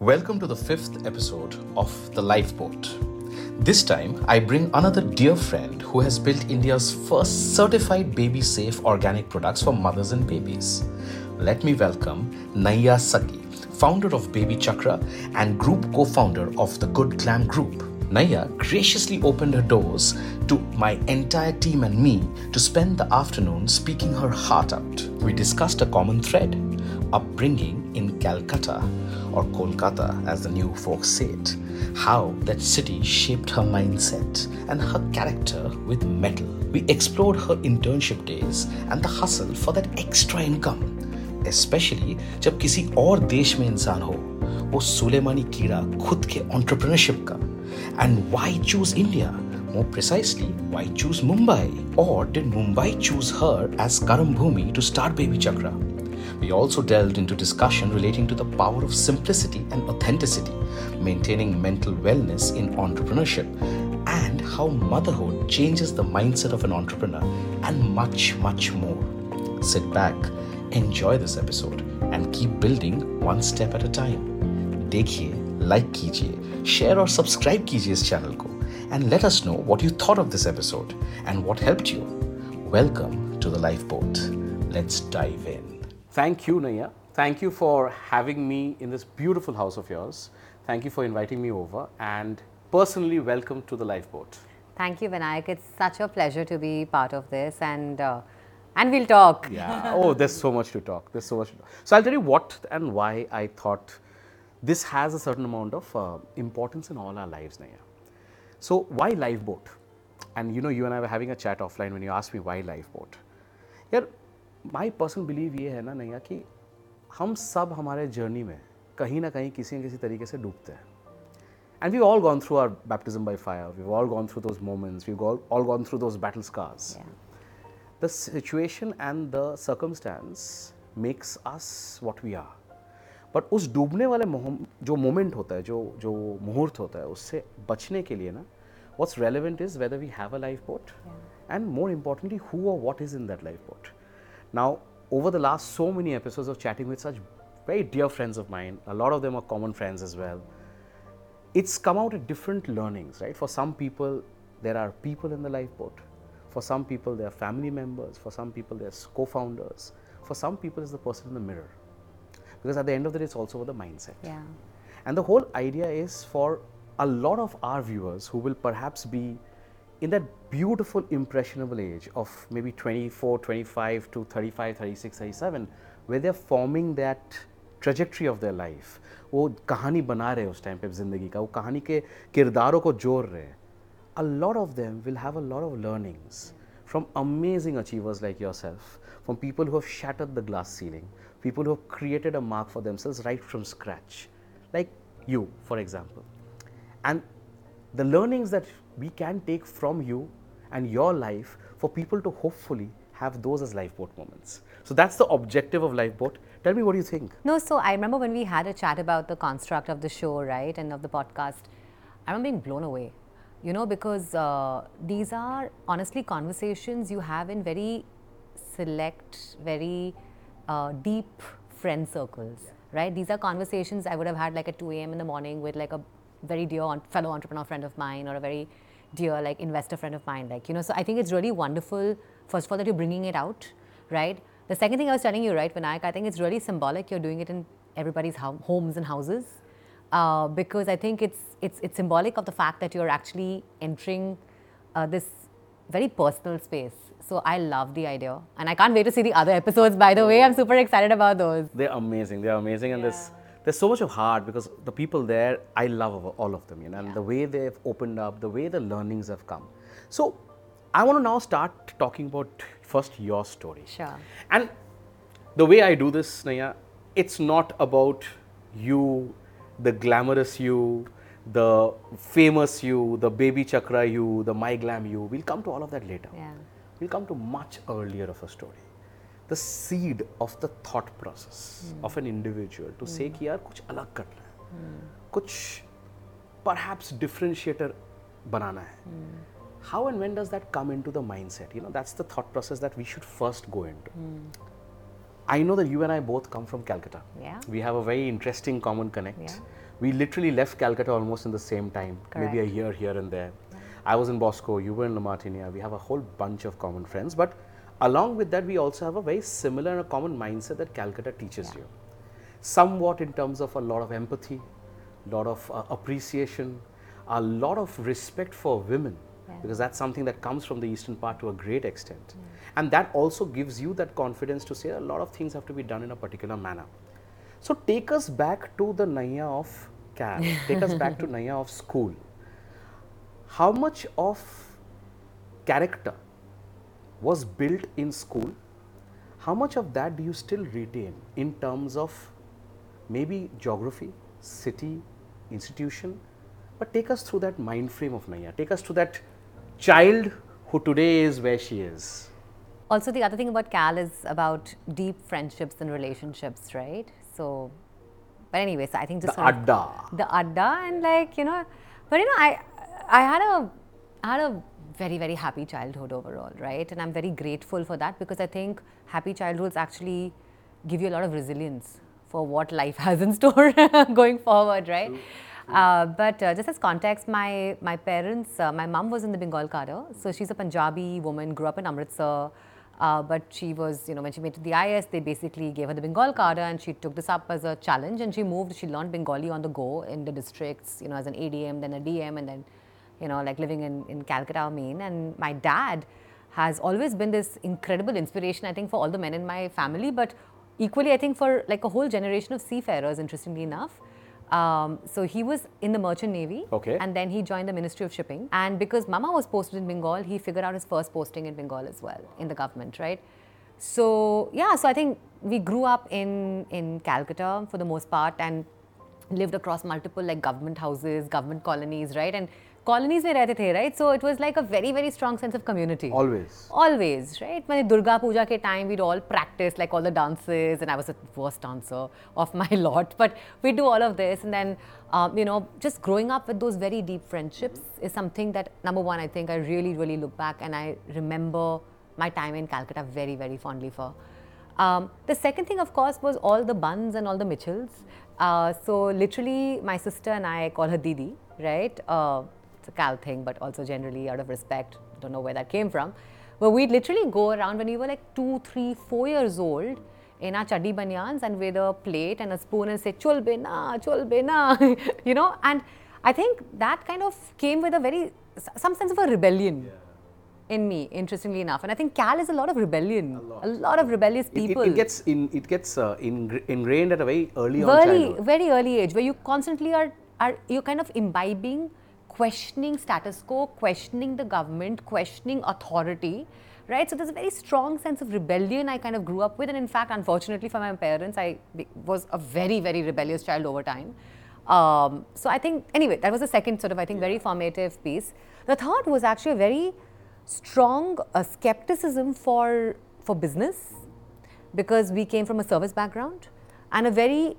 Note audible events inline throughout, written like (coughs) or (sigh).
Welcome to the fifth episode of The Lifeboat. This time, I bring another dear friend who has built India's first certified baby safe organic products for mothers and babies. Let me welcome Naiyya Saggi, founder of BabyChakra and group co founder of the Good Glamm Group. Naiyya graciously opened her doors to my entire team and me to spend the afternoon speaking her heart out. We discussed a common thread upbringing in Calcutta, or Kolkata as the new folks say it, how that city shaped her mindset and her character with metal. We explored her internship days and the hustle for that extra income. Especially जब किसी और देश में इंसान हो वो सुलेमानी कीड़ा खुद के का and why choose India? More precisely, why choose Mumbai? Or did Mumbai choose her as Karambhumi to start BabyChakra? We also delved into discussion relating to the power of simplicity and authenticity, maintaining mental wellness in entrepreneurship, and how motherhood changes the mindset of an entrepreneur, and much, much more. Sit back, enjoy this episode, and keep building one step at a time. देखिए, like कीजिए Share or subscribe कीजिए channel, channel and let us know what you thought of this episode and what helped you. Welcome to the lifeboat. Let's dive in. Thank you, Naiyya. thank you for having me in this beautiful house of yours. Thank you for inviting me over and personally welcome to the lifeboat. Thank you, Vinayak. It's such a pleasure to be part of this and uh, and we'll talk. Yeah. oh, there's so much to talk. There's so much. To talk. So I'll tell you what and why I thought this has a certain amount of uh, importance in all our lives now so why lifeboat? And you know you and i were having a chat offline when you asked me why lifeboat. Yeah my personal belief ye hai na Naiyya ki hum sab hamare journey mein kahin na kahin kisi na kisi tarike se doobte hain. And we've all gone through our baptism by fire. We've all gone through those moments. We've all, gone through those battle scars. The situation and the circumstance makes us what we are. But उस डूबने वाले जो moment होता है जो जो मुहूर्त होता है उससे बचने के लिए ना what's relevant is whether we have a lifeboat and more importantly who और what is in that lifeboat now over the last so many episode of chatting with such very dear friends of mine a lot of them are common friends is well it's come out a different learnings right for some people there are people in the lifeboat for some people they are family members for some people they are cofounders for some people is the person in the mirror because at the end of the day, it's also about the mindset. Yeah. And the whole idea is for a lot of our viewers who will perhaps be in that beautiful impressionable age of maybe 24, 25 to 35, 36, 37, where they're forming that trajectory of their life. वो कहानी बना रहे उस time पे ज़िंदगी का वो कहानी के किरदारों को जोड़ रहे a lot of them will have a lot of learnings from amazing achievers like yourself, from people who have shattered the glass ceiling, people who have created a mark for themselves right from scratch, like you, for example. And the learnings that we can take from you and your life for people to hopefully have those as lifeboat moments. So that's the objective of lifeboat. Tell me what you think. No, so I remember when we had a chat about the construct of the show, right, and of the podcast, I remember being blown away. You know, because uh, these are honestly conversations you have in very select, very uh, deep friend circles, yeah. right? These are conversations I would have had like at 2 a.m. in the morning with like a very dear fellow entrepreneur friend of mine or a very dear like investor friend of mine. Like, you know, so I think it's really wonderful, first of all, that you're bringing it out, right? The second thing I was telling you, right, Vinayak, I think it's really symbolic you're doing it in everybody's ho- homes and houses. Uh, because I think it's, it's, it's symbolic of the fact that you're actually entering uh, this very personal space so I love the idea, and I can't wait to see the other episodes. By the way, I'm super excited about those. They're amazing. They're amazing, and yeah. there's there's so much of heart because the people there, I love all of them, you know, and yeah. the way they've opened up, the way the learnings have come. So I want to now start talking about first your story. Sure. And the way I do this, Naiyya, it's not about you, the glamorous you, the famous you, the BabyChakra you, the MyGlamm you. We'll come to all of that later. Yeah we'll come to much earlier of a story. The seed of the thought process mm. of an individual to mm. say कि यार कुछ अलग करना है mm. कुछ perhaps differentiator banana hai. Mm. How and when does that come into the mindset? You know, that's the thought process that we should first go into. Mm. I know that you and I both come from Calcutta. Yeah. We have a very interesting common connect. Yeah. We literally left Calcutta almost in the same time, maybe a Correct. year here and there. I was in Bosco, you were in La Martiniere. We have a whole bunch of common friends, but along with that, we also have a very similar and a common mindset that Calcutta teaches you. Somewhat in terms of a lot of empathy, a lot of uh, appreciation, a lot of respect for women, Yeah. because that's something that comes from the eastern part to a great extent. And that also gives you that confidence to say a lot of things have to be done in a particular manner. So take us back to the Naiyya of Cal, (laughs) take us back to Naiyya of school. How much of character was built in school? How much of that do you still retain in terms of maybe geography, city, institution? But take us through that mind frame of Naiyya. Take us to that child who today is where she is. Also, the other thing about Cal is about deep friendships and relationships, right? So, but anyway, so I think The just of- adda. the adda and like you know but you know i i had a I had a very very happy childhood overall right? And i'm very grateful for that because i think happy childhoods actually give you a lot of resilience for what life (laughs) has in store (laughs) going forward right? Uh, but uh, just as context my my parents uh, my mom was in the bengal cadre so she's a punjabi woman grew up in amritsar. Uh, but she was, you know, when she went to the IAS, they basically gave her the Bengal cadre and she took this up as a challenge and she moved, she learned Bengali on the go in the districts, you know, as an ADM, then a DM, and then, you know, like living in, in Calcutta, Maine. And my dad has always been this incredible inspiration, I think, for all the men in my family, but equally, I think, for like a whole generation of seafarers, interestingly enough. Um, so he was in the merchant navy Okay. and then he joined the Ministry of Shipping. And because Mama was posted in Bengal, he figured out his first posting in Bengal as well, in the government, right? So, yeah, so I think we grew up in, in Calcutta for the most part and lived across multiple like government houses, government colonies, right? And colonies mein rehte the, right? So it was like a very, very strong sense of community. Always. Always, right? When Durga Puja ke time, we'd all practice like all the dances, and I was the worst dancer of my (laughs) lot. But we do all of this, and then um, you know, just growing up with those very deep friendships is something that number one, I think I really, really look back and I remember my time in Calcutta very, very fondly for. Um, the second thing, of course, was all the buns and all the Mitchells. Uh, so literally, my sister and I call her Didi, right? Uh, it's a Cal thing, but also generally out of respect. Don't know where that came from. But we'd literally go around when we were like two, three, four years old in our chaddi banyans and with a plate and a spoon and say, chul bena, chul bena, (laughs) you know. And I think that kind of came with a very, some sense of a rebellion in me, interestingly enough. And I think Cal is a lot of rebellion, a lot, of rebellious It- it- people. It, gets in. It gets uh, ingr- ingrained at a very early on very, very early age where you constantly are, are you're kind of imbibing, questioning status quo, questioning the government, questioning authority, right? So there's a very strong sense of rebellion I kind of grew up with, and in fact, unfortunately for my parents, I was a very, very rebellious child over time. Um, so I think anyway, that was the second sort of I think very formative piece. The third was actually a very strong uh, skepticism for for business because we came from a service background and a very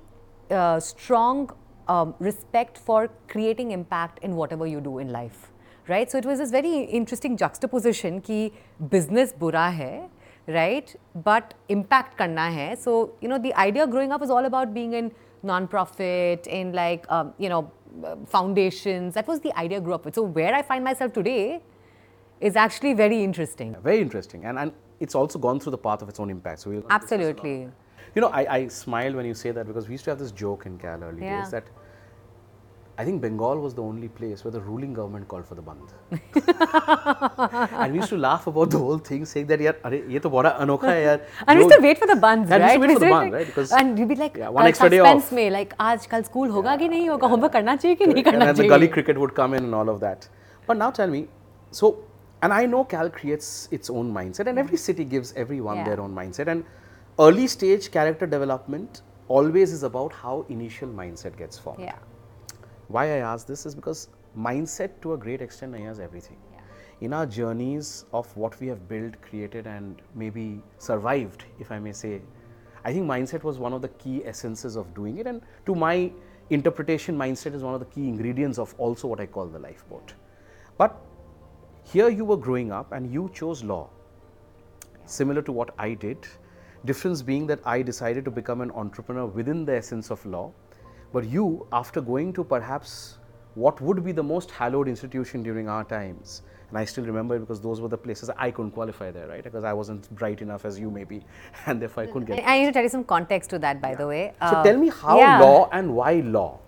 uh, strong um, respect for creating impact in whatever you do in life right? So it was this very interesting juxtaposition ki business bura hai right? But impact karna hai. So you know the idea growing up was all about being in non-profit in like um, you know foundations. That was the idea I grew up with. So where i find myself today is actually very interesting. Very interesting, and and it's also gone through the path of its own impact. So we'll absolutely you know, I, I smile when you say that because we used to have this joke in Cal early yeah. days that I think Bengal was the only place where the ruling government called for the bandh. (laughs) and we used to laugh about the whole thing, saying that, yaar, are, ye to bada anokha hai, yaar. (laughs) And we used to wait for the bandhs, right? And we used to wait for the (laughs) bandh, right? Because and you'd be like, yeah, one extra day off. Mein, like, aaj kal school hoga yeah, ki nahi hoga, yeah. homework karna chahiye ki nahi karna chahiye. And the gully cricket would come in and all of that. But now tell me, so, and I know Cal creates its own mindset, and every mm. city gives everyone yeah. their own mindset. and early stage character development always is about how initial mindset gets formed. Yeah. Why I ask this is because mindset to a great extent is everything. Yeah. In our journeys of what we have built, created, and maybe survived, if I may say, I think mindset was one of the key essences of doing it. And to my interpretation, mindset is one of the key ingredients of also what I call the lifeboat. But here you were growing up and you chose law, similar to what I did. Difference being that I decided to become an entrepreneur within the essence of law, but you, after going to perhaps what would be the most hallowed institution during our times, and I still remember it because those were the places I couldn't qualify there, right? Because I wasn't bright enough as you maybe, (laughs) and therefore I couldn't get. I need to tell you some context to that, by the way. So Uh, tell me how yeah. law and why law?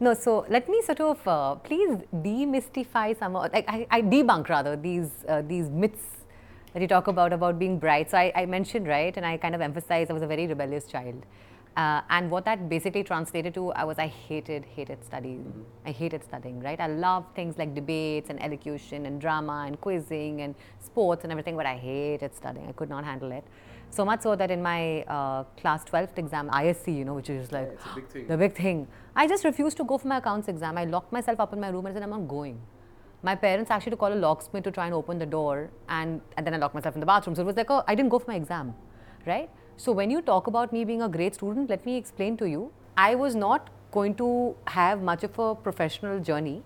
No, so let me sort of uh, please demystify some, of- like I, I debunk rather these uh, these myths that you talk about about being bright. So I, I mentioned right, and I kind of emphasized I was a very rebellious child, uh, and what that basically translated to I was I hated hated studying. I hated studying. Right, I loved things like debates and elocution and drama and quizzing and sports and everything, but I hated studying. I could not handle it. So much so that in my uh, class 12th exam, ISC, you know, which is like a big the big thing. I just refused to go for my accounts exam. I locked myself up in my room and said, I'm not going. My parents actually to call a locksmith to try and open the door, and, and then I locked myself in the bathroom. So it was like, oh, I didn't go for my exam, right? So when you talk about me being a great student, let me explain to you. I was not going to have much of a professional journey,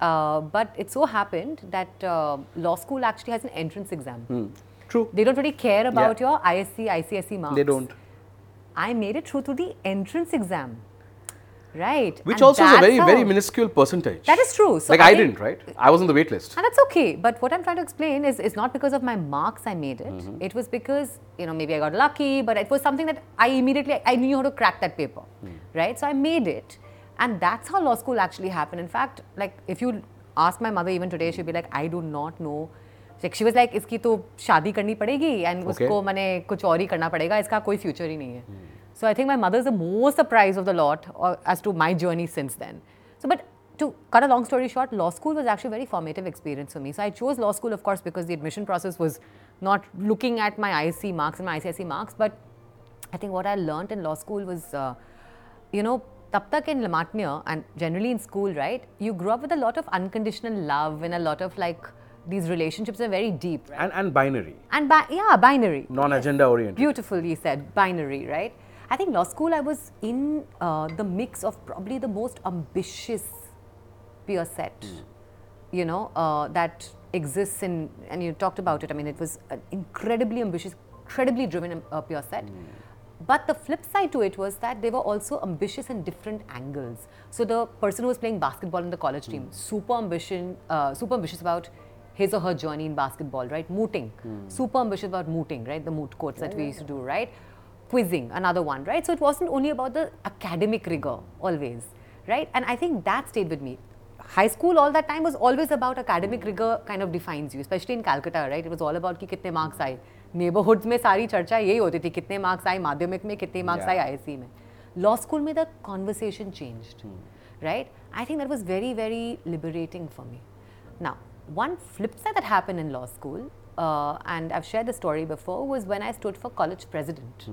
uh, but it so happened that uh, law school actually has an entrance exam. True. They don't really care about Yeah. your ISC, ICSE marks. They don't. I made it through to the entrance exam. Right. Which and also is a very, that's very how- minuscule percentage. That is true. So like I, I- didn't, right? I was on the wait list. And that's okay. But what I'm trying to explain is, is not because of my marks I made it. Mm-hmm. It was because, you know, maybe I got lucky, but it was something that I immediately, I knew how to crack that paper, Hmm. right? So I made it. And that's how law school actually happened. In fact, like if you ask my mother even today, she'd be like, I do not know. Like she was like, इसकी तो शादी करनी पड़ेगी and Okay. उसको मैंने कुछ और ही करना पड़ेगा इसका कोई future ही नहीं है. So I think my mother is the most surprised of the lot or, as to my journey since then. So, but to cut a long story short, law school was actually a very formative experience for me. So I chose law school, of course, because the admission process was not looking at my IC marks and my ICSE marks, but I think what I learned in law school was, uh, you know, tab tak in La Martiniere and generally in school, right, you grew up with a lot of unconditional love and a lot of like these relationships are very deep. And, and binary, And bi- yeah, binary. non agenda oriented. Beautifully said, binary, right? I think law school, I was in uh, the mix of probably the most ambitious peer set, you know, uh, that exists in, and you talked about it. I mean, it was an incredibly ambitious, incredibly driven uh, peer set. But the flip side to it was that they were also ambitious in different angles. So the person who was playing basketball in the college team, super ambition, uh, super ambitious about his or her journey in basketball, right? Mooting, super ambitious about mooting, right? The moot courts that we used to do, right? Quizzing, another one, right? So it wasn't only about the academic rigor always, right? And I think that stayed with me. High school all that time was always about academic rigor kind of defines you, especially in Calcutta, right? It was all about कि कितने marks आए. Neighborhoods में सारी चर्चा यही होती थी कितने marks आए माध्यमिक में कितने marks Yeah. आए ISC में. Law school में the conversation changed, right? I think that was very very liberating for me. Now, one flip side that happened in law school, uh, and I've shared the story before, was when I stood for college president.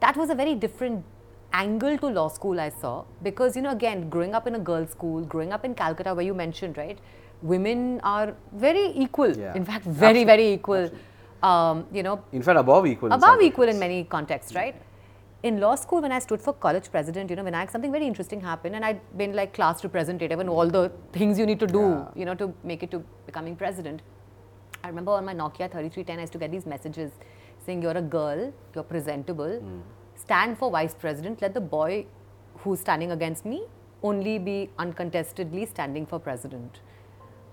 That was a very different angle to law school I saw because, you know, again, growing up in a girls' school, growing up in Calcutta, where you mentioned, right, women are very equal. Yeah. In fact, very, Absolutely. very equal. Um, you know, In fact, above equal. in above some equal in many contexts, right? In law school, when I stood for college president, you know, Vinayak, something very interesting happened, and I'd been like class representative and all the things you need to do, Yeah. you know, to make it to becoming president. I remember on my Nokia 3310, I used to get these messages saying, You're a girl, you're presentable, stand for vice president, let the boy who's standing against me only be uncontestedly standing for president.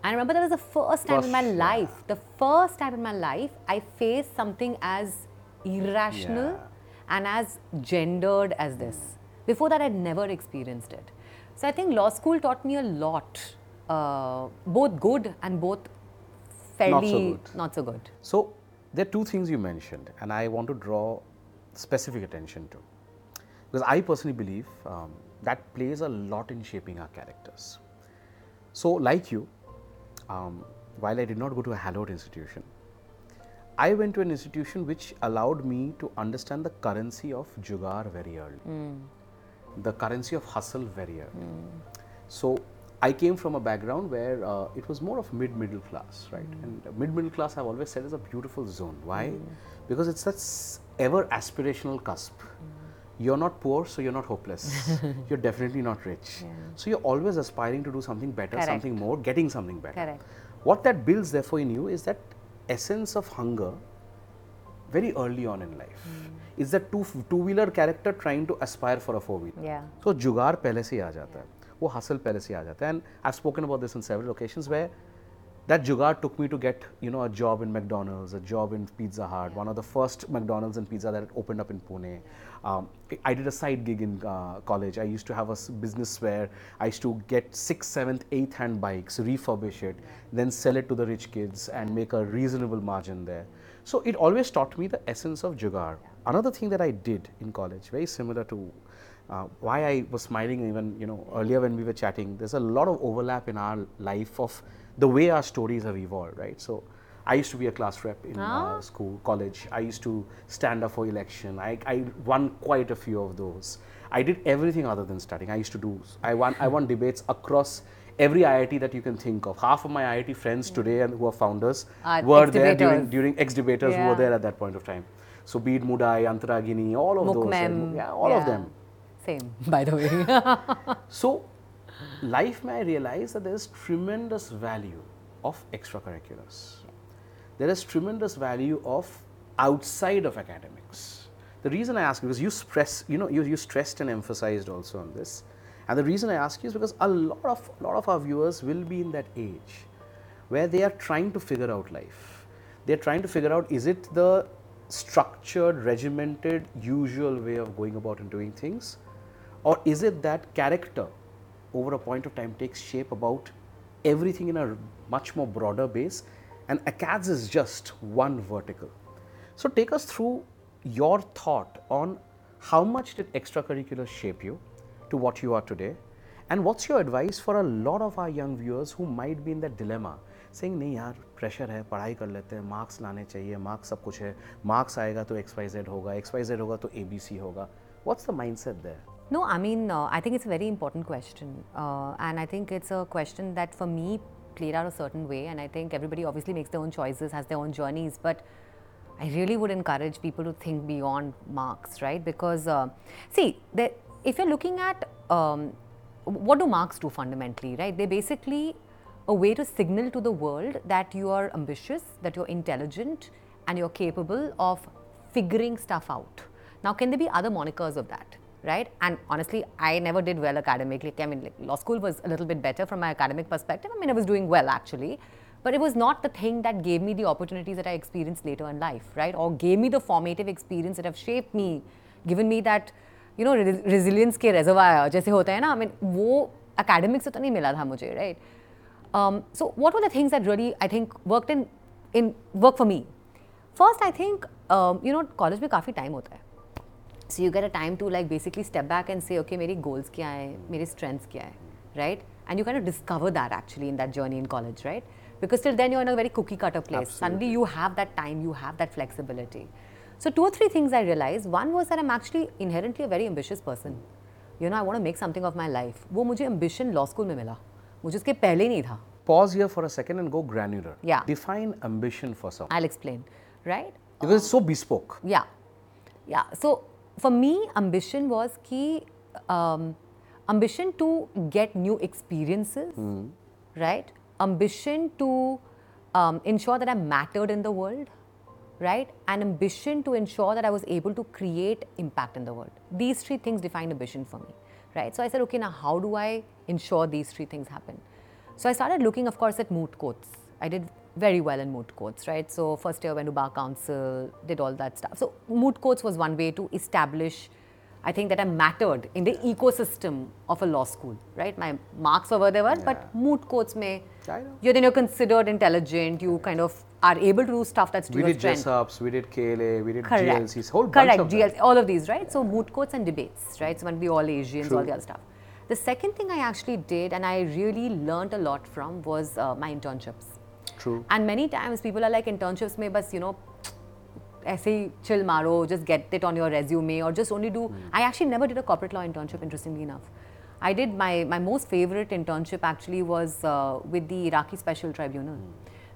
I remember that was the first time in my Gosh, yeah. life, the first time in my life, I faced something as irrational Yeah. and as gendered as this. Before that, I'd never experienced it. So I think law school taught me a lot, uh, both good and both fairly good. not so good. So, there are two things you mentioned, and I want to draw specific attention to. Because I personally believe um, that plays a lot in shaping our characters. So, like you, um, while I did not go to a hallowed institution, I went to an institution which allowed me to understand the currency of jugaad very early, the currency of hustle very early. So I came from a background where uh, it was more of mid middle class, right? Mm. And mid middle class, I've always said, is a beautiful zone. Why? Mm. Because it's that ever aspirational cusp. Mm. You're not poor, so you're not hopeless. (laughs) you're definitely not rich. Yeah. So you're always aspiring to do something better, Correct. something more, getting something better. Correct. What that builds, therefore, in you is that essence of hunger very early on in life. Mm. is that two two wheeler character trying to aspire for a four wheeler. Yeah. So Jugaad पहले से ही वो hustle पहले से ही आ जाता है and I've spoken about this on several occasions where that jugaad took me to get you know a job in McDonald's, a job in Pizza Hut, one of the first McDonald's and pizza that opened up in Pune. Um, I did a side gig in uh, college. I used to have a s- business where I used to get sixth, seventh, eighth hand bikes, refurbish it, then sell it to the rich kids and make a reasonable margin there. So it always taught me the essence of jugaad. Another thing that I did in college, very similar to uh, why I was smiling even you know earlier when we were chatting. There's a lot of overlap in our life of the way our stories have evolved, right? So I used to be a class rep in uh, school, college. I used to stand up for election. I, I won quite a few of those. I did everything other than studying. I used to do. I won. I won debates across every IIT that you can think of. Half of my IIT friends today and who are founders Are were there during, during ex-debaters who were there at that point of time. So be it Mudai, Antaragni, all of those. Mukmem. Yeah, all of them. Same, (laughs) by the way. (laughs) So, life may I realize that there is tremendous value of extracurriculars. There is tremendous value of outside of academics. The reason I ask because you stress, you know, you, you stressed and emphasized also on this, and the reason I ask you is because a lot of lot of our viewers will be in that age where they are trying to figure out life. They are trying to figure out is it the structured, regimented, usual way of going about and doing things, or is it that character over a point of time takes shape about everything in a much more broader base and acads is just one vertical so take us through your thought on how much did extracurriculars shape you to what you are today and what's your advice for a lot of our young viewers who might be in that dilemma saying नहीं यार pressure है पढ़ाई कर लेते हैं marks लाने चाहिए marks सब कुछ है मार्क्स आएगा तो एक्स वाई जेड होगा एक्स वाई जेड होगा तो ए बी सी होगा what's the mindset there No, I mean, uh, I think it's a very important question. Uh, and I think it's a question that for me played out a certain way. And I think everybody obviously makes their own choices, has their own journeys. But I really would encourage people to think beyond marks, right? Because, uh, see, if you're looking at um, what do marks do fundamentally, right? They're basically a way to signal to the world that you are ambitious, that you're intelligent, and you're capable of figuring stuff out. Now, can there be other monikers of that? Right, and honestly, I never did well academically. I mean, like, law school was a little bit better from my academic perspective. I mean, I was doing well actually, but it was not the thing that gave me the opportunities that I experienced later in life, right? Or gave me the formative experience that have shaped me, given me that, you know, re- resilience के reservoir जैसे होता है ना. I mean, वो academics से तो नहीं मिला था मुझे, right? Um, so, what were the things that really I think worked in in work for me? First, I think um, you know, college में काफी time होता है. So you get a time to like basically step back and say, okay, मेरी goals क्या है, मेरे strengths क्या है, right? And you kind of discover that actually in that journey in college, right? Because till then you're in a very cookie cutter place. Suddenly you have that time, you have that flexibility. So two or three things I realized. One was that I'm actually inherently a very ambitious person. You know, I want to make something of my life. वो मुझे ambition law school में मिला. मुझे उसके पहले नहीं था. pause here for a second and go granular. Yeah. Define ambition for someone. I'll explain, right? Because it's so bespoke. Yeah, yeah. So for me, ambition was key. Um, ambition to get new experiences, right? Ambition to um, ensure that I mattered in the world, right? And ambition to ensure that I was able to create impact in the world. These three things define ambition for me, right? So I said, okay, now how do I ensure these three things happen? So I started looking, of course, at moot courts. I did very well in moot courts, right? So first year went to bar council, did all that stuff. So moot courts was one way to establish, I think that I mattered in the ecosystem of a law school, right? My marks were where they were, but moot courts may, I know. you then you're considered intelligent. You kind of are able to do stuff that's to We your did strength. Jessups, we did KLA, we did Correct. GLCs, whole bunch Correct. of. GLC, all of these, right? So moot courts and debates, right? So when we all Asians, all the other stuff. The second thing I actually did, and I really learned a lot from, was uh, my internships. True. And many times people are like internships में बस you know ऐसे ही chill मारो, just get it on your resume or just only do. I actually never did a corporate law internship. Interestingly enough, I did my my most favorite internship actually was uh, with the Iraqi Special Tribunal.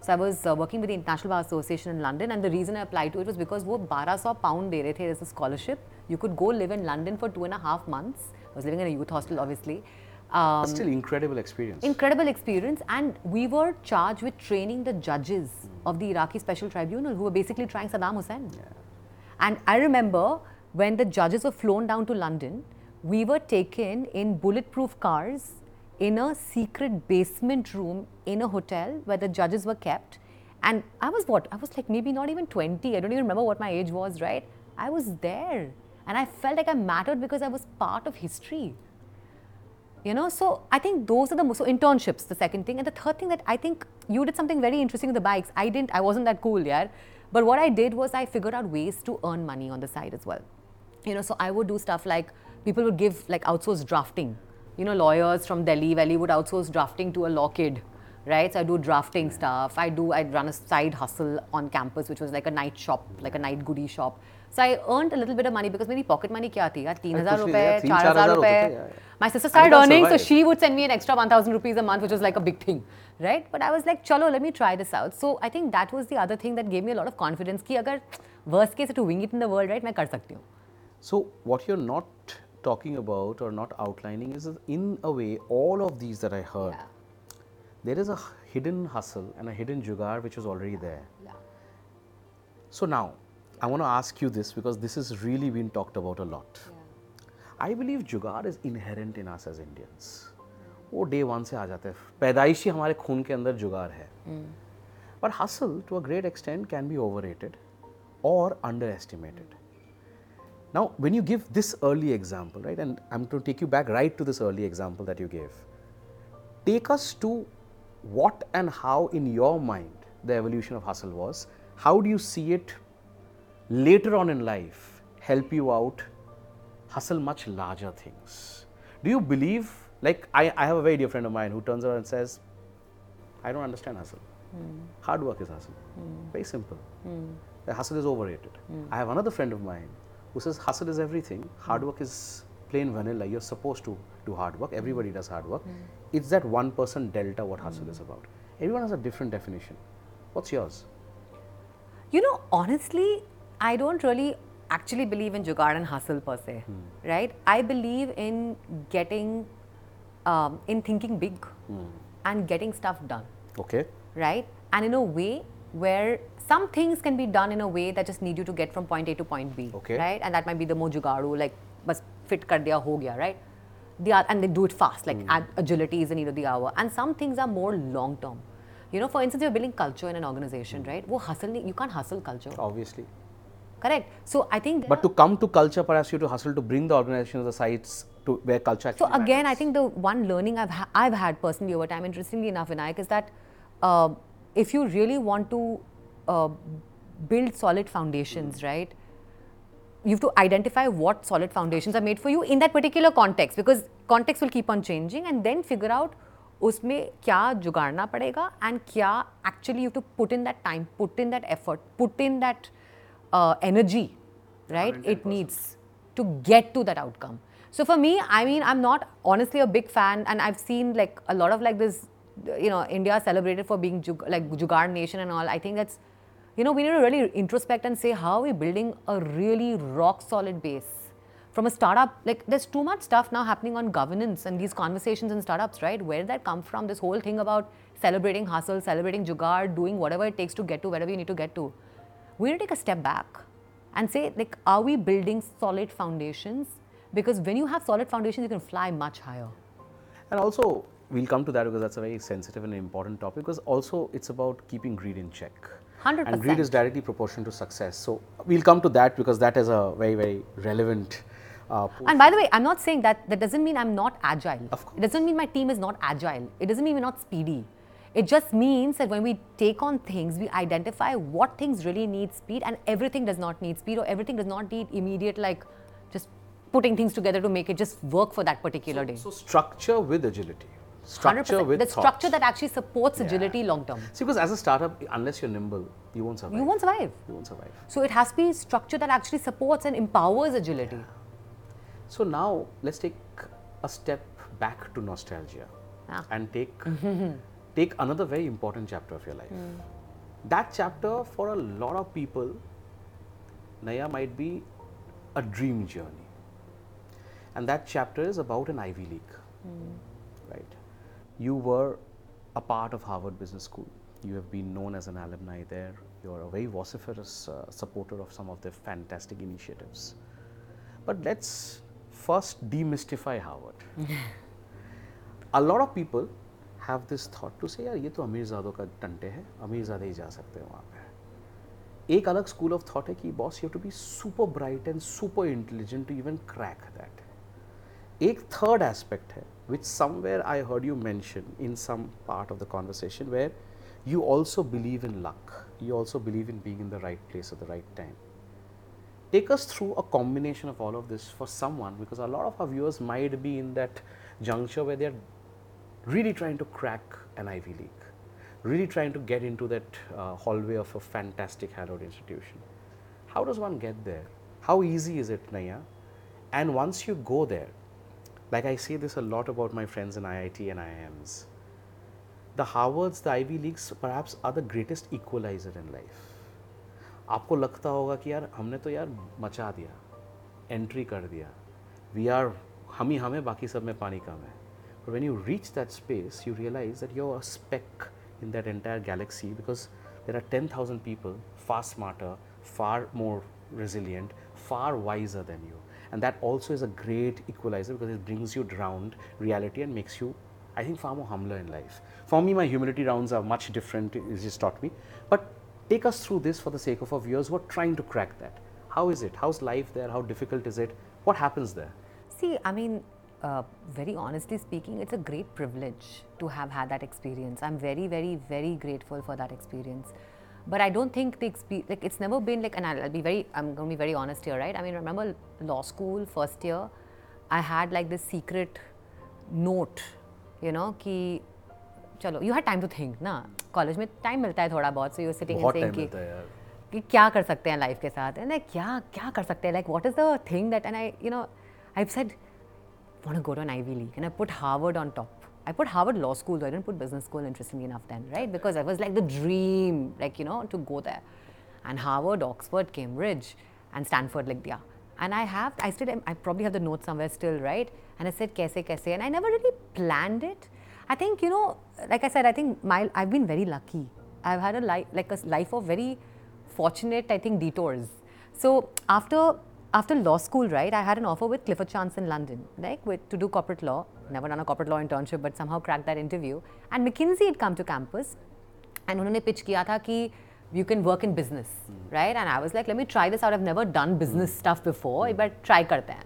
So I was uh, working with the International Bar Association in London, and the reason I applied to it was because वो 1200 pound दे रहे थे as a scholarship. You could go live in London for two and a half months. I was living in a youth hostel, obviously. Um, still incredible experience. incredible experience and we were charged with training the judges of the iraqi special tribunal who were basically trying saddam hussein And I remember when the judges were flown down to London, we were taken in bulletproof cars in a secret basement room in a hotel where the judges were kept. And I was what? I was like maybe not even 20. I don't even remember what my age was, right? I was there. And I felt like I mattered because I was part of history. You know, so I think those are the most, so internships, the second thing. And the third thing that I think you did something very interesting with the bikes. I didn't, I wasn't that cool, yeah. But what I did was I figured out ways to earn money on the side as well. You know, so I would do stuff like people would give like outsourced drafting. You know, lawyers from Delhi Valley would outsource drafting to a law kid right? So I do drafting stuff. I do, I'd run a side hustle on campus, which was like a night shop, like a night goodie shop. So I earned a little bit of money because maybe pocket money kya thi? Yaar, 3000 rupees, 4000 rupees. My sister started earning, so she would send me an extra 1000 rupees a month, which was like a big thing, right? But I was like, chalo, let me try this out. So I think that was the other thing that gave me a lot of confidence ki agar worst case to wing it in the world, right, main kar sakti hu. So what you're not talking about or not outlining is in a way all of these that I heard. Yeah. There is a hidden hustle and a hidden jugaad which is already there. Yeah. So now I want to ask you this because this has really been talked about a lot. I believe जुगाड़ is inherent in us as Indians. वो day one से आ जाता है पैदाइशी हमारे खून के अंदर जुगाड़ है But hustle to a great extent can be overrated or underestimated. Now, when you give this early example, right, and I'm to take you back right to this early example that you gave, take us to what and how, in your mind, the evolution of hustle was. How do you see it later on in life help you out hustle much larger things? Do you believe, like, I, I have a very dear friend of mine who turns around and says, I don't understand hustle. Hmm. Hard work is hustle. Hmm. Very simple. Hmm. The hustle is overrated. I have another friend of mine who says hustle is everything. Hard work is plain vanilla. You're supposed to do hard work. Everybody does hard work. It's that one person delta what hustle is about. Everyone has a different definition. What's yours? You know, honestly, I don't really actually believe in jugaad and hustle per se, hmm. right? I believe in getting, um, in thinking big hmm. and getting stuff done, Okay. right? And in a way where some things can be done in a way that just need you to get from point A to point B, Okay. right? And that might be the more jugaadu, like, bas fit kar diya, ho gaya, right? The, and they do it fast, like hmm. ad- agility is the need of the hour. And some things are more long term. You know, for instance, you're building culture in an organization, right? Wo hustle, you can't hustle culture. Obviously Correct. So I think. there But are- to come to culture, perhaps you have to hustle to bring the organization to the sites to where culture actually so again, I matters. think the one learning I've ha- I've had personally over time, interestingly enough, Vinayak, is that uh, if you really want to uh, build solid foundations, right? You have to identify what solid foundations are made for you in that particular context because context will keep on changing and then figure out उसमें क्या जुगाड़ना पड़ेगा and क्या actually you have to put in that time, put in that effort, put in that uh, energy, right? It needs to get to that outcome. So for me, I mean, I'm not honestly a big fan, and I've seen like a lot of like this, you know, India celebrated for being jug- like Jugaad nation and all. I think that's, you know, we need to really introspect and say how are we building a really rock solid base from a startup. Like there's too much stuff now happening on governance and these conversations in startups, right? Where did that come from? This whole thing about celebrating hustle, celebrating Jugaad, doing whatever it takes to get to wherever you need to get to. We need to take a step back and say like are we building solid foundations because when you have solid foundations you can fly much higher And also, we'll come to that because that's a very sensitive and important topic because also it's about keeping greed in check. 100%. And greed is directly proportional to success. So, we'll come to that because that is a very, very relevant uh, and by the way i'm not saying that that doesn't mean i'm not agile Of course. it doesn't mean my team is not agile it doesn't mean we're not speedy it just means that when we take on things we identify what things really need speed and everything does not need speed or everything does not need immediate like just putting things together to make it just work for that particular day So, structure with agility. Structure 100%. with the structure that actually supports Yeah. agility long term See, because as a startup, unless you're nimble, you won't survive. you won't survive You won't survive. So it has to be structure that actually supports and empowers agility. So now let's take a step back to nostalgia Ah. and take (laughs) take another very important chapter of your life. That chapter for a lot of people, Naiyya might be a dream journey. And that chapter is about an Ivy League. Right? You were a part of Harvard Business School. You have been known as an alumni there. You're a very vociferous uh, supporter of some of the fantastic initiatives. But let's first demystify Harvard. (laughs) a lot of people have this thought to say यार, ये तो अमीर अमीरजादों का टंटे हैं, अमीरजादे ही जा सकते हैं वहाँ पे। एक अलग स्कूल ऑफ़ थॉट है कि boss you to be super bright and super intelligent to even crack that एक थर्ड एस्पेक्ट है which somewhere I heard you mention in some part of the conversation where you also believe in luck you also believe in being in the right place at the right time take us through a combination of all of this for someone because a lot of our viewers might be in that junction where they really trying to crack an Ivy League, really trying to get into that uh, hallway of a fantastic hallowed institution. How does one get there? How easy is it, Naiyya? And once you go there, like I say this a lot about my friends in IIT and IIMs, the Harvards, the Ivy Leagues perhaps are the greatest equalizer in life. आपको लगता होगा कि यार हमने तो यार मचा दिया एंट्री कर दिया वी आर हम ही हमें बाकी सब में पानी कम है but when you reach that space, you realize that you're a speck in that entire galaxy because there are 10,000 people far smarter, far more resilient, far wiser than you. And that also is a great equalizer because it brings you around reality and makes you, I think, far more humbler in life. For me, my humility rounds are much different, it's just taught me. But take us through this for the sake of our viewers who are trying to crack that. How is it? How's life there? How difficult is it? What happens there? See, I mean, uh, very honestly speaking, it's a great privilege to have had that experience. I'm very, very, very grateful for that experience. But I don't think the experience, like, it's never been like, and I'll, I'll be very, I'm going to be very honest here, right? I mean, remember law school, first year, I had like this secret note, you know, कि चलो you had time to think ना college में time मिलता है थोड़ा बहुत so you sitting बहुत and time saying मिलता है यार कि क्या कर सकते हैं लाइफ के साथ एंड क्या क्या कर सकते हैं like what is the thing that and I you know I said want to go to an Ivy League and I put Harvard on top. I put Harvard Law School, though I didn't put business school interestingly enough then, right? Because I was like the dream, like, you know, to go there. And Harvard, Oxford, Cambridge, and Stanford, like, yeah. And I have, I still, I probably have the note somewhere still, right? And I said, kaise, kaise, and I never really planned it. I think, you know, like I said, I think my, I've been very lucky. I've had a life, like a life of very fortunate, I think, detours. So after after law school, right, I had an offer with Clifford Chance in London, like with, to do corporate law. Never done a corporate law internship, but somehow cracked that interview. And McKinsey had come to campus, and उन्होंने pitch किया था कि you can work in business, right? And I was like, let me try this out. I've never done business stuff before, but try करते हैं.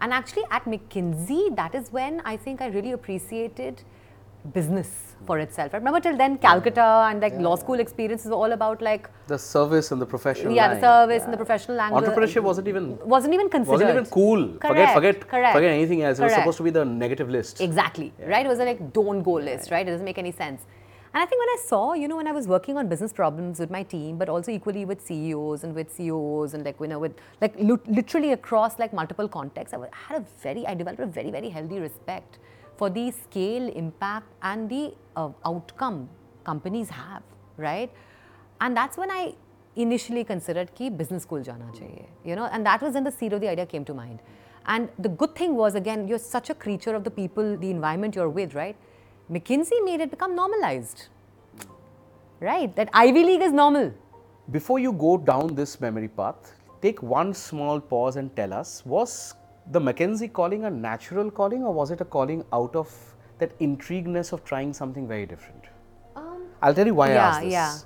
And actually, at McKinsey, that is when I think I really appreciated business hmm. for itself. I remember till then, Calcutta and like law school experience is all about like The service and the professional yeah, the line. service and the professional angle. Entrepreneurship wasn't even wasn't even considered. wasn't even cool. Correct, forget forget correct, forget anything else. It was supposed to be the negative list. Exactly, right? It was a like don't go list, right? It doesn't make any sense. And I think when I saw, you know, when I was working on business problems with my team, but also equally with CEOs and with CEOs and like, you know, with like literally across like multiple contexts, I had a very, I developed a very, very healthy respect for the scale, impact, and the uh, outcome companies have, right? And that's when I initially considered ki business school jana chahiye, you know, and that was when the seed of the idea came to mind. And the good thing was, again, you're such a creature of the people, the environment you're with, right? McKinsey made it become normalized, right? That Ivy League is normal. Before you go down this memory path, take one small pause and tell us was the McKinsey calling a natural calling, or was it a calling out of that intrigueness of trying something very different? Um, I'll tell you why yeah, I asked this. Yeah.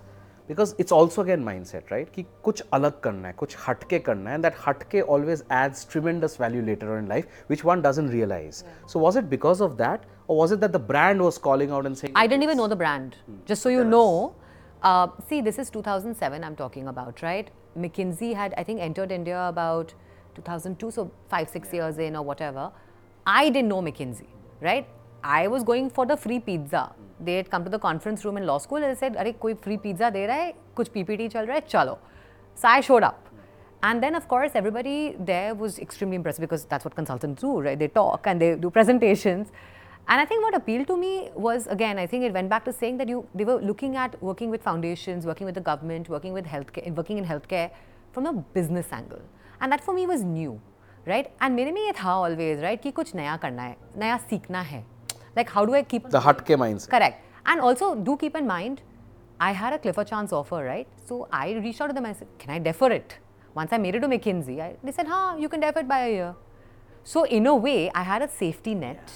Because it's also again mindset, right? कि कुछ अलग करना है, कुछ हटके करना है, and that हटके always adds tremendous value later on in life, which one doesn't realize. Yeah. So was it because of that, or was it that the brand was calling out and saying? I didn't even know the brand. Hmm. Just so you yes. know, uh, see, this is 2007. I'm talking about, right? McKinsey had, I think, entered India about 2002, so five, six years in or whatever. I didn't know McKinsey, right? I was going for the free pizza. They had come to the conference room in law school and they said, अरे कोई free pizza दे रहा है, कुछ PPT चल रहा है, चलो. So I showed up. And then, of course, everybody there was extremely impressed because that's what consultants do, right? They talk and they do presentations. And I think what appealed to me was, again, I think it went back to saying that you they were looking at working with foundations, working with the government, working with healthcare, working in healthcare from a business angle. And that for me was new, right? And मेरे में ये था always, right, कि कुछ नया करना है, नया सीखना है. Like how do I keep The हटके mindset. Correct. And also, do keep in mind, I had a Clifford Chance offer, right? So I reached out to them. I said, "Can I defer it?" Once I made it to McKinsey, I, they said, "Huh, you can defer it by a year." So in a way, I had a safety net,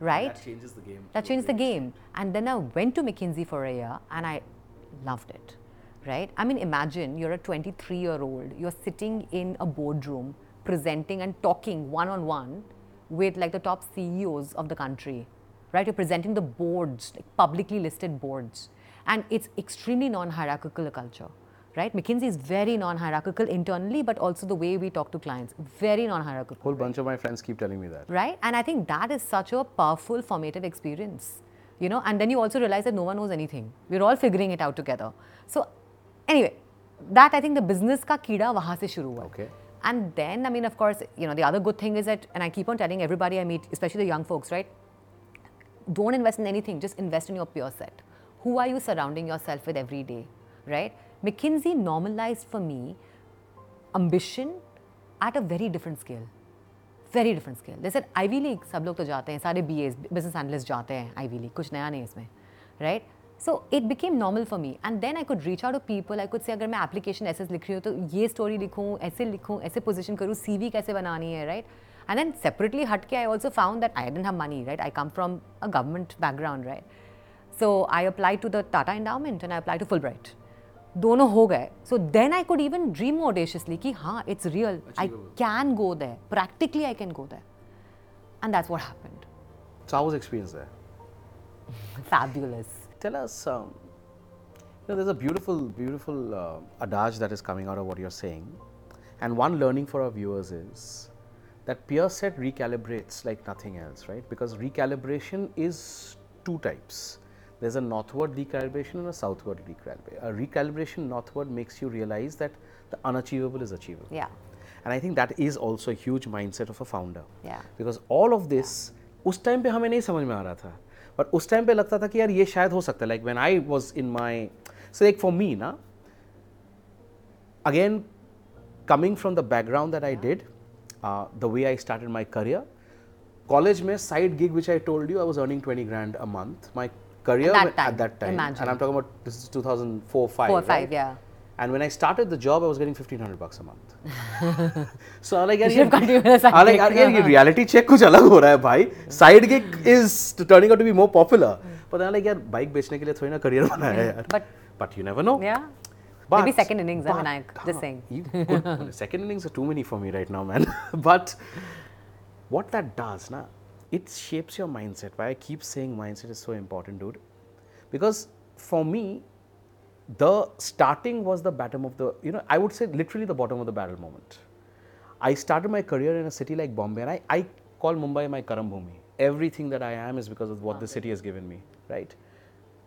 right? That changes the game. That changed the game. And then I went to McKinsey for a year and I loved it. Right? I mean, imagine you're a 23 year old, you're sitting in a boardroom presenting and talking one on one with like the top CEOs of the country. Right? You're presenting the boards, like publicly listed boards. And it's extremely non hierarchical culture. Right? McKinsey is very non hierarchical internally, but also the way we talk to clients. Very non hierarchical Whole bunch of my friends keep telling me that. right and i think that is such a powerful formative experience you know and then you also realize that no one knows anything we're all figuring it out together so anyway that i think the business ka keeda wahan se shuru hua Okay. and then i mean of course you know the other good thing is that and i keep on telling everybody i meet especially the young folks right don't invest in anything just invest in your pure set who are you surrounding yourself with every day right mckinsey normalized for me ambition at a very different scale very different scale जैसे ivy league सब लोग तो जाते हैं सारे B as business analyst जाते हैं ivy league कुछ नया नहीं इसमें right So it became normal for me and then I could reach out to people I could say अगर मैं एप्लीकेशन ऐसे लिख रही हूँ तो ये स्टोरी लिखूँ ऐसे लिखूँ ऐसे पोजिशन करूँ सी वी कैसे बनानी है राइट एंड देन सेपरेटली हट के I also found that I didn't have money right I come from a government background right so I I to the Tata Tata and I I to full Fulbright. दोनों हो गए। So then I could even dream audaciously कि हाँ it's real I can go there practically I can go there and that's what happened So how was experience there? (laughs) fabulous. Tell us, um, you know, there's a beautiful, beautiful uh, adage that is coming out of what you're saying. And one learning for our viewers is that peer set recalibrates like nothing else, right? Because recalibration is two types. There's a northward recalibration and a southward recalibration. A recalibration northward makes you realize that the unachievable is achievable. yeah And I think that is also a huge mindset of a founder. Yeah. Because all of this उस time पे हमें नहीं समझ में आ रहा था but उस time पे लगता था कि यार ये शायद हो सकता है like when I was in my so एक फॉर मी ना again coming from the background that I did the way I start my career college में side gig which I told you I was earning twenty grand a month my career at that time two thousand four five And when I started the job, I was getting 1500 bucks a month. (laughs) so I'm like, यार You should have continued as side I'm like, gig. यार ये reality check कुछ अलग हो रहा है भाई. Side gig is turning out to be more popular. But I'm like, यार bike बेचने के लिए थोड़ी ना career बनाया है यार. But- but you never know. yeah But, Maybe second innings, but- Vinayak, just saying. you could- (laughs) second innings are too many for me right now, man. (laughs) but what that does, na, it shapes your mindset. Why I keep saying mindset is so important, dude. Because for me, the starting was the bottom of the, you know, I would say literally the bottom of the barrel moment. I started my career in a city like Bombay, and I, I call Mumbai my Karam Bhumi. Everything that I am is because of what the city has given me, right?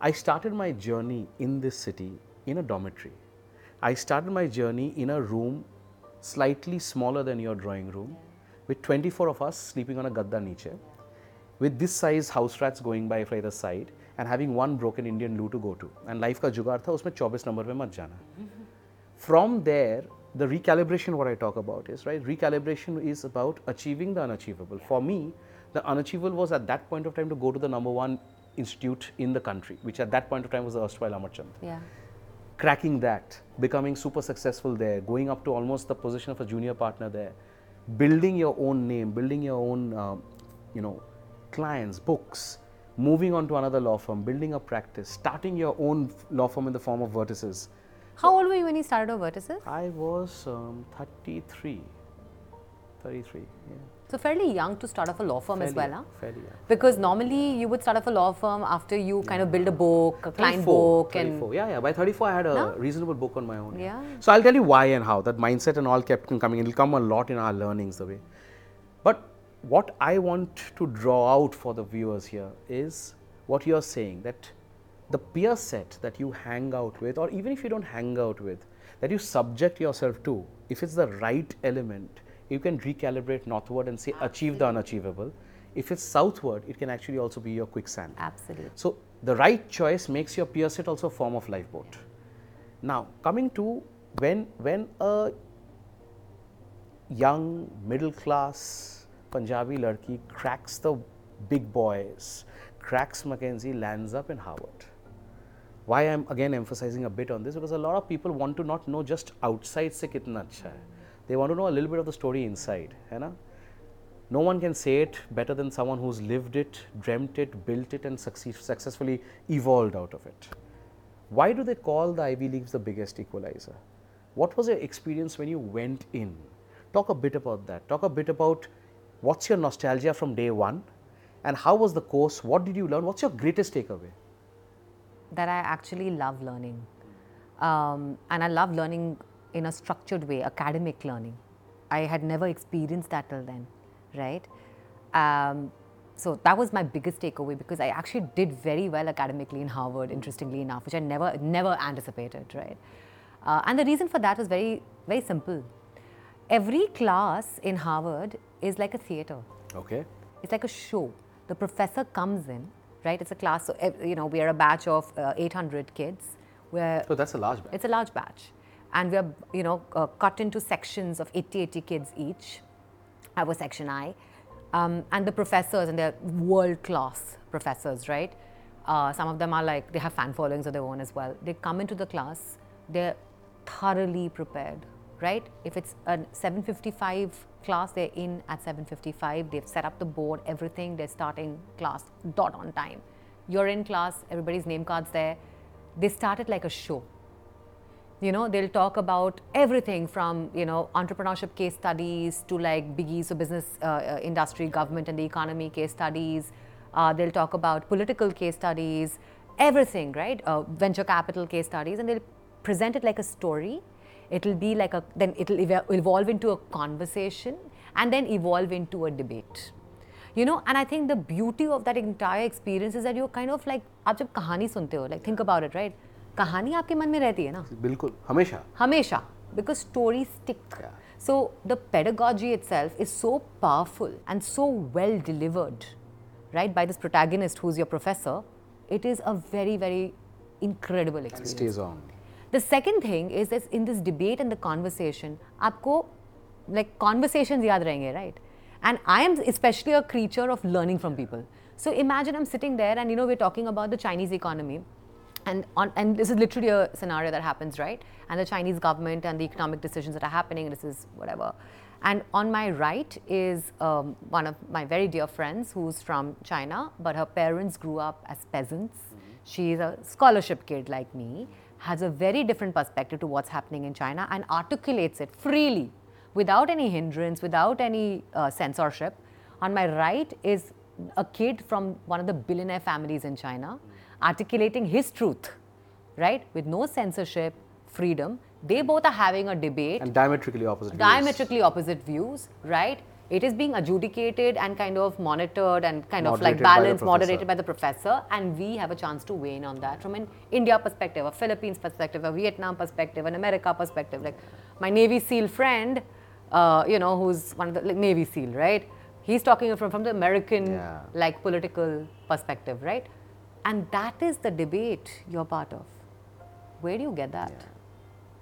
I started my journey in this city in a dormitory. I started my journey in a room slightly smaller than your drawing room, with 24 of us sleeping on a gadda niche, with this size house rats going by for either side, and having one broken Indian loo to go to. And life का जुगाड़ था उसमें 24 number पे मत जाना from there the recalibration what i talk about is right recalibration is about achieving the unachievable for me the unachievable was at that point of time to go to the number one institute in the country which at that point of time was the erstwhile amarchand yeah cracking that becoming super successful there going up to almost the position of a junior partner there building your own name building your own uh, you know clients books moving on to another law firm building a practice starting your own law firm in the form of vertices how old were you when you started on vertices I was um, 33. 33, yeah. so fairly young to start off a law firm as well Fairly- huh? fairly young. because normally you would start off a law firm after you kind of build a book a client 34, book 34. and yeah, yeah. By 34, I had a No? reasonable book on my own. Yeah. So I'll tell you why and how that mindset and all kept coming. It'll come a lot in our learnings the way. But what I want to draw out for the viewers here is what you're saying that the peer set that you hang out with, or even if you don't hang out with, that you subject yourself to, if it's the right element, you can recalibrate northward and say achieve the unachievable. If it's southward, it can actually also be your quicksand. absolutely So the right choice makes your peer set also a form of lifeboat. Now coming to when when a young middle class Punjabi ladki cracks the big boys, cracks McKinsey, lands up in Harvard. why I'm again emphasizing a bit on this because a lot of people want to not know just outside se kitna acha hai. They want to know a little bit of the story inside, hai na? No one can say it better than someone who's lived it, dreamt it, built it, and succeed, successfully evolved out of it. Why do they call the Ivy Leagues the biggest equalizer? What was your experience when you went in? Talk a bit about that. Talk a bit about what's your nostalgia from day one and how was the course? What did you learn? What's your greatest takeaway? that I actually love learning. Um, and I love learning in a structured way, academic learning. I had never experienced that till then, right? Um, so that was my biggest takeaway because I actually did very well academically in Harvard, interestingly enough, which I never, never anticipated, right? Uh, and the reason for that was very, very simple. Every class in Harvard is like a theater. Okay. It's like a show. The professor comes in right? It's a class, so, you know, we are a batch of uh, 800 kids. So that's a large batch. It's a large batch. And we're, you know, uh, cut into sections of 80, 80 kids each. I was section I. Um, and the professors, and they're world class professors, right? Uh, some of them are like, they have fan followings of their own as well. They come into the class, they're thoroughly prepared, right? If it's a 755 class, they're in at 7.55, they've set up the board, everything, they're starting class dot on time. You're in class, everybody's name card's there. They start it like a show. You know, they'll talk about everything from, you know, entrepreneurship case studies to like biggies, so business, uh, uh, industry, government and the economy case studies. Uh, they'll talk about political case studies, everything, right? Uh, venture capital case studies, and they'll present it like a story it'll be like a then it'll evolve into a conversation and then evolve into a debate you know and i think the beauty of that entire experience is that you're kind of like आप जब कहानी सुनते हो like think about it right कहानी आपके मन में रहती है ना बिल्कुल हमेशा हमेशा because stories stick Yeah. so the pedagogy itself is so powerful and so well delivered right by this protagonist who's your professor it is a very very incredible It experience stays on. The second thing is that in this debate and the conversation, aapko like conversations yaad rahenge, right? And I am especially a creature of learning from people. So imagine I'm sitting there and you know we're talking about the Chinese economy. And, on, and this is literally a scenario that happens, right? And the Chinese government and the economic decisions that are happening, this is whatever. And on my right is um, one of my very dear friends who's from China, but her parents grew up as peasants. Mm-hmm. She's a scholarship kid like me has a very different perspective to what's happening in China and articulates it freely without any hindrance, without any uh, censorship. On my right is a kid from one of the billionaire families in China articulating his truth, right? With no censorship, freedom. They both are having a debate. And diametrically opposite Diametrically views. opposite views, right? It is being adjudicated and kind of monitored and kind moderated of like balanced, by moderated by the professor. And we have a chance to weigh in on that from an India perspective, a Philippines perspective, a Vietnam perspective, an America perspective. Like my Navy SEAL friend, uh, you know, who's one of the like, Navy SEAL, right? He's talking from, from the American yeah. like political perspective, right? And that is the debate you're part of. Where do you get that?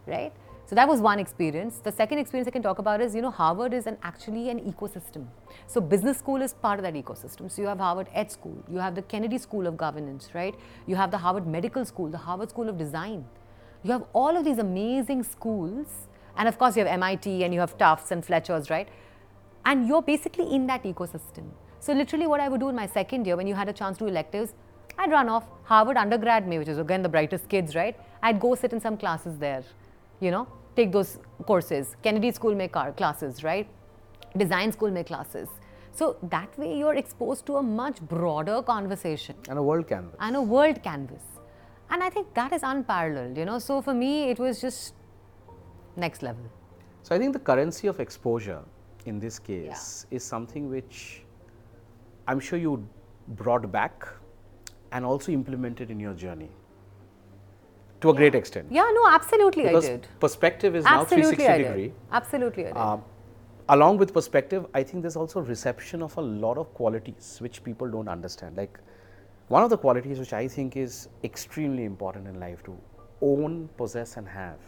Yeah. Right? So that was one experience. The second experience I can talk about is, you know, Harvard is an actually an ecosystem. So business school is part of that ecosystem. So you have Harvard Ed School, you have the Kennedy School of Governance, right? You have the Harvard Medical School, the Harvard School of Design. You have all of these amazing schools, and of course you have MIT and you have Tufts and Fletcher's, right? And you're basically in that ecosystem. So literally, what I would do in my second year when you had a chance to electives, I'd run off Harvard undergrad, me, which is again the brightest kids, right? I'd go sit in some classes there you know, take those courses. Kennedy School make classes, right? Design School make classes. So that way you're exposed to a much broader conversation. And a world canvas. And a world canvas. And I think that is unparalleled, you know. So for me, it was just next level. So I think the currency of exposure in this case yeah. is something which I'm sure you brought back and also implemented in your journey to a great extent. Yeah, no, absolutely because I did. Perspective is absolutely now 360 I degree. Did. Absolutely I did. Um, along with perspective, I think there's also reception of a lot of qualities which people don't understand. Like one of the qualities which I think is extremely important in life to own, possess, and have.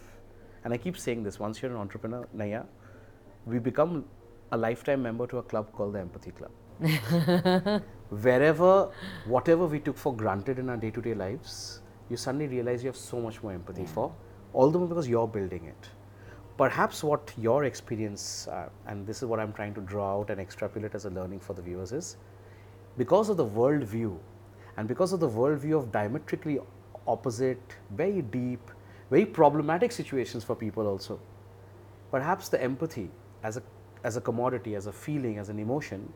And I keep saying this once you're an entrepreneur, Naiyya, we become a lifetime member to a club called the Empathy Club. (laughs) Wherever, whatever we took for granted in our day to day lives, you suddenly realize you have so much more empathy for, all the more because you're building it. Perhaps what your experience, uh, and this is what I'm trying to draw out and extrapolate as a learning for the viewers, is because of the world view and because of the world view of diametrically opposite, very deep, very problematic situations for people also, perhaps the empathy as a, as a commodity, as a feeling, as an emotion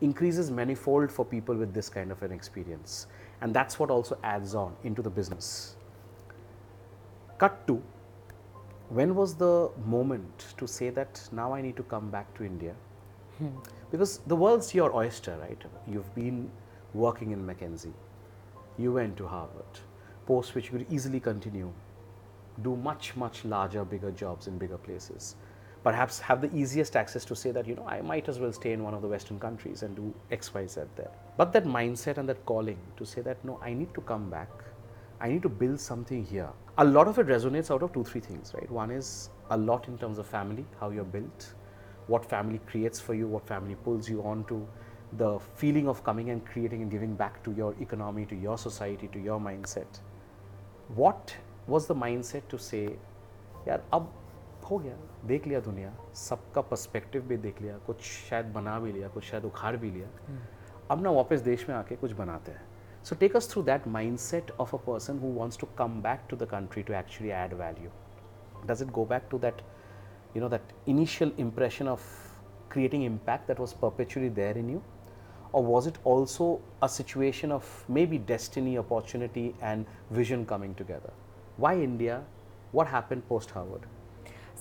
increases manifold for people with this kind of an experience. And that's what also adds on into the business. Cut to when was the moment to say that now I need to come back to India? Hmm. Because the world's your oyster, right? You've been working in McKinsey, you went to Harvard, post which you could easily continue, do much, much larger, bigger jobs in bigger places perhaps have the easiest access to say that, you know, I might as well stay in one of the Western countries and do X, Y, Z there. But that mindset and that calling to say that, no, I need to come back, I need to build something here. A lot of it resonates out of two, three things, right? One is a lot in terms of family, how you're built, what family creates for you, what family pulls you on to, the feeling of coming and creating and giving back to your economy, to your society, to your mindset. What was the mindset to say, yeah, हो गया देख लिया दुनिया सबका perspective भी देख लिया कुछ शायद बना भी लिया कुछ शायद उखाड़ भी लिया। हम्म। अब ना वापस देश में आके कुछ बनाते हैं। So take us through that mindset of a person who wants to come back to the country to actually add value does it go back to that you know that initial impression of creating impact that was perpetually there in you or was it also a situation of maybe destiny opportunity and vision coming together why India what happen post Harvard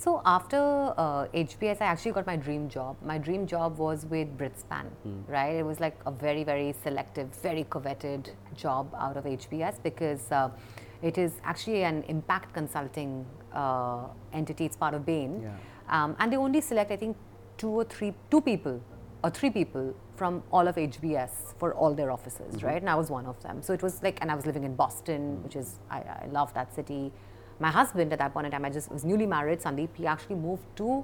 So after uh, HBS, I actually got my dream job. My dream job was with Bridgespan, right? It was like a very, very selective, very coveted job out of HBS because uh, it is actually an impact consulting uh, entity. It's part of Bain, Yeah. um, and they only select, I think, two or three, two people or three people from all of HBS for all their offices, right? And I was one of them. So it was like, and I was living in Boston, which is I, I love that city. My husband at that point in time, I just was newly married. Sandeep, he actually moved to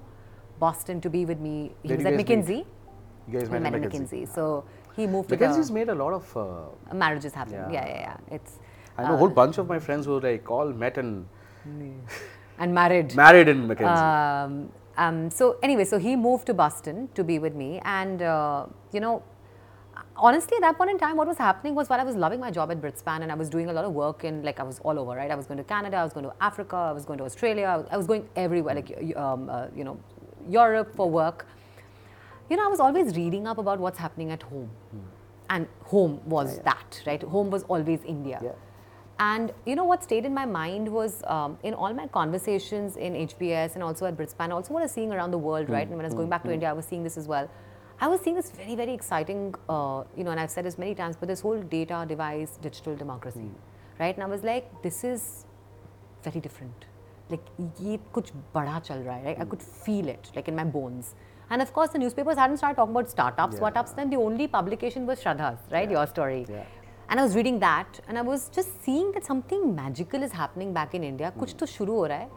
Boston to be with me. He Where was at guys meet? McKinsey. you guys met met McKinsey. McKinsey. So he moved McKinsey's to made a lot of uh, marriages happen. Yeah. Yeah, yeah, yeah. It's i know a whole bunch of my friends who like all met and (laughs) and married. married in mckinsey Um, um, so anyway, so he moved to Boston to be with me, and uh, you know, honestly, at that point in time, what was happening was while I was loving my job at Bridgespan and I was doing a lot of work in like I was all over, right? I was going to Canada, I was going to Africa, I was going to Australia, I was, going everywhere, like um, uh, you know, Europe for work. You know, I was always reading up about what's happening at home, and home was that, right? Home was always India. Yeah. And you know what stayed in my mind was um, in all my conversations in HBS and also at Bridgespan, also what I was seeing around the world, right? And when I was going back to India, I was seeing this as well. I was seeing this very, very exciting, uh, you know, and I've said this many times, but this whole data, device, digital democracy, mm. right? And I was like, this is very different. Like, ye kuch bada chal raha hai, right? Mm. I hmm. could feel it, like in my bones. And of course, the newspapers hadn't started talking about startups, yeah. startups. Then the only publication was Shraddha's, right? Yeah. YourStory. Yeah. And I was reading that, and I was just seeing that something magical is happening back in India. Mm. Kuch hmm. to shuru ho raha hai.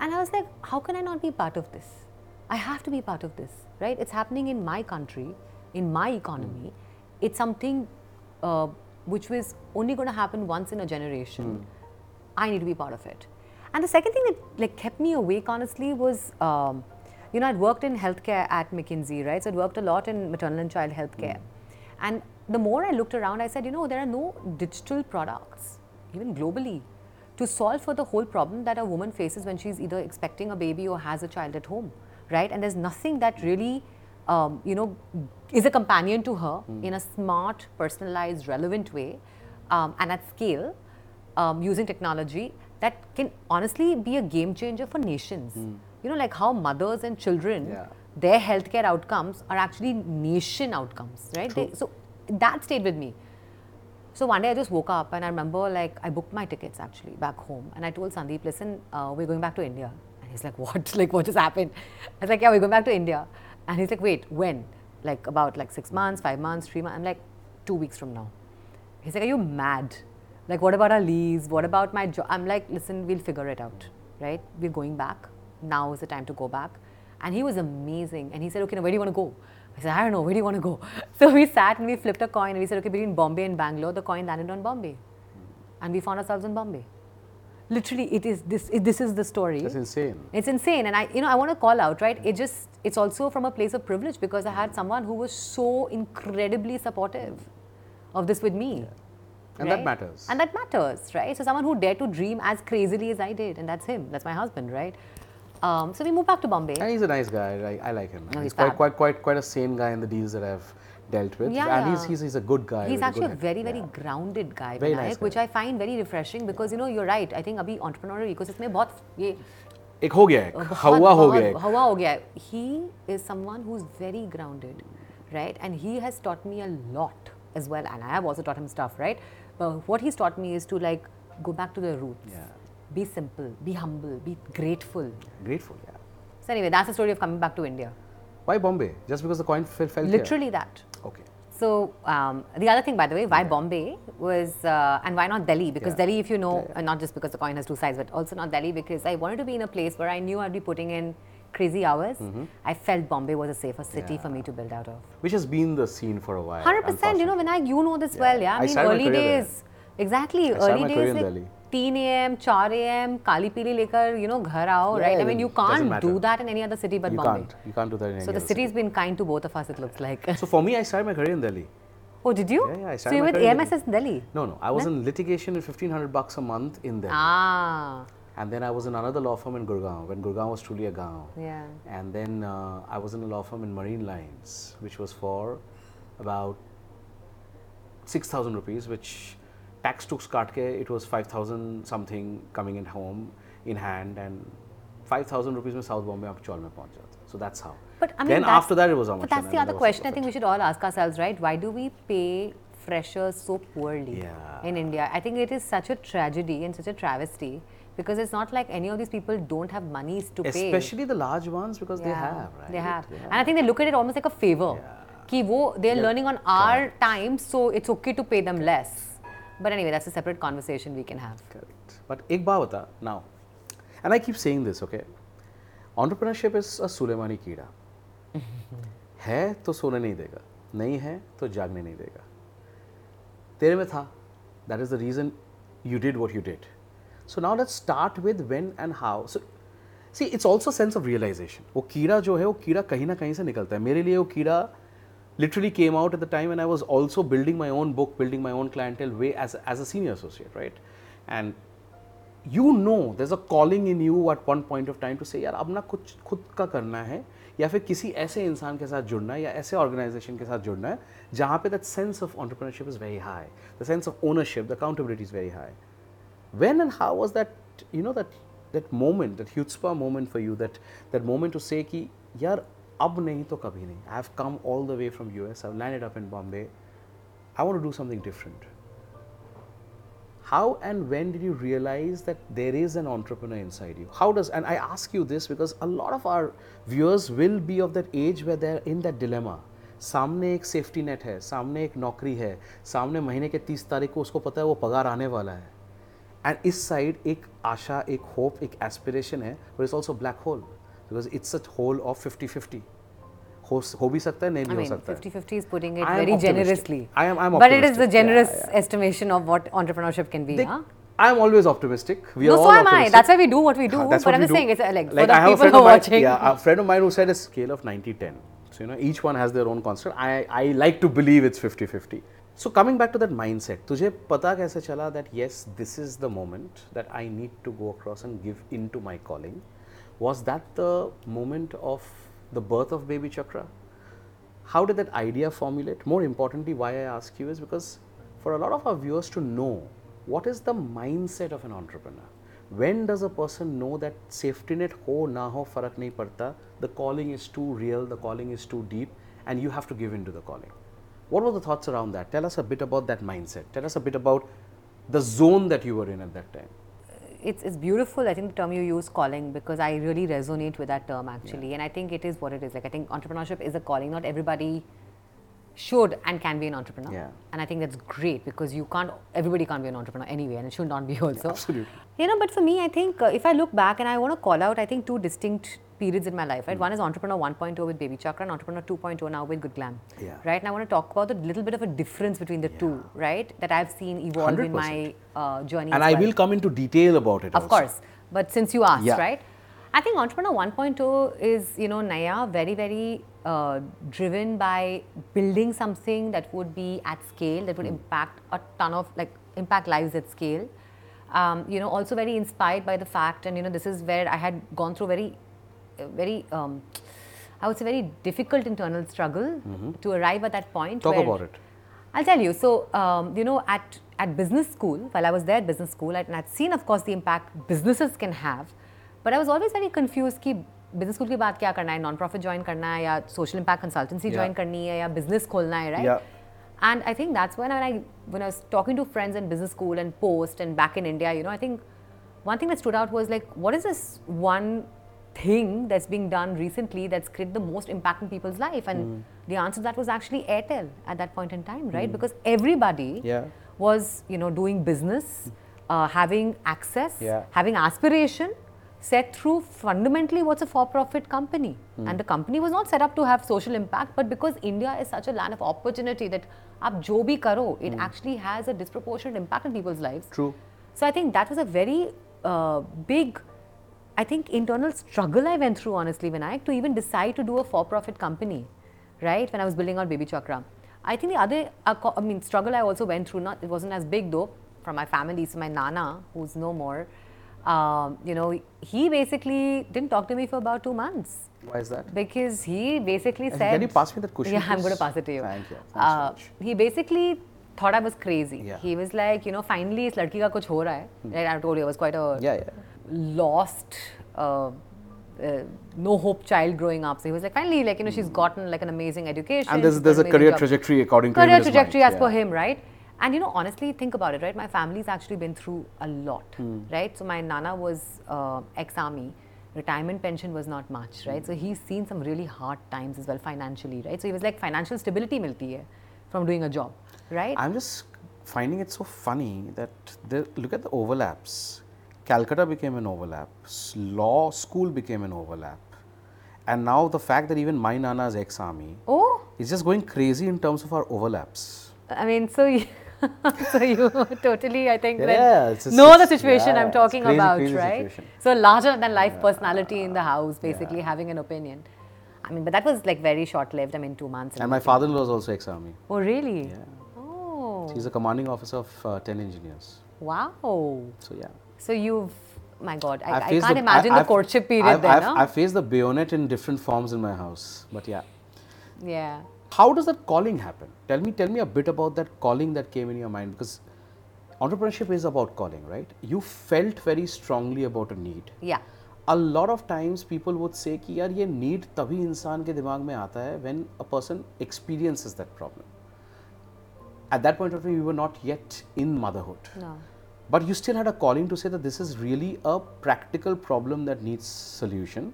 And I was like, how can I not be part of this? I have to be part of this right? It's happening in my country, in my economy. It's something uh, which was only going to happen once in a generation. I need to be part of it. And the second thing that like kept me awake, honestly, was um, you know I'd worked in healthcare at McKinsey, right? So I'd worked a lot in maternal and child healthcare. And the more I looked around, I said, you know, there are no digital products, even globally, to solve for the whole problem that a woman faces when she's either expecting a baby or has a child at home, right? And there's nothing that really, um, you know, is a companion to her in a smart, personalized, relevant way, um, and at scale, um, using technology that can honestly be a game changer for nations. You know, like how mothers and children, Yeah. their healthcare outcomes are actually nation outcomes, right? They, so that stayed with me. So one day I just woke up and I remember like I booked my tickets actually back home and I told Sandeep, listen, uh, we're going back to India. He's like, (laughs) what? like what just happened? I was like, yeah, we're going back to India. And he's like, wait, when? Like about like six months, five months, three months. I'm like, two weeks from now. He's like, are you mad? Like what about our lease? What about my job? I'm like, listen, we'll figure it out, right? We're going back. Now is the time to go back. And he was amazing. And he said, okay, now where do you want to go? I said, I don't know, where do you want to go? (laughs) So we sat and we flipped a coin and we said, okay, between Bombay and Bangalore, the coin landed on Bombay. and we found ourselves in Bombay. Literally, it is this. It, this is the story. it's insane. It's insane, and I, you know, I want to call out, right? It just, it's also from a place of privilege because I had someone who was so incredibly supportive of this with me. And that matters. And that matters, right? So someone who dared to dream as crazily as I did, and that's him. That's my husband, right? Um, so we moved back to Bombay. And he's a nice guy. I, I like him. No, he's he's quite, quite, quite, quite a sane guy in the deals that I've dealt with. Yeah, and he's, yeah. he's, he's a good guy. He's with a actually a good very, head. very Yeah. grounded guy, Very Vinayak, nice which guy. I find very refreshing because you know you're right. I think अभी entrepreneurial ecosystem में बहुत ये एक हो गया एक बहुत- हवा हो बहुत गया एक हवा हो गया है. He is someone who's very grounded, right? And he has taught me a lot as well, and I have also taught him stuff, right? But what he's taught me is to like go back to the roots. Yeah. Be simple, be humble, be grateful. grateful yeah So anyway, that's the story of coming back to India. why Bombay just because the coin fell, fell Literally that. here okay So um, the other thing, by the way, why Bombay was, uh, and why not Delhi? Because Yeah. Delhi, if you know, and not just because the coin has two sides, but also not Delhi because I wanted to be in a place where I knew I'd be putting in crazy hours. I felt Bombay was a safer city for me to build out of. which has been the scene for a while Hundred percent. You know, Vinayak, you know this well, yeah. I, I mean, early career there. days. Exactly. I early my days, like Delhi. 3 a.m., 4 a.m., kali pili lekar, you know, ghar aao, Yeah, right? I mean, you it doesn't can't do matter. that in any other city but you Bombay. can't you can't do that in So any the other city's city. been kind to both of us, it looks like. so for me I started my career in Delhi oh, did you? Yeah, yeah, I so started you my were with AMSS in Delhi? no no I was in litigation at 1500 bucks a month in Delhi Ah, and then I was in another law firm in Gurgaon when Gurgaon was truly a gaon yeah. and then uh, I was in a law firm in Marine Lines, which was for about six thousand rupees, which tax took skatke it was five thousand something coming in home in hand, and five thousand rupees में South Bombay आप चौल में पहुंच जाते. So that's how. But I mean, then that's- after that it was how much. But that's and the then other there was question I profit. think we should all ask ourselves, right? Why do we pay freshers so poorly Yeah. in India? I think it is such a tragedy and such a travesty because it's not like any of these people don't have monies to pay. Especially the large ones because they Yeah, have, right? They have. And I think they look at it almost like a favor. Ki wo, they're learning on our time, so it's okay to pay them less. But anyway, that's a separate conversation we can have. Correct. But बात बता now, and I keep saying this, okay? Entrepreneurship is a Suleimani कीड़ा. है तो सोने नहीं देगा, नहीं है तो जागने नहीं देगा. तेरे में था. That is the reason you did what you did. So now let's start with when and how. So see, it's also sense of realization. वो कीड़ा जो है वो कीड़ा कहीं ना कहीं से निकलता है. मेरे लिए वो कीड़ा literally came out at the time when I was also building my own book, building my own clientele way as, as a senior associate, right? And you know there's a calling in you at one point of time to say यार अब ना कुछ खुद का करना है या फिर किसी ऐसे इंसान के साथ जुड़ना है या ऐसे ऑर्गेनाइजेशन के साथ जुड़ना है जहाँ पे that sense of entrepreneurship is very high the sense of ownership the accountability is very high when and how was that you know that that moment that chutzpah moment for you that that moment to say कि यार अब नहीं तो कभी नहीं। I have come all the way from U S I landed up in Bombay I want do something different how and when did you realise that there is an entrepreneur inside you how does and I ask you this because a lot of our viewers will be of that age way there in that dilemma सामने एक safety net है, सामने एक नौकरी है, सामने महीने के तीस तारीख को उसको पता है वो पगार आने वाला है। एंड इस साइड एक आशा, एक होप एक एस्पिरेशन है और it's also black hole because it's a hole of fifty fifty हो हो भी सकता है नहीं भी I हो mean, सकता है 50 50 is putting it I am very optimistic. generously. I am- I am But it is the optimistic. Yeah, yeah. estimation of what entrepreneurship can be. They- huh? I'm always optimistic. We No, are so all am I. That's why we do what we do. That's but what I'm just saying, it's uh, like, for the I people who are watching. Yeah, a friend of mine who said a scale of 90-10. So, you know, each one has their own construct. I, I like to believe it's 50-50. So, coming back to that mindset, तुझे पता कैसे चला that yes, this is the moment that I need to go across and give into my calling? Was that the moment of the birth of BabyChakra? How did that idea formulate? More importantly, why I ask you is because for a lot of our viewers to know what is the mindset of an entrepreneur. When does a person know that safety net ho na ho farak nahi padta, the calling is too real, the calling is too deep, and you have to give in to the calling. What were the thoughts around that? Tell us a bit about that mindset. Tell us a bit about the zone that you were in at that time. It's, it's beautiful. I think the term you use, calling, because I really resonate with that term actually. And I think it is what it is. Like, I think entrepreneurship is a calling. Not everybody should and can be an entrepreneur. Yeah. And I think that's great because you can't, everybody can't be an entrepreneur anyway, and it should not be (laughs) also. absolutely. You know, but for me, I think uh, if I look back and I want to call out, I think two distinct periods in my life, right? One is entrepreneur 1.0 with BabyChakra and entrepreneur 2.0 now with Good Glamm. Yeah. Right? And I want to talk about a little bit of a difference between the two, right? That I've seen evolve in 100%. my uh, journey. And I well. will come into detail about it. Of also. course. But since you asked, Yeah. right? I think Entrepreneur 1.0 is, you know, Naiyya, very, very uh, driven by building something that would be at scale, that would impact a ton of, like, impact lives at scale. Um, you know, also very inspired by the fact, and, you know, this is where I had gone through very, very, um, I would say, very difficult internal struggle to arrive at that point. Talk about it. I'll tell you. So, um, you know, at, at business school, while I was there at business school, and I'd seen, of course, the impact businesses can have, but I was always very confused business school के बाद क्या करना है non-profit join करना है या social impact consultancy Yeah. join करनी है या business खोलना है right Yeah. and I think that's when I when I was talking to friends in business school and post and back in India you know I think one thing that stood out was like what is this one thing that's being done recently that's created the most impact in people's life and Hmm. the answer to that was actually Airtel at that point in time right because everybody Yeah. was you know doing business uh, having access Yeah. having aspiration set through fundamentally what's a for-profit company Hmm. and the company was not set up to have social impact but because india is such a land of opportunity that aap jo bhi karo it actually has a disproportionate impact on people's lives Hmm. True. so i think that was a very uh, big i think internal struggle i went through honestly vinayak to even decide to do a for-profit company right when i was building out baby chakra i think the other uh, i mean struggle i also went through not it wasn't as big though from my family so my nana who's no more um, you know, he basically didn't talk to me for about two months. Why is that? Because he basically and said. Can you pass me that cushion? Yeah, please? I'm going to pass it to you. Thank you. Uh, so he basically thought I was crazy. Yeah. He was like, you know, finally, this ladki ka kuch ho raha hai. Hmm. Like I told you, I was quite a yeah, yeah. lost. Uh, uh, no hope child growing up. So he was like, finally, like you know, mm. she's hmm. gotten like an amazing education. And there's there's a career job. trajectory according to career trajectory as yeah. per him, right? And you know, honestly, think about it, right? My family's actually been through a lot, Hmm. right? So my nana was uh, ex-army, retirement pension was not much, right? Hmm. So he's seen some really hard times as well financially, right? So he was like, financial stability milti hai from doing a job, right? I'm just finding it so funny that the, look at the overlaps. Calcutta became an overlap. Law school became an overlap. And now the fact that even my nana is ex-army oh, is just going crazy in terms of our overlaps. I mean, so (laughs) so you (laughs) totally, I think, then Yeah, just- know the situation yeah, I'm talking crazy, about, crazy right? situation. So larger than life personality in the house, basically having an opinion. I mean, but that was like very short lived. I mean, two months. And my father-in-law is also ex-army. Oh, really? Yeah. Oh, He's a commanding officer of uh, 10 engineers. wow. So yeah. So you've, my God, I, I've I can't imagine the I've- courtship period I've, there, I've, no? I've faced the bayonet in different forms in my house. But yeah. yeah. How does that calling happen? Tell me, tell me a bit about that calling that came in your mind because entrepreneurship is about calling, right? You felt very strongly about a need. Yeah. A lot of times people would say कि यार ये need तभी इंसान के दिमाग में आता है when a person experiences that problem. At that point of time, you were not yet in motherhood. No. But you still had a calling to say that this is really a practical problem that needs solution.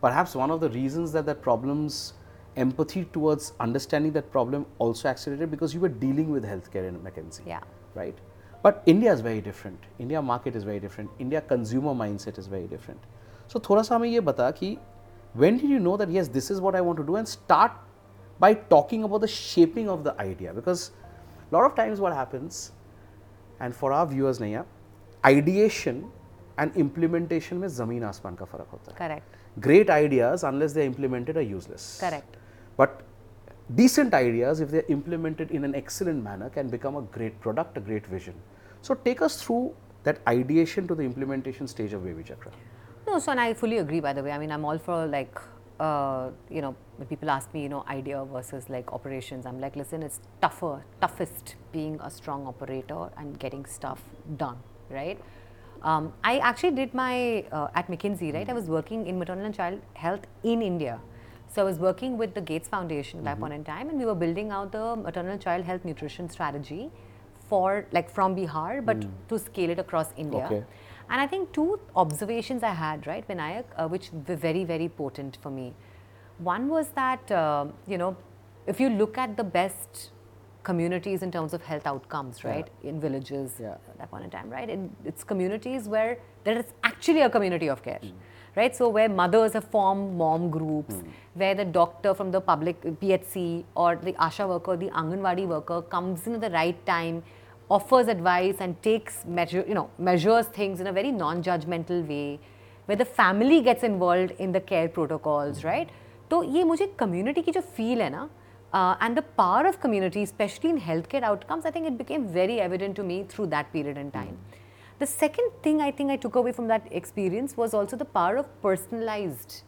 Perhaps one of the reasons that that problem's empathy towards understanding that problem also accelerated because you were dealing with healthcare in McKinsey. Yeah. Right. But India is very different. India market is very different. India consumer mindset is very different. So Thora Sami हमें ये बता when did you know that yes this is what I want to do and start by talking about the shaping of the idea because a lot of times what happens and for our viewers Naiyya, ideation and implementation में zameen aspan ka फर्क hota Correct. Great ideas unless they are implemented are useless. Correct but decent ideas if they are implemented in an excellent manner can become a great product a great vision so take us through that ideation to the implementation stage of baby chakra No, so and I fully agree. By the way, I mean I'm all for like, uh, you know, when people ask me, you know, idea versus like operations, I'm like, listen, it's tougher, toughest being a strong operator and getting stuff done, right? Um, I actually did my uh, at McKinsey, right? I was working in maternal and child health in India. So I was working with the Gates Foundation at that point in time, and we were building out the maternal child health nutrition strategy for like from Bihar, but to scale it across India. Okay. And I think two observations I had, right, Vinayak, uh, which were very, very potent for me. One was that, uh, you know, if you look at the best communities in terms of health outcomes, right? In villages Yeah. at that point in time, right? It's communities where there is actually a community of care, right? So where mothers have formed mom groups, where the doctor from the public PHC or the ASHA worker, the Anganwadi worker comes in at the right time, offers advice and takes measure, you know, measures things in a very non-judgmental way, where the family gets involved in the care protocols, right? तो ये मुझे community की जो feel है ना uh, and the power of community, especially in healthcare outcomes, I think it became very evident to me through that period in time. the second thing I think I took away from that experience was also the power of personalized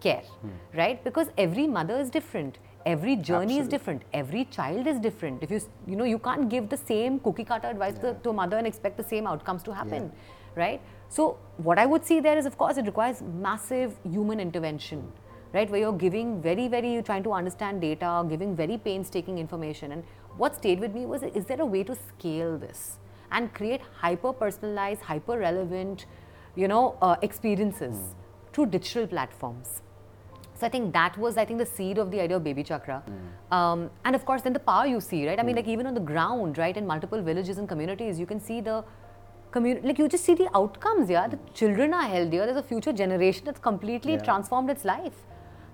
care, hmm. right? Because every mother is different, every journey is different, every child is different. If you you know you can't give the same cookie cutter advice to, to a mother and expect the same outcomes to happen, right? So what I would see there is, of course, it requires massive human intervention right? Where you're giving very, very, you're trying to understand data, giving very painstaking information. And what stayed with me was, is there a way to scale this and create hyper personalized, hyper relevant, you know, uh, experiences through digital platforms? So I think that was, I think, the seed of the idea of BabyChakra. Um, and of course, then the power you see, right? I mean, like even on the ground, right, in multiple villages and communities, you can see the community, like you just see the outcomes, yeah. The children are healthier. There's a future generation that's completely Yeah. transformed its life.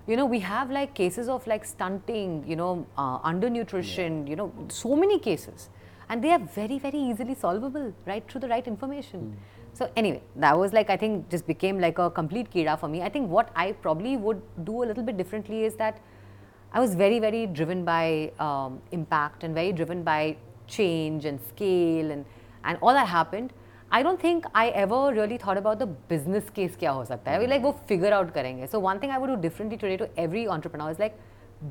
You know, we have like cases of like stunting, you know, uh, undernutrition, you know, so many cases And they are very, very easily solvable, right, through the right information. So, anyway, that was like, I think, just became like a complete kira for me. I think what I probably would do a little bit differently is that I was very, very driven by um, impact and very driven by change and scale and, and all that happened. I don't think I ever really thought about the business case क्या हो सकता है. We like वो figure out करेंगे. So one thing I would do differently today to every entrepreneur is like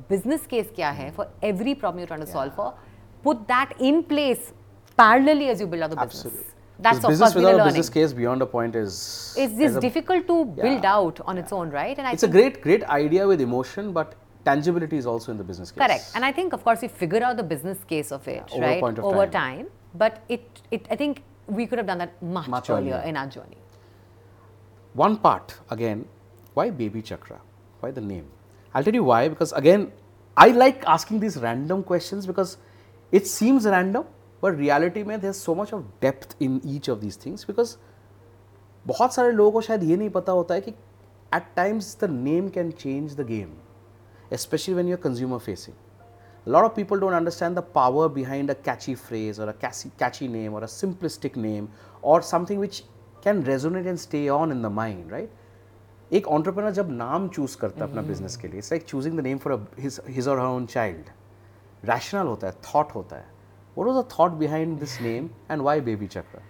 business case क्या है for every problem you're trying to solve for. Put that in place parallelly as you build other the business. Absolutely. That's of business course without a business case beyond a point is It's is a- difficult to build Yeah. out on its own, right? And I It's a great, great idea with emotion, but tangibility is also in the business case. Correct. And I think, of course, we figure out the business case of it, over a right? point of over time. time. But it, it, I think we could have done that much, Much earlier, earlier. in our journey. One part again, why BabyChakra? Why the name? I'll tell you why. Because again, I like asking these random questions because it seems random, but reality में there's so much of depth in each of these things because बहुत सारे लोगों को शायद ये नहीं पता होता है कि at times the name can change the game, especially when you're consumer facing. A lot of people don't understand the power behind a catchy phrase or a catchy, catchy name or a simplistic name or something which can resonate and stay on in the mind, right? एक entrepreneur जब नाम choose करता है अपना business के लिए it's like choosing the name for his his or her own child rational होता है थॉट होता है what was the thought behind this name and why baby chakra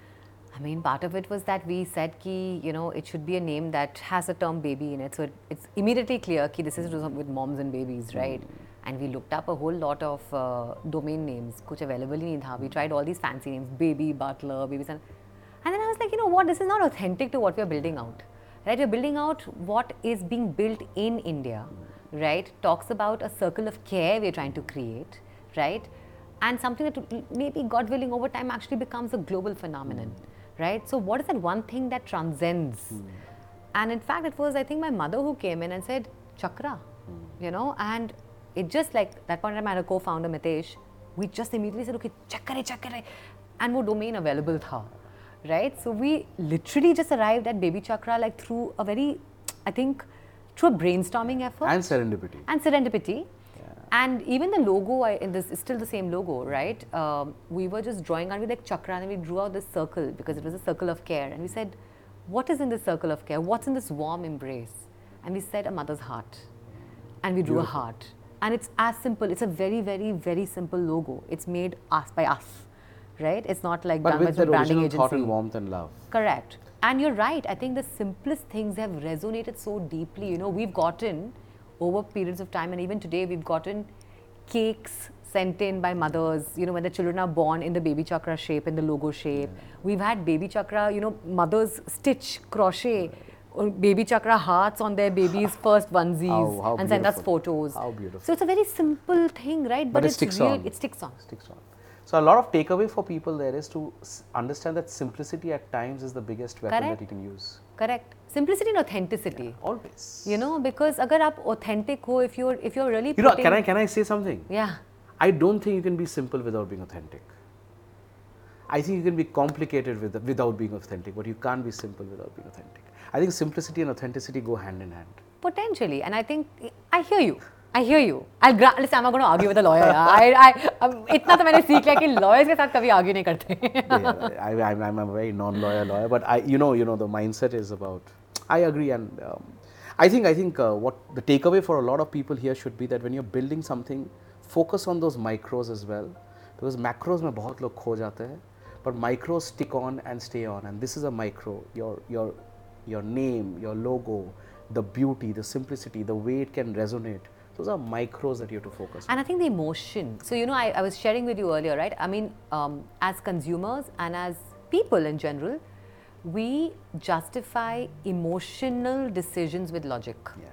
I mean, part of it was that we said ki, you know, it should be a name that has a term baby in it. So it, it's immediately clear ki this is with moms and babies, right? And we looked up a whole lot of uh, domain names. Kuch available ही नहीं था. We tried all these fancy names, baby, butler, baby son. And then I was like, you know what, this is not authentic to what we're building out. Right? We're building out what is being built in India, right? Talks about a circle of care we're trying to create, right? and something that maybe God willing over time actually becomes a global phenomenon, hmm. right? So what is that one thing that transcends? Hmm. And in fact, it was I think my mother who came in and said chakra, hmm. you know, and it just like that point in time I had a co-founder Mitesh, we just immediately said okay chakra chakra, and more domain available था, right? So we literally just arrived at baby chakra like through a very, I think, through a brainstorming effort and serendipity and serendipity. And even the logo, I, in this is still the same logo, right? Um, we were just drawing out with like chakra, and we drew out this circle because it was a circle of care, and we said, "What is in this circle of care? What's in this warm embrace?" And we said, "A mother's heart," and we drew a heart. And it's as simple. It's a very, very, very simple logo. It's made us by us, right? It's not like but done with that branding agency. thought and warmth and love Correct. And you're right. I think the simplest things have resonated so deeply. You know, we've gotten over periods of time, and even today, we've gotten cakes sent in by mothers, you know, when the children are born in the baby chakra shape, in the logo shape. We've had baby chakra, you know, mothers stitch, crochet, or baby chakra hearts on their baby's (laughs) first onesies How- how and send us photos. How beautiful. So it's a very simple thing, right? But it it's sticks real, on. It sticks on. sticks on so, a lot of takeaway for people there is to understand that simplicity at times is the biggest weapon Correct. that you can use. Correct. Simplicity and authenticity. Yeah, always. You know, because if you're authentic ho, if you're if you're really you know, can I can I say something? Yeah. I don't think you can be simple without being authentic. I think you can be complicated with, without being authentic, but you can't be simple without being authentic. I think simplicity and authenticity go hand in hand. Potentially, and I think I hear you. I hear you. I'll gra- listen. I'm not going to argue with a lawyer. I, I, um, इतना तो मैंने सीख लिया कि lawyers के साथ कभी argue नहीं करते. yeah, I, I'm, I'm a very non-lawyer lawyer, but I, you know, you know, the mindset is about. I agree, and um, I think, I think uh, what the takeaway for a lot of people here should be that when you're building something, focus on those micros as well, because macros में बहुत लोग खो जाते हैं, but micros stick on and stay on, and this is a micro. Your your your name, your logo, the beauty, the simplicity, the way it can resonate. Those are micros that you have to focus on. And I think the emotion. So, you know, I, I was sharing with you earlier, right? I mean, um, as consumers and as people in general, we justify emotional decisions with logic. Yeah.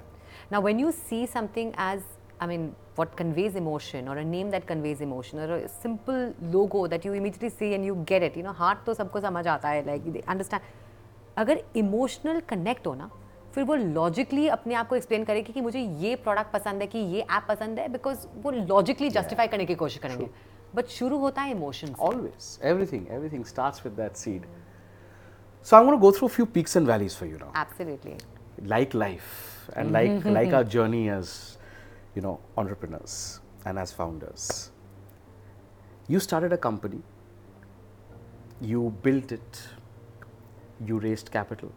Now, when you see something as, I mean, what conveys emotion or a name that conveys emotion or a simple logo that you immediately see and you get it, you know, heart to sabko samajh aata hai, like they understand. अगर emotional connect हो ना फिर वो logically अपने आप को explain करेगी कि मुझे ये प्रोडक्ट पसंद है कि ये ऐप पसंद है बिकॉज़ वो लॉजिकली जस्टिफाई करने की कोशिश करेंगे। बट शुरू होता है emotion always everything everything starts with that seed so I go through few peaks and valleys for you now absolutely like life and like like our journey as you know entrepreneurs and as founders you started a company you built it you raised capital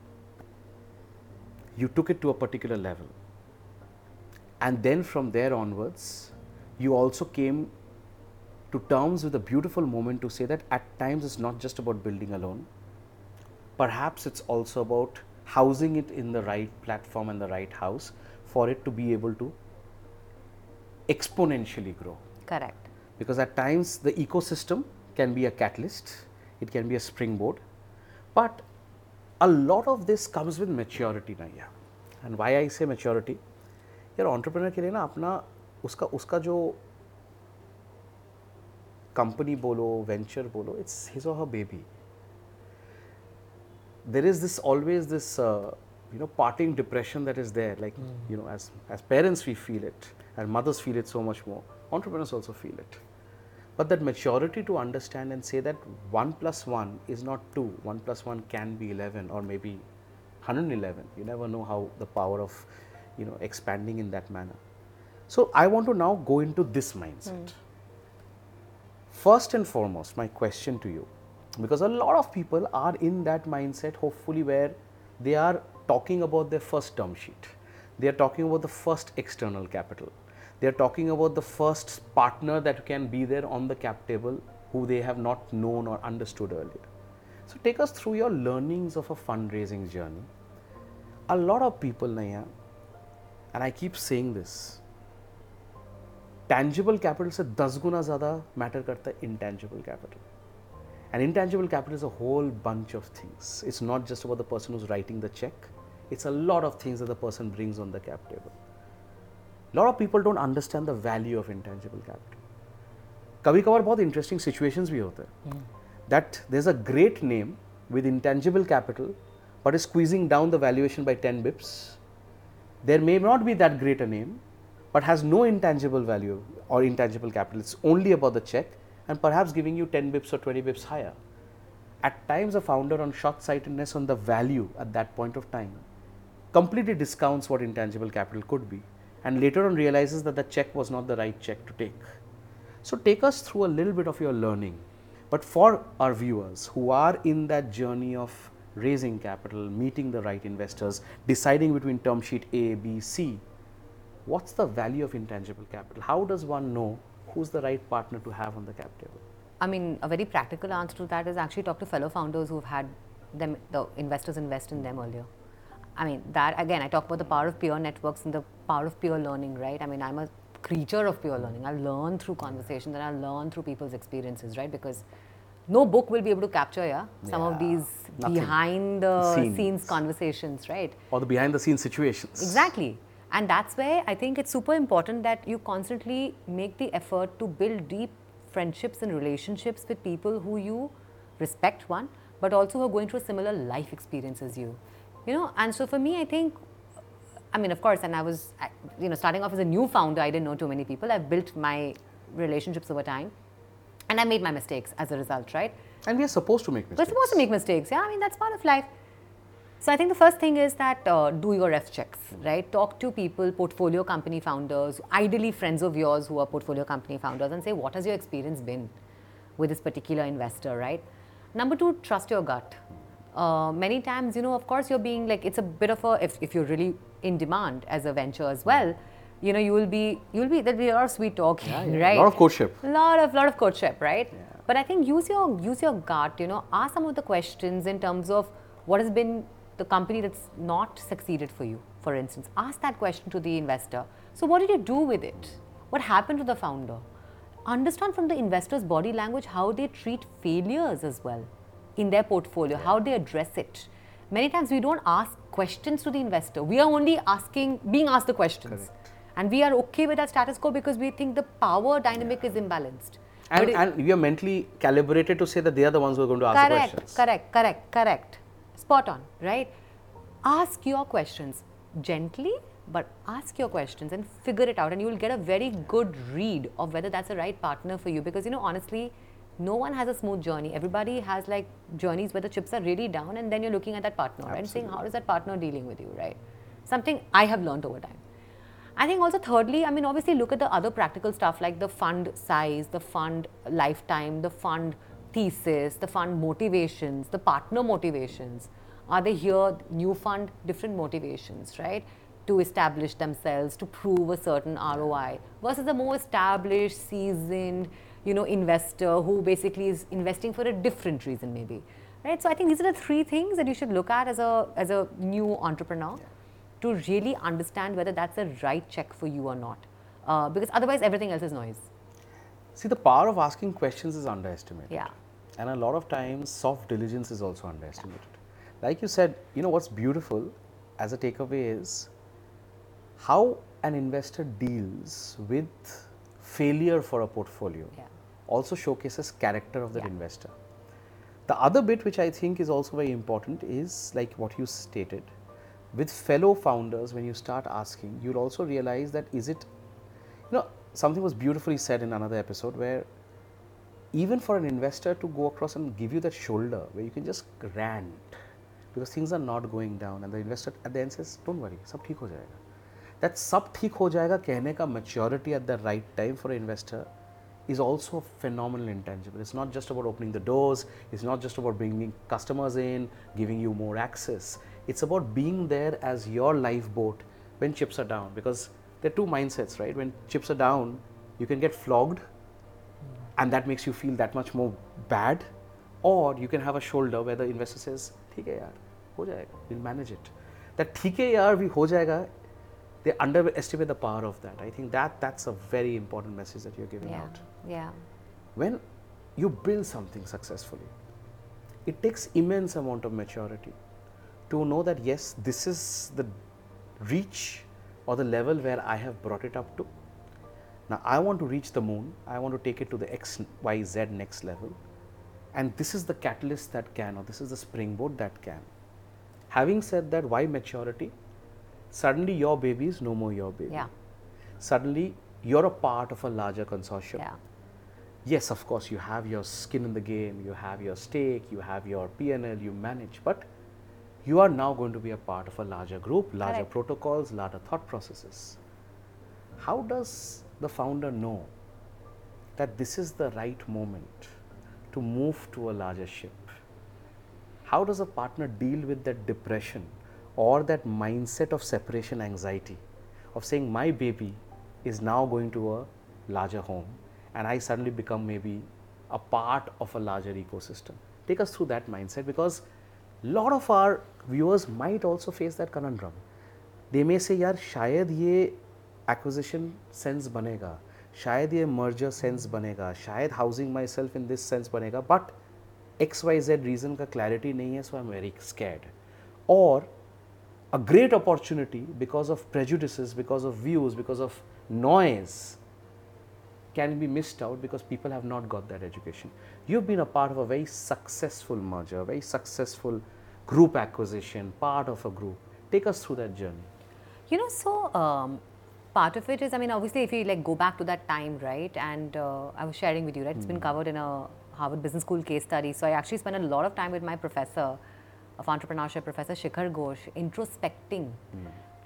you took it to a particular level. And then from there onwards, you also came to terms with a beautiful moment to say that at times it's not just about building alone. Perhaps it's also about housing it in the right platform and the right house for it to be able to exponentially grow. Correct. Because at times the ecosystem can be a catalyst, it can be a springboard, but a lot of this comes with maturity Naiyya. And why I say maturity? यार entrepreneur के लिए ना अपना उसका उसका जो company बोलो venture बोलो it's his or there is this always this uh, you know parting depression that is there like mm. you know as as parents we feel it and mothers feel it so much more entrepreneurs also feel it but that maturity to understand and say that 1 plus 1 is not 2 1 plus 1 can be 11 or maybe 111 you never know how the power of you know expanding in that manner. So i want to now go into this mindset. Hmm. First and foremost, my question to you, because a lot of people are in that mindset, hopefully, where they are talking about their first term sheet, they are talking about the first external capital, they are talking about the first partner that can be there on the cap table who they have not known or understood earlier. So take us through your learnings of a fundraising journey. A lot of people, Naiyya, and I keep saying this, tangible capital se das guna zyada matter karta intangible capital. And intangible capital is a whole bunch of things. It's not just about the person who's writing the check. It's a lot of things that the person brings on the cap table lot of people don't understand the value of intangible capital कभी कभार बहुत interesting situations भी होते हैं that there is a great name with intangible capital but is squeezing down the valuation by ten Bips there may not be that great a name, but has no intangible value or intangible capital. It's only about the check and perhaps giving you 10 bips or 20 bips higher. At times, a founder on short sightedness on the value at that point of time completely discounts what intangible capital could be and later on realizes that the check was not the right check to take. So, take us through a little bit of your learning. But for our viewers who are in that journey of raising capital, meeting the right investors, deciding between term sheet A, B, C, what's the value of intangible capital? How does one know who's the right partner to have on the cap table? I mean, a very practical answer to that is actually talk to fellow founders who've had them, the investors invest in them earlier. I mean, that again, I talk about the power of peer networks and the power of pure learning, right? I mean, I'm a creature of pure learning. I learn through conversations and I learn through people's experiences, right? Because no book will be able to capture, yeah, some of these nothing. behind the Scenes. scenes conversations, right? Or the behind the scenes situations? Exactly. And that's where I think it's super important that you constantly make the effort to build deep friendships and relationships with people who you respect, one, but also who are going through a similar life experience as you. You know, and so for me, I think, I mean, of course, and I was, you know, starting off as a new founder, I didn't know too many people. I've built my relationships over time. And I made my mistakes as a result, right? And we are supposed to make mistakes. We're supposed to make mistakes. Yeah, I mean, that's part of life. So I think the first thing is that uh, do your ref checks, right? Talk to people, portfolio company founders, ideally friends of yours who are portfolio company founders, and say what has your experience been with this particular investor, right? Number two, trust your gut. Uh, many times, you know, of course, you're being like it's a bit of a if, if you're really in demand as a venture as well, you know, you will be you'll be there'll be a lot of sweet talking, yeah. (laughs) right? A lot of courtship. A lot of lot of courtship, right? But I think use your use your gut. You know, ask some of the questions in terms of what has been the company that's not succeeded for you. For instance, ask that question to the investor. So, what did you do with it? What happened to the founder? Understand from the investor's body language how they treat failures as well in their portfolio, how they address it. Many times we don't ask questions to the investor. We are only asking, being asked the questions. And we are okay with that status quo because we think the power dynamic is imbalanced. And, it- and we are mentally calibrated to say that they are the ones who are going to ask the correct, questions. correct, correct, correct. Spot on, right? Ask your questions gently, but ask your questions and figure it out, and you will get a very good read of whether that's the right partner for you. Because you know, honestly, no one has a smooth journey. Everybody has like journeys where the chips are really down, and then you're looking at that partner, right? And saying, how is that partner dealing with you, right? Something I have learned over time. I think also thirdly, I mean, obviously look at the other practical stuff like the fund size, the fund lifetime, the fund thesis, the fund motivations, the partner motivations. Are they here, new fund, different motivations, right? To establish themselves, to prove a certain ROI versus a more established, seasoned, you know, investor who basically is investing for a different reason maybe. Right? So I think these are the three things that you should look at as a as a new entrepreneur to really understand whether that's a right check for you or not. Uh, because otherwise, everything else is noise. See, the power of asking questions is underestimated. Yeah. And a lot of times, soft diligence is also underestimated. Like you said, you know what's beautiful as a takeaway is how an investor deals with failure for a portfolio Yeah also showcases character of that yeah. investor. The other bit which I think is also very important is like what you stated with fellow founders when you start asking you'll also realize that is it you know something was beautifully said in another episode where even for an investor to go across and give you that shoulder where you can just rant because things are not going down and the investor at the end says don't worry sab theek ho jayega that sab theek ho jayega kehne ka maturity at the right time for an investor is also phenomenal intangible it's not just about opening the doors it's not just about bringing customers in giving you more access it's about being there as your lifeboat when chips are down because there are two mindsets right when chips are down you can get flogged and that makes you feel that much more bad or you can have a shoulder where the investor says ठीक है यार हो जाएगा we'll manage it that ठीक है यार भी हो जाएगा they underestimate the power of that i think that that's a very important message that you're giving Yeah. out Yeah. when you build something successfully it takes immense amount of maturity to know that yes this is the reach or the level where i have brought it up to. Now i want to reach the moon. I want to take it to the x y z next level. And this is the catalyst that can or this is the springboard that can. Having said that why maturity? Suddenly your baby is no more your baby. Yeah. suddenly you're a part of a larger consortium. Yeah. Yes of course you have your skin in the game you have your stake you have your pnl you manage but you are now going to be a part of a larger group larger Correct. protocols larger thought processes how does the founder know that this is the right moment to move to a larger ship how does a partner deal with that depression or that mindset of separation anxiety of saying my baby is now going to a larger home and I suddenly become maybe a part of a larger ecosystem? Take us through that mindset because a lot of our viewers might also face that conundrum. They may say, यार शायद ये acquisition sense बनेगा शायद ये merger sense बनेगा शायद housing myself in this sense बनेगा but XYZ reason का clarity नहीं है so I'm very scared or a great opportunity because of prejudices because of views because of noise can be missed out because people have not got that education. You've been a part of a very successful merger, a very successful group acquisition, part of a group. Take us through that journey. You know, so um, part of it is, I mean, obviously, if you like go back to that time, right? And uh, I was sharing with you, right? It's been covered in a Harvard Business School case study. So I actually spent a lot of time with my professor of entrepreneurship, Professor Shikhar Ghosh, introspecting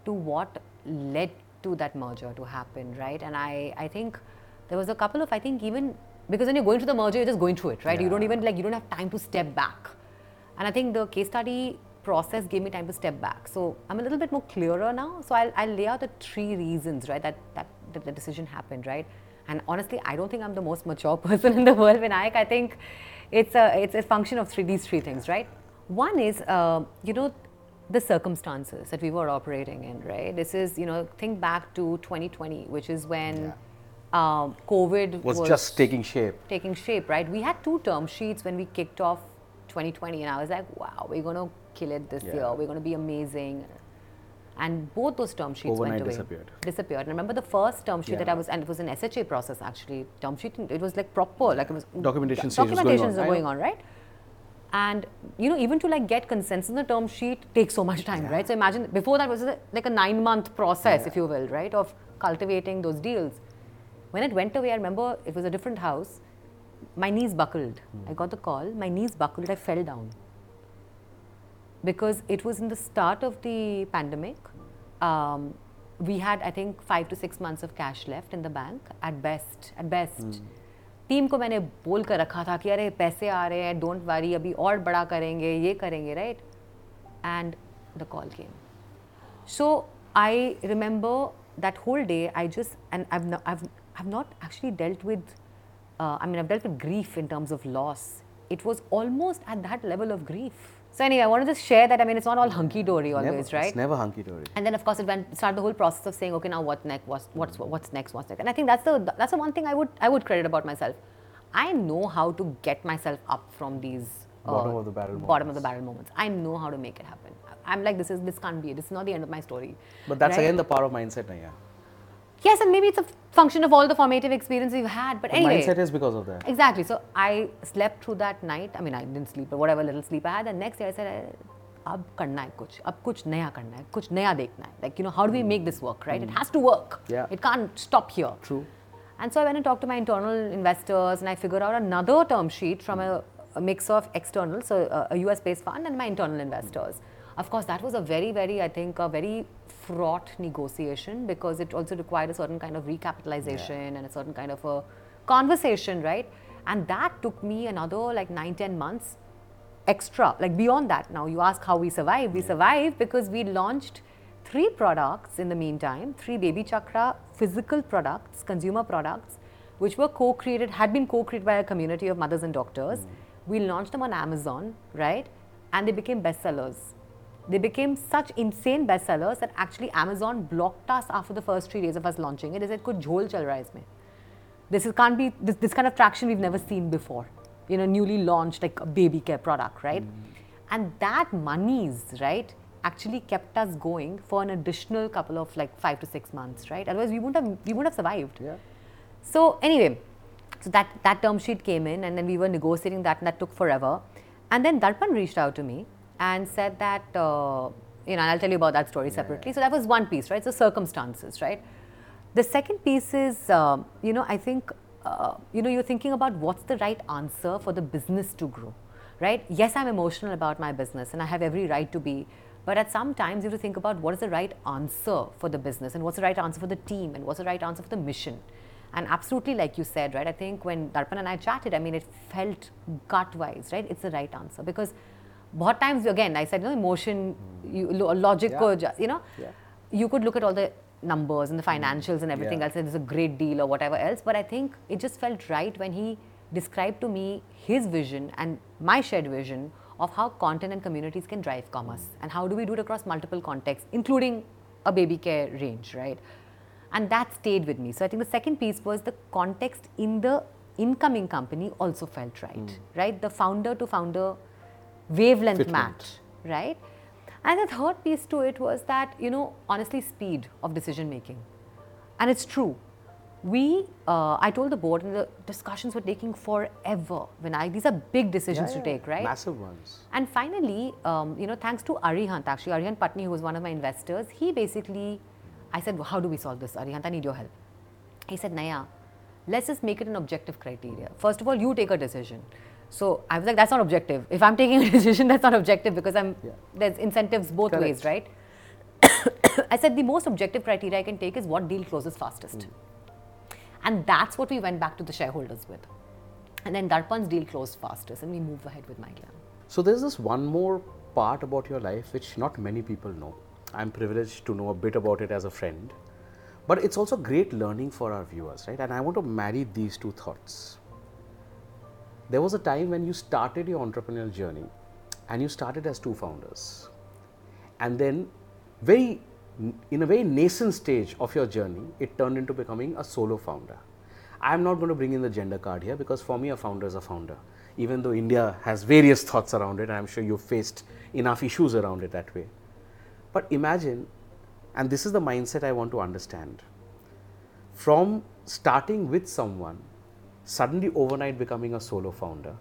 to what led to that merger to happen, right? And I, I think there was a couple of, I think, even because when you're going through the merger, you're just going through it, right? You don't even like, you don't have time to step back. And I think the case study process gave me time to step back. So I'm a little bit more clearer now. So I'll, I'll lay out the three reasons, right, that, that, that the decision happened, right? And honestly, I don't think I'm the most mature (laughs) person in the world, Vinayak. I think it's a, it's a function of three, these three things, right? One is, uh, you know, the circumstances that we were operating in, right? This is, you know, think back to 2020, which is when um, COVID Was, just taking shape. taking shape, right? We had two term sheets when we kicked off 2020, and I was like, wow, we're going to kill it this Yeah. year. We're going to be amazing. And both those term sheets Overnight went away. disappeared. Disappeared. And I remember the first term sheet that I was, and it was an SHA process actually. Term sheet, it was like proper, like it was Documentation stage was going on. documentations are going on, right? And you know, even to like get consensus in the term sheet takes so much time, right? So imagine before that was like a nine-month process, if you will, right, of cultivating those deals. When it went away, I remember it was a different house. My knees buckled. I got the call. My knees buckled. I fell down because it was in the start of the pandemic. Um, we had, I think, five to six months of cash left in the bank at best. At best, team को मैंने बोल कर रखा था कि अरे पैसे आ रहे हैं डोंट वरी अभी और बड़ा करेंगे ये करेंगे right and the call came so I remember that whole day. I just and I've no, I've not actually dealt with. Uh, I mean, I've dealt with grief in terms of loss. It was almost at that level of grief. So anyway, I wanted to just share that. I mean, it's not all hunky dory always, Never, right? It's never hunky dory. And then of course it went started the whole process of saying, okay, now what next? What's what's what's next? What's next? And I think that's the that's the one thing I would I would credit about myself. I know how to get myself up from these uh, Bottom of the barrel bottom of the barrel moments. I know how to make it happen. I'm like this is this can't be it. This is not the end of my story. But that's right? again the power of mindset, Naiyya. yes, and maybe it's a function of all the formative experience we've had. But The anyway, mindset is because of that. Exactly. So I slept through that night. I mean, I didn't sleep, but whatever little sleep I had. And next day I said, अब करना है कुछ अब कुछ नया करना है कुछ नया देखना है like you know how do we make this work right it has to work Yeah. it can't stop here True. and so I went and talked to my internal investors and I figured out another term sheet from a, a mix of external so uh, a US based fund and my internal investors of course that was a very very I think a very fraught negotiation because it also required a certain kind of recapitalization and a certain kind of a conversation right and that took me another like 9 10 months extra, like beyond that. Now you ask how we survived. We survived because we launched three products in the meantime, three BabyChakra physical products, consumer products, which were co-created, had been co-created by a community of mothers and doctors. Mm. We launched them on Amazon, right? And they became bestsellers. They became such insane bestsellers that actually Amazon blocked us after the first three days of us launching it. They said, "Kuch jhol chal raha isme." This is, can't be this, this kind of traction we've never seen before. You know, newly launched like a baby care product, right? Mm. And that money's right? actually kept us going for an additional couple of like five to six months, right? Otherwise, we wouldn't have we wouldn't have survived. Yeah. So anyway, so that that term sheet came in, and then we were negotiating that, and that took forever. And then Darpan reached out to me, and said that, uh, you know, and I'll tell you about that story separately. So that was one piece, right? So circumstances, right? The second piece is, uh, you know, I think, uh, you know, you're thinking about what's the right answer for the business to grow, right? Yes, I'm emotional about my business and I have every right to be. But at some times, you have to think about what is the right answer for the business and what's the right answer for the team and what's the right answer for the mission. And absolutely, like you said, right? I think when Darpan and I chatted, I mean, it felt gut wise, right? It's the right answer because बहुत times again I said you know emotion you, lo- logic Yeah. को ju- you know Yeah. you could look at all the numbers and the financials and everything Yeah. else and it's a great deal or whatever else but I think it just felt right when he described to me his vision and my shared vision of how content and communities can drive commerce and how do we do it across multiple contexts including a baby care range right and that stayed with me so I think the second piece was the context in the incoming company also felt right right the founder to founder wavelength Fitment. match, right? And the third piece to it was that, you know, honestly, speed of decision making. And it's true. We, uh, I told the board, and the discussions were taking forever. When I, these are big decisions Yeah, to take, right? Massive ones. And finally, um, you know, thanks to Arihant, actually, Arihant Patni, who was one of my investors, he basically I said, well, how do we solve this? Arihant, I need your help. He said, Naiyya, let's just make it an objective criteria. First of all, you take a decision. So I was like, that's not objective. If I'm taking a (laughs) decision, that's not objective because I'm Yeah. there's incentives both Correct. ways, right? (coughs) I said the most objective criteria I can take is what deal closes fastest. Hmm. And that's what we went back to the shareholders with. And then Darpan's deal closed fastest and we moved ahead with MyGlamm. So there's this one more part about your life which not many people know. I'm privileged to know a bit about it as a friend. But it's also great learning for our viewers, right? And I want to marry these two thoughts. There was a time when you started your entrepreneurial journey and you started as two founders. And then very in a very nascent stage of your journey, it turned into becoming a solo founder. I'm not going to bring in the gender card here because for me, a founder is a founder. Even though India has various thoughts around it, I'm sure you've faced enough issues around it that way. But imagine, and this is the mindset I want to understand from starting with someone, suddenly overnight becoming a solo founder,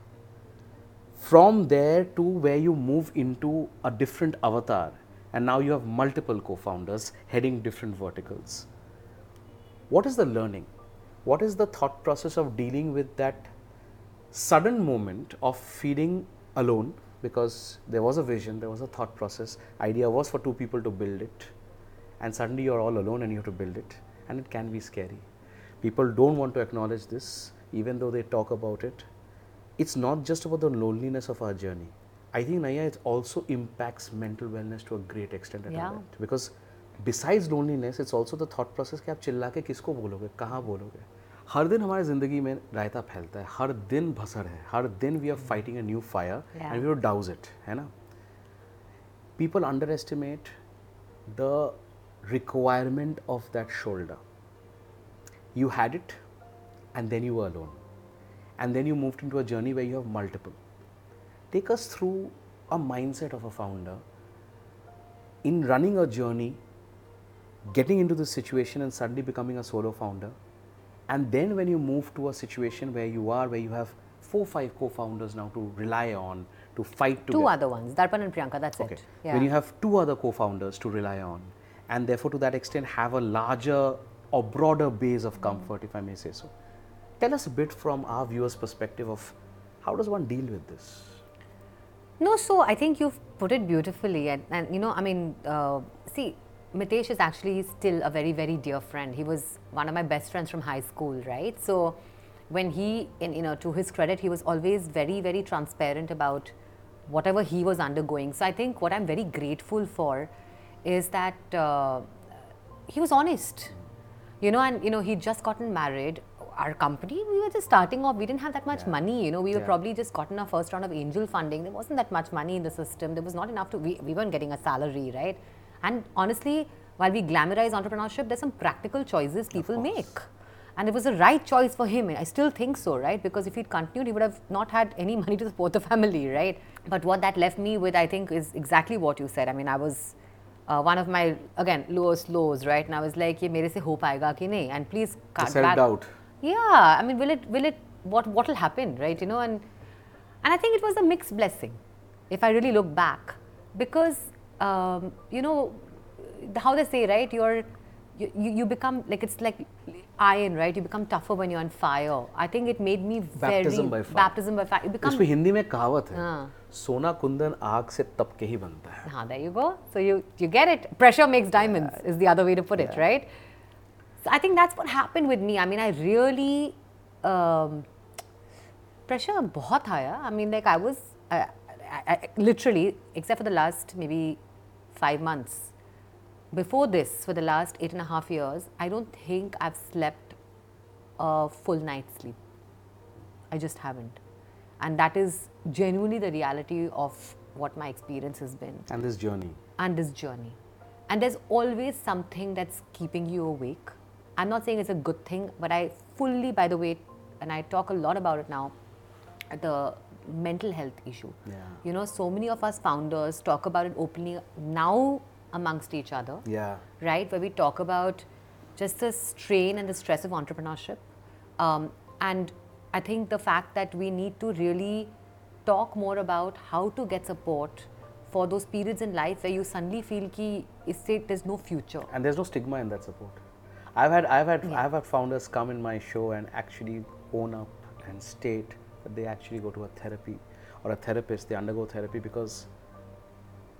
from there to where you move into a different avatar, and now you have multiple co founders heading different verticals. What is the learning? What is the thought process of dealing with that sudden moment of feeling alone? Because there was a vision, there was a thought process, idea was for two people to build it, and suddenly you're all alone and you have to build it, and it can be scary. People don't want to acknowledge this, even though they talk about it, it's not just about the loneliness of our journey. I think Naiyya, it also impacts mental wellness to a great extent at yeah. moment. Because besides loneliness, it's also the thought process कि आप chilla. के किसको बोलोगे कहाँ बोलोगे हर दिन हमारी ज़िंदगी में रायता फैलता है हर दिन भसर है हर दिन we are fighting a new fire and we douse it है ना people underestimate the requirement of that shoulder you had it and then you were alone. And then you moved into a journey where you have multiple. Take us through a mindset of a founder in running a journey, getting into this situation, and suddenly becoming a solo founder. And then when you move to a situation where you are, where you have four, five co founders now to rely on, to fight together. Two other ones, Darpan and Priyanka, that's Okay. it. Yeah. When you have two other co-founders to rely on, and therefore to that extent have a larger or broader base of hmm. comfort, if I may say so. Tell us a bit from our viewers' perspective of how does one deal with this? No, so I think you've put it beautifully, and, and you know, I mean, uh, see, Mitesh is actually still a very, very dear friend. He was one of my best friends from high school, right? So, when he, in, you know, to his credit, he was always very, very transparent about whatever he was undergoing. So, I think what I'm very grateful for is that uh, he was honest you know and you know he'd just gotten married our company we were just starting off. We didn't have that much Yeah. money you know. We were Yeah. probably just gotten our first round of angel funding. There wasn't that much money in the system. There was not enough to we, we weren't getting a salary right? And honestly while we glamorize entrepreneurship there's some practical choices people make. And it was the right choice for him. I still think so right? Because if he'd continued he would have not had any (laughs) money to support the family right? But what that left me with i think is exactly what you said. I mean i was uh, one of my again lowest lows right? And i was like ye mere se ho payega ki nahi. And please cut back. self-doubt yeah i mean will it will it what what will happen right you know and and i think it was a mixed blessing if i really look back because um, you know how they say right you're you, you, you become like it's like iron right you become tougher when you're on fire i think it made me very Baptism by fire. baptism by fire you become इसमें हिंदी में कहावत है हाँ. सोना कुंदन आग से तप के ही बनता है Ah, there you go. So you you get it. Pressure makes diamonds is the other way to put it, Yeah. right? So I think that's what happened with me. I mean, I really um, pressure बहुत आया. I mean, like I was I, I, I, literally, except for the last maybe five months. Before this, for the last eight and a half years, I don't think I've slept a full night's sleep. I just haven't. And that is genuinely the reality of what my experience has been and this journey. and this journey. And there's always something that's keeping you awake. I'm not saying it's a good thing, but I fully, by the way, and I talk a lot about it now, the mental health issue. Yeah. You know, so many of us founders talk about it openly now amongst each other Yeah. right? Where we talk about just the strain and the stress of entrepreneurship. Um, and I think the fact that we need to really talk more about how to get support for those periods in life where you suddenly feel ki isse there's no future. and there's no stigma in that support. I've had I've had I've had founders come in my show and actually own up and state that they actually go to a therapy or a therapist. They undergo therapy because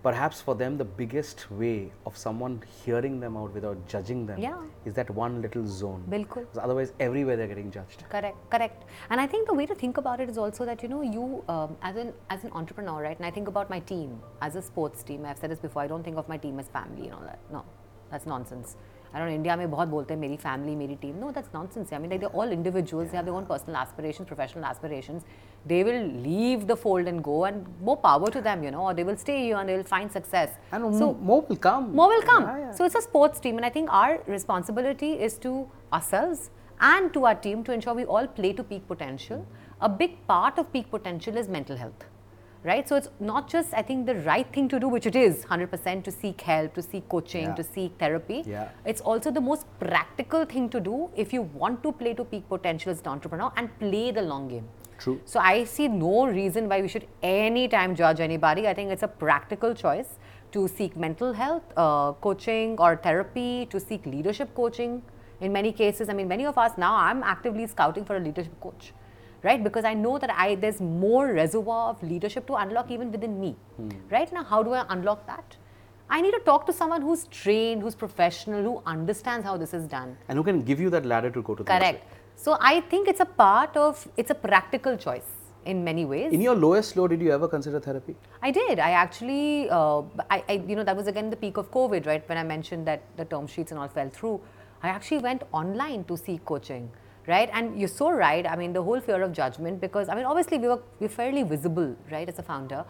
perhaps for them the biggest way of someone hearing them out without judging them Yeah. is that one little zone. Bilkul. Because otherwise, everywhere they're getting judged. Correct, correct. And I think the way to think about it is also that you know you um, as an as an entrepreneur, right? And I think about my team as a sports team. I've said this before. I don't think of my team as family and all that. No, that's nonsense. I know India में बहुत बोलते हैं मेरी family मेरी team no that's not sense mean they all individuals have own personal aspiration professional aspiration they will leave the fold and go and more power to them you know they will stay you and they will find success more will come so it's a sports team and I think our responsibility is to ourselves and to our team to ensure we all play to peak potential a big part of peak potential is mental health right? So it's not just I think the right thing to do, which it is 100% to seek help, to seek coaching, Yeah. to seek therapy. Yeah. It's also the most practical thing to do if you want to play to peak potential as an entrepreneur and play the long game. True. So I see no reason why we should anytime judge anybody. I think it's a practical choice to seek mental health uh, coaching or therapy, to seek leadership coaching. In many cases, I mean, many of us now, I'm actively scouting for a leadership coach, right? Because I know that I there's more reservoir of leadership to unlock even within me, right? Now, how do I unlock that? I need to talk to someone who's trained, who's professional, who understands how this is done. And who can give you that ladder to go to Correct. So I think it's a part of, it's a practical choice in many ways. In your lowest low, did you ever consider therapy? I did. I actually, uh, I, I, you know, that was again the peak of COVID, right? When I mentioned that the term sheets and all fell through, I actually went online to seek coaching, right? And you're so right. I mean, the whole fear of judgment, because I mean, obviously we were we're fairly visible, right, as a founder.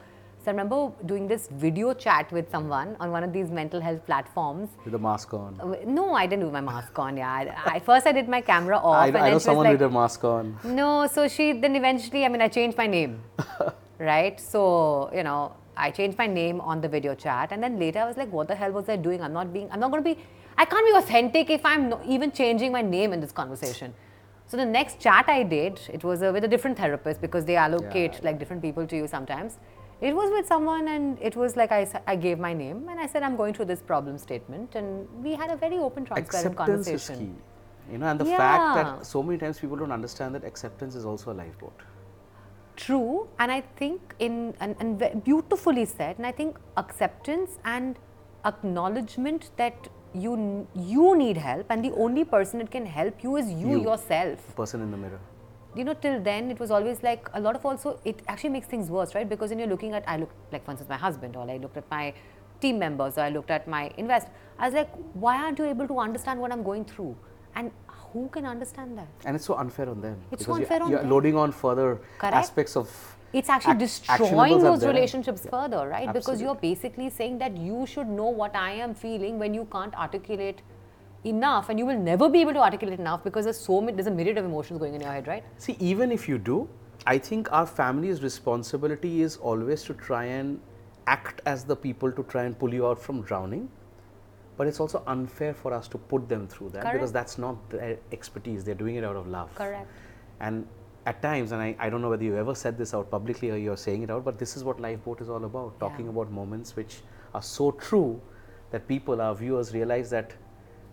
So I remember doing this video chat with someone on one of these mental health platforms. With the mask on. Uh, No, I didn't do my mask on. Yeah, I, I, first I did my camera (laughs) off, I, and I then know someone like, with a mask on. no, so she then eventually, I mean, I changed my name, (laughs) right? So, you know, I changed my name on the video chat, and then later I was like, what the hell was I doing? I'm not being, I'm not going to be, I can't be authentic if I'm no, even changing my name in this conversation. So the next chat I did, it was uh, with a different therapist because they allocate Yeah. like different people to you sometimes. It was with someone, and it was like I gave my name and I said I'm going through this problem statement, and we had a very open, transparent Acceptance is key. You know, and the fact that so many times people don't understand that acceptance is also a lifeboat. True, and I think in and, and beautifully said, and I think acceptance and acknowledgement that you you need help, and the only person that can help you is you, You. yourself. The person in the mirror. You know, till then it was always like a lot of also it actually makes things worse, right? Because when you're looking at I look like for instance my husband, or I looked at my team members, or I looked at my invest. I was like, why aren't you able to understand what I'm going through? And who can understand that? And it's so unfair on them. It's so you're- on you're them. loading on further Correct. aspects of. It's actually ac- destroying those relationships Yeah. further, right? Because you're basically saying that you should know what I am feeling when you can't articulate enough, and you will never be able to articulate enough because there's so many, there's a myriad of emotions going in your head, right? See, even if you do, I think our family's responsibility is always to try and act as the people to try and pull you out from drowning. But it's also unfair for us to put them through that because that's not their expertise. They're doing it out of love. Correct. And at times, and I, I don't know whether you ever said this out publicly or you're saying it out, but this is what Lifeboat is all about talking Yeah. about moments which are so true that people, our viewers, realize that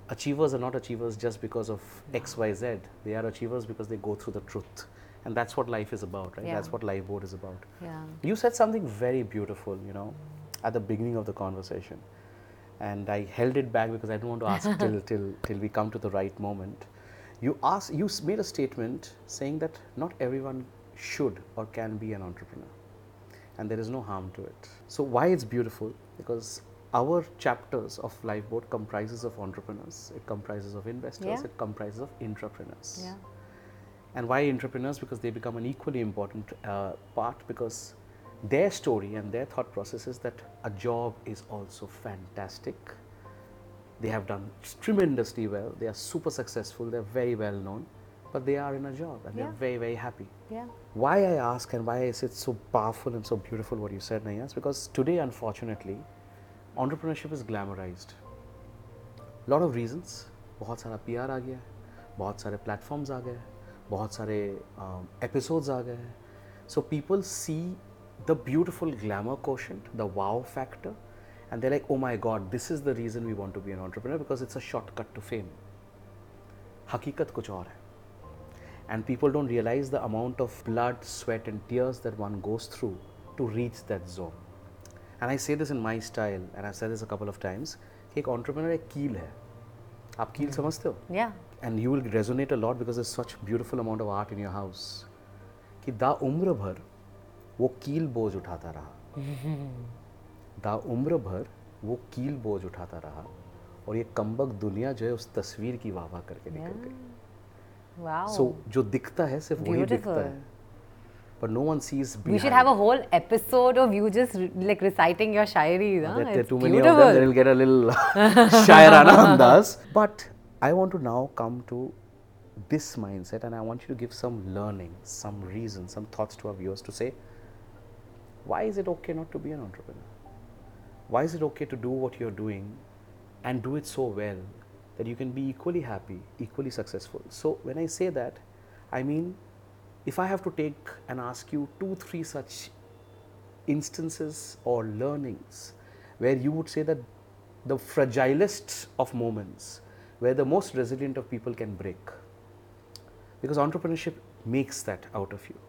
achievers are not achievers just because of X, Y, Z. They are achievers because they go through the truth. And that's what life is about, right? Yeah. That's what Lifeboat is about. Yeah. You said something very beautiful, you know, at the beginning of the conversation. And I held it back because I didn't want to ask (laughs) till, till, till we come to the right moment. You, asked, you made a statement saying that not everyone should or can be an entrepreneur. And there is no harm to it. So why it's beautiful? Because our chapters of Lifeboat comprises of entrepreneurs, it comprises of investors, Yeah. it comprises of entrepreneurs. Yeah. And why entrepreneurs? Because they become an equally important uh, part because their story and their thought process is that a job is also fantastic. They have done tremendously well. They are super successful. They're very well known, but they are in a job and yeah. they're very, very happy. Yeah. Why I ask and why is it so powerful and so beautiful what you said, Naiyya, is because today, unfortunately, entrepreneurship is glamorized. A lot of reasons. बहुत सारा P आ गया है बहुत सारे platforms आ गए हैं बहुत सारे um, एपिसोड्स आ गए हैं so people see the beautiful glamour quotient the and they're like, oh my god, this is the reason we want to be an entrepreneur because it's a shortcut to fame. Hakikat kuch aur hai. And people don't realize the amount of blood, sweat, and tears that one goes through to reach that zone. And I say this in my style, and I've said this a couple of times एक entrepreneur एक कील है आप कील समझते हो Yeah. and you will resonate a lot because there's such beautiful amount of art in your house कि दा उम्र भर वो कील बोझ उठाता रहा दा उम्र भर वो कील बोझ उठाता रहा और ये कम्बक दुनिया जो है उस तस्वीर की वाह वाह करके निकल गई सो जो दिखता है सिर्फ़ वही दिखता. है पर no one sees we should have a whole episode of you just like reciting your shairis. Huh? There, there are too many beautiful. of them, then it'll get a little shairana andaz. But I want to now come to this mindset and I want you to give some learning, some reason, some thoughts to our viewers to say, why is it okay not to be an entrepreneur? Why is it okay to do what you're doing and do it so well that you can be equally happy, equally successful? So, when I say that, I mean, if I have to take and ask you two, three such instances or learnings where you would say that the fragilest of moments, where the most resilient of people can break. Because entrepreneurship makes that out of you.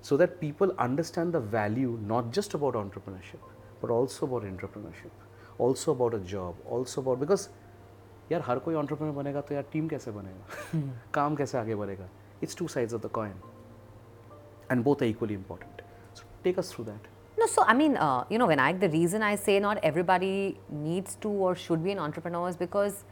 So that people understand the value not just about entrepreneurship, but also about entrepreneurship, also about a job, also about because यार हर कोई entrepreneur बनेगा तो यार team कैसे बनेगा (laughs) काम कैसे आगे बढ़ेगा it's two sides of the coin and both are equally important. So take us through that. No, so I mean, uh, you know, Vinayak, the reason I say not everybody needs to or should be an entrepreneur is because,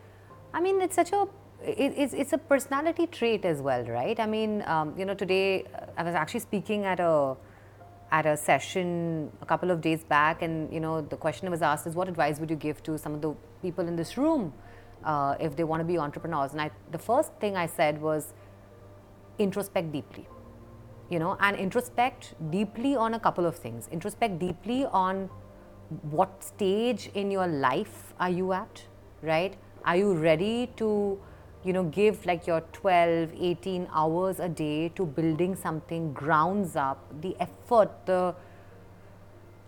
I mean, it's such a, it, it's, it's a personality trait as well, right? I mean, um, you know, today uh, I was actually speaking at a, at a session a couple of days back, and you know, the question was asked is, what advice would you give to some of the people in this room uh, if they want to be entrepreneurs? And I, the first thing I said was, introspect deeply. You know and introspect deeply on a couple of things. Introspect deeply on what stage in your life are you at right? Are you ready to you know give like your 12 18 hours a day to building something grounds up the effort the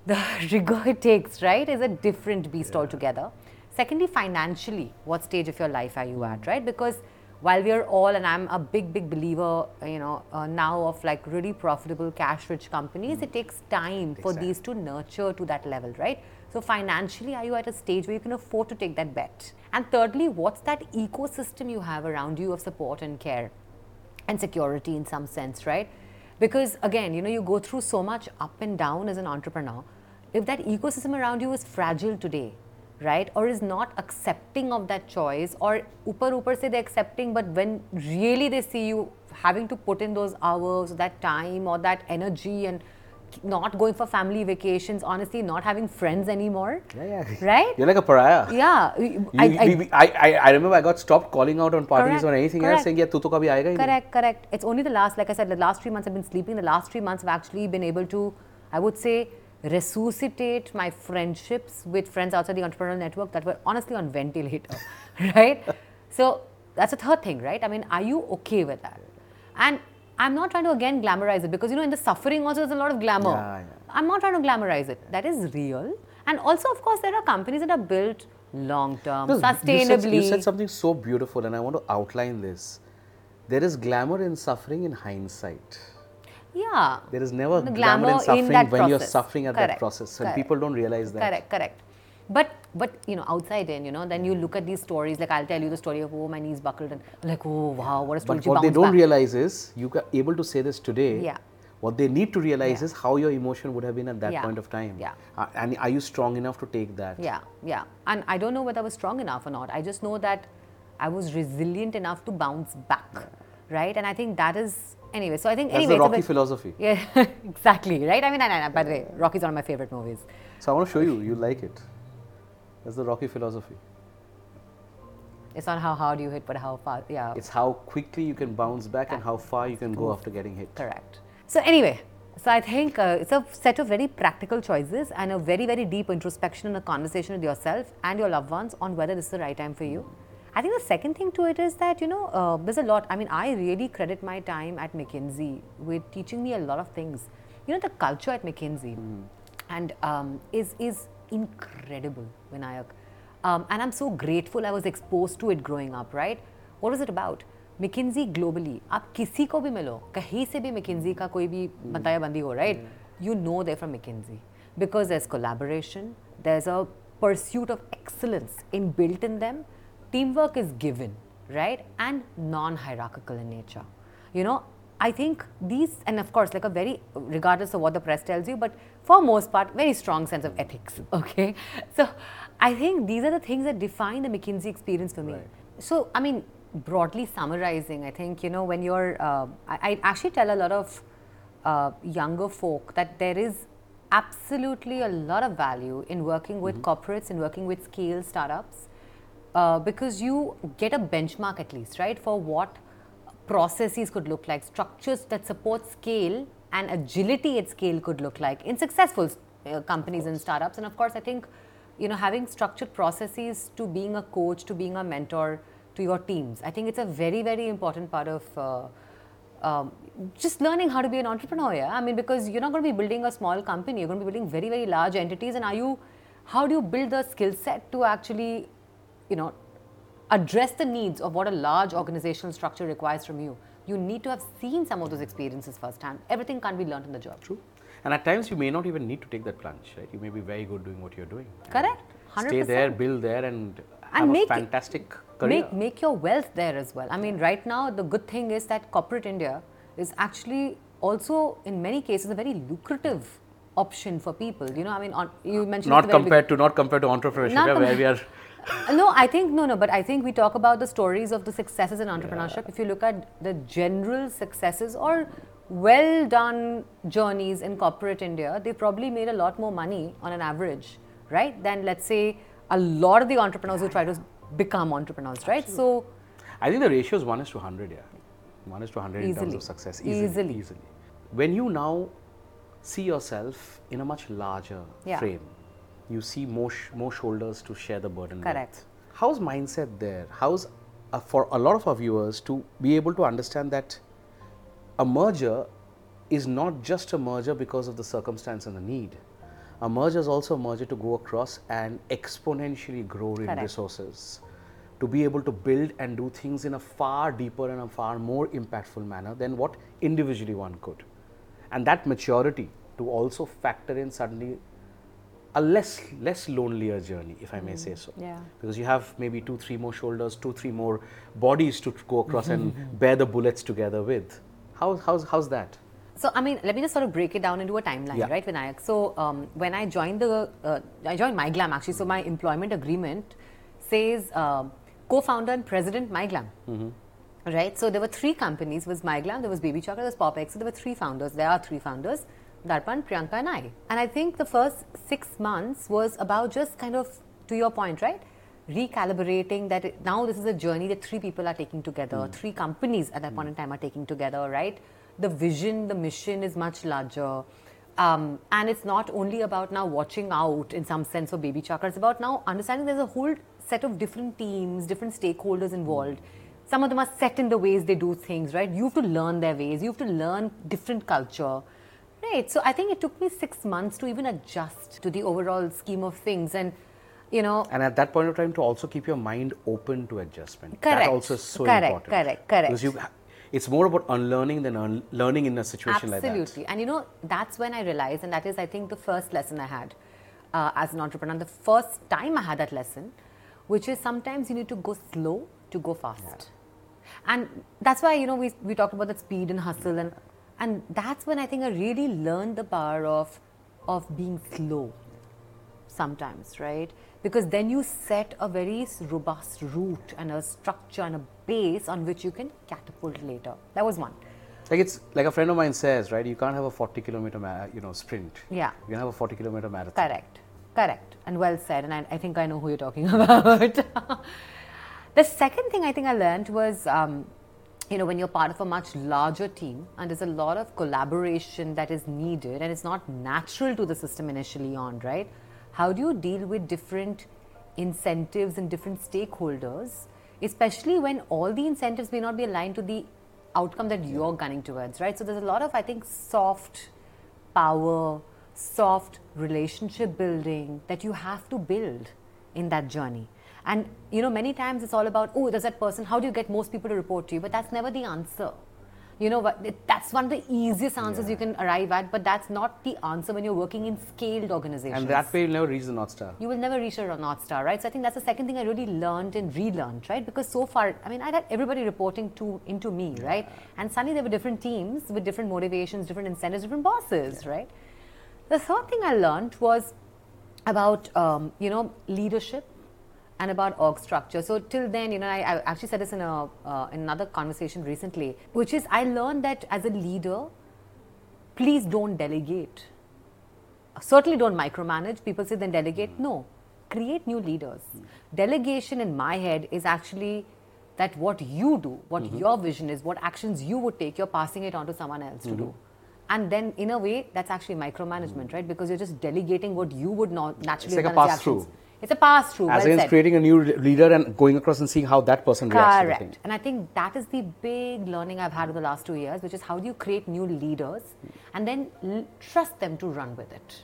the (laughs) rigor it takes, right, is a different beast altogether. Secondly, financially, what stage of your life are you at, right? Because while we are all, and I'm a big, big believer, you know, uh, now of like really profitable, cash-rich companies, it takes time for these to nurture to that level, right? So financially, are you at a stage where you can afford to take that bet? And thirdly, what's that ecosystem you have around you of support and care? and security in some sense, right? Because again, you know, you go through so much up and down as an entrepreneur. If that ecosystem around you is fragile today, right, or is not accepting of that choice, or upar upar say they're accepting, but when really they see you having to put in those hours, that time, or that energy, and not going for family vacations, honestly, not having friends anymore, Yeah, yeah. right? You're like a pariah. Yeah, You, I- I- we- I, I, I remember I got stopped calling out on parties Correct, or anything correct. else saying, yeah, tu to kabhi aayega hi nahi." Correct, correct. It's only the last, like I said, the last three months I've been sleeping. The last three months I've actually been able to, I would say, resuscitate my friendships with friends outside the entrepreneurial network that were honestly on ventilator, (laughs) right? So that's the third thing, right? I mean, are you okay with that? And I'm not trying to again glamorize it because you know in the suffering also there's a lot of glamour. Yeah, yeah. I'm not trying to glamorize it. That is real. And also, of course, there are companies that are built long term, No, you said- sustainably. You said, something so beautiful, and I want to outline this. There is glamour in suffering in hindsight. Yeah. There is never The glamour, in glamour in suffering that when you're suffering at that process, and correct. people don't realize that. Correct, correct. But but you know, outside in, you know, then you look at these stories. Like I'll tell you the story of oh my knees buckled and like oh wow what a story. But what they don't back. realize is you are able to say this today. Yeah. What they need to realize Yeah. is how your emotion would have been at that Yeah. point of time. Yeah. Uh, and are you strong enough to take that? Yeah, yeah. And I don't know whether I was strong enough or not. I just know that I was resilient enough to bounce back, right? And I think that is anyway. So I think That's anyway. the it's a Rocky bit- philosophy. Yeah, (laughs) exactly, right? I mean, and, and, by the way, Rocky's one of my favorite movies. So I want to show you. You like it. That's the Rocky philosophy. It's not how hard you hit, but how far. Yeah, It's how quickly you can bounce back and how far you can go after getting hit. Correct. So anyway, so I think uh, it's a set of very practical choices and a very very deep introspection and a conversation with yourself and your loved ones on whether this is the right time for you. I think the second thing to it is that you know uh, there's a lot. I mean, I really credit my time at McKinsey with teaching me a lot of things. you know, the culture at McKinsey and um, is, is incredible, Vinayak. Um, and I'm so grateful I was exposed to it growing up, right? What was it about? McKinsey globally, आप किसी को भी मिलो कहीं से भी McKinsey का कोई भी बताया बंदी हो right you know they're from McKinsey because there's collaboration there's a pursuit of excellence inbuilt in them teamwork is given right and non-hierarchical in nature you know I think these, and of course, like a very, regardless of what the press tells you, but for most part, very strong sense of ethics. (laughs) Okay, so I think these are the things that define the McKinsey experience for me. Right. So, I mean, broadly summarizing, I think you know when you're, uh, I, I actually tell a lot of uh, younger folk that there is absolutely a lot of value in working with corporates and working with scale startups uh, because you get a benchmark at least, right, for what processes could look like, structures that support scale and agility at scale could look like in successful uh, companies and startups. And of course, I think you know having structured processes to being a coach, to being a mentor to your teams. I think it's a very very important part of. Uh, um, just learning how to be an entrepreneur, yeah. I mean, because you're not going to be building a small company, you're going to be building very, very large entities. And are you, how do you build the skill set to actually, you know, address the needs of what a large organizational structure requires from you? You need to have seen some of those experiences firsthand. Everything can't be learned in the job. True. And at times you may not even need to take that plunge, right? You may be very good doing what you're doing. Correct. Stay there, build there, and, And have make a fantastic career. Make, make your wealth there as well. I mean, right now, the good thing is that corporate India is actually also, in many cases, a very lucrative option for people. You know, I mean, on, you mentioned not at the very compared to not compared to entrepreneurship, yeah, where we are. No, I think no, no. But I think we talk about the stories of the successes in entrepreneurship. If you look at the general successes or well done journeys in corporate India, they probably made a lot more money on an average, right? Than let's say a lot of the entrepreneurs who try to become entrepreneurs, right? So I think the ratio is one is to hundred. Yeah, one is to hundred in terms of success. Easily, Easily. easily. When you now see yourself in a much larger Yeah. frame, you see more sh- more shoulders to share the burden. Correct. With. How's mindset there? How's uh, for a lot of our viewers to be able to understand that a merger is not just a merger because of the circumstance and the need. A merger is also a merger to go across and exponentially grow in Correct. resources, to be able to build and do things in a far deeper and a far more impactful manner than what individually one could. And that maturity to also factor in suddenly a less less lonelier journey, if I may say so. Yeah. Because you have maybe two, three more shoulders, two, three more bodies to go across and (laughs) bear the bullets together with. How, how's, how's that? So, I mean, let me just sort of break it down into a timeline, Yeah. right, Vinayak? So, um, when I joined the, uh, I joined MyGlamm actually. So, my employment agreement says um co-founder and president MyGlamm. Right. So, there were three companies. Was MyGlamm, there was BabyChakra, there was POPxo. So, there were three founders. There are three founders: Darpan, Priyanka, and I. And I think the first six months was about just kind of, to your point, right? Recalibrating that it, now this is a journey that three people are taking together, hmm. three companies at that point in hmm. time are taking together, right? The vision, the mission is much larger. Um, and it's not only about now watching out in some sense for BabyChakra, it's about now understanding there's a whole set of different teams, different stakeholders involved. Hmm. Some of them are set in the ways they do things, right? You have to learn their ways, you have to learn different culture. Right. So I think it took me six months to even adjust to the overall scheme of things. And, you know, And at that point of time, to also keep your mind open to adjustment. That also is so Correct, important. correct, correct. Because you, it's more about unlearning than un- learning in a situation like that. Absolutely. And you know, that's when I realized, and that is, I think, the first lesson I had uh, as an entrepreneur. The first time I had that lesson, which is sometimes you need to go slow to go fast. And that's why, you know, we, we talked about that speed and hustle. And, and that's when I think I really learned the power of, of being slow sometimes, right? Because then you set a very robust route and a structure and a base on which you can catapult later. That was one. Like it's like a friend of mine says, right? You can't have a 40 kilometer, ma- you know, sprint. Yeah. You can have a 40 kilometer marathon. Correct, correct, and well said. And I, I think I know who you're talking (laughs) about. (laughs) the second thing I think I learned was, um, you know, when you're part of a much larger team and there's a lot of collaboration that is needed, and it's not natural to the system initially on, right? How do you deal with different incentives and different stakeholders, especially when all the incentives may not be aligned to the outcome that you're gunning towards, right? So there's a lot of, I think, soft power, soft relationship building that you have to build in that journey. And you know, many times it's all about, oh, there's that person, how do you get most people to report to you? But that's never the answer. You know, that's one of the easiest answers you can arrive at, but that's not the answer when you're working in scaled organizations And that way you'll never reach the North Star. you will never reach a North Star, right? So I think that's the second thing I really learned and relearned, right? Because so far, I mean, I had everybody reporting to into me, right? And suddenly there were different teams with different motivations, different incentives, different bosses, right? The third thing I learned was about um, you know leadership and about org structure. So till then, you know, I, I actually said this in a uh, in another conversation recently, which is I learned that as a leader, please don't delegate certainly don't micromanage. People say then delegate. Hmm. No, create new leaders. Hmm. Delegation in my head is actually that what you do, what mm-hmm. your vision is, what actions you would take, you're passing it on to someone else to do. Mm-hmm. And then, in a way, that's actually micromanagement, hmm. right? Because you're just delegating what you would not naturally like a done as the pass-through. actions. It's a pass through. As well against said. creating a new leader and going across and seeing how that person reacts to the thing. Correct. And I think that is the big learning I've had over the last two years, which is how do you create new leaders and then l- trust them to run with it.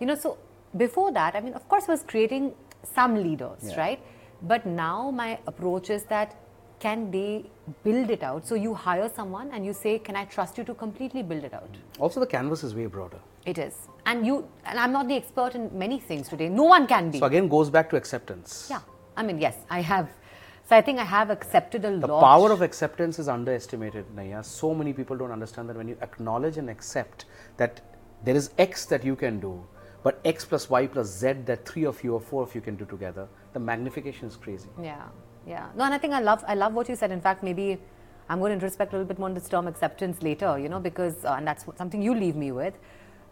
You know, so before that, I mean, of course, I was creating some leaders, Yeah. right? But now my approach is that can they build it out? So you hire someone and you say, Can I trust you to completely build it out? Also, the canvas is way broader. It is. And you, and I'm not the expert in many things today. No one can be. So again, goes back to acceptance. yeah. I mean, yes, I have. So I think I have accepted a The lot. The power of acceptance is underestimated, Naiyya. So many people don't understand that when you acknowledge and accept that there is X that you can do, but X plus Y plus Z that three of you or four of you can do together, the magnification is crazy. Yeah, yeah. No, and I think I love I love what you said. In fact, maybe I'm going to introspect a little bit more on this term acceptance later. You know, because uh, and that's something you leave me with.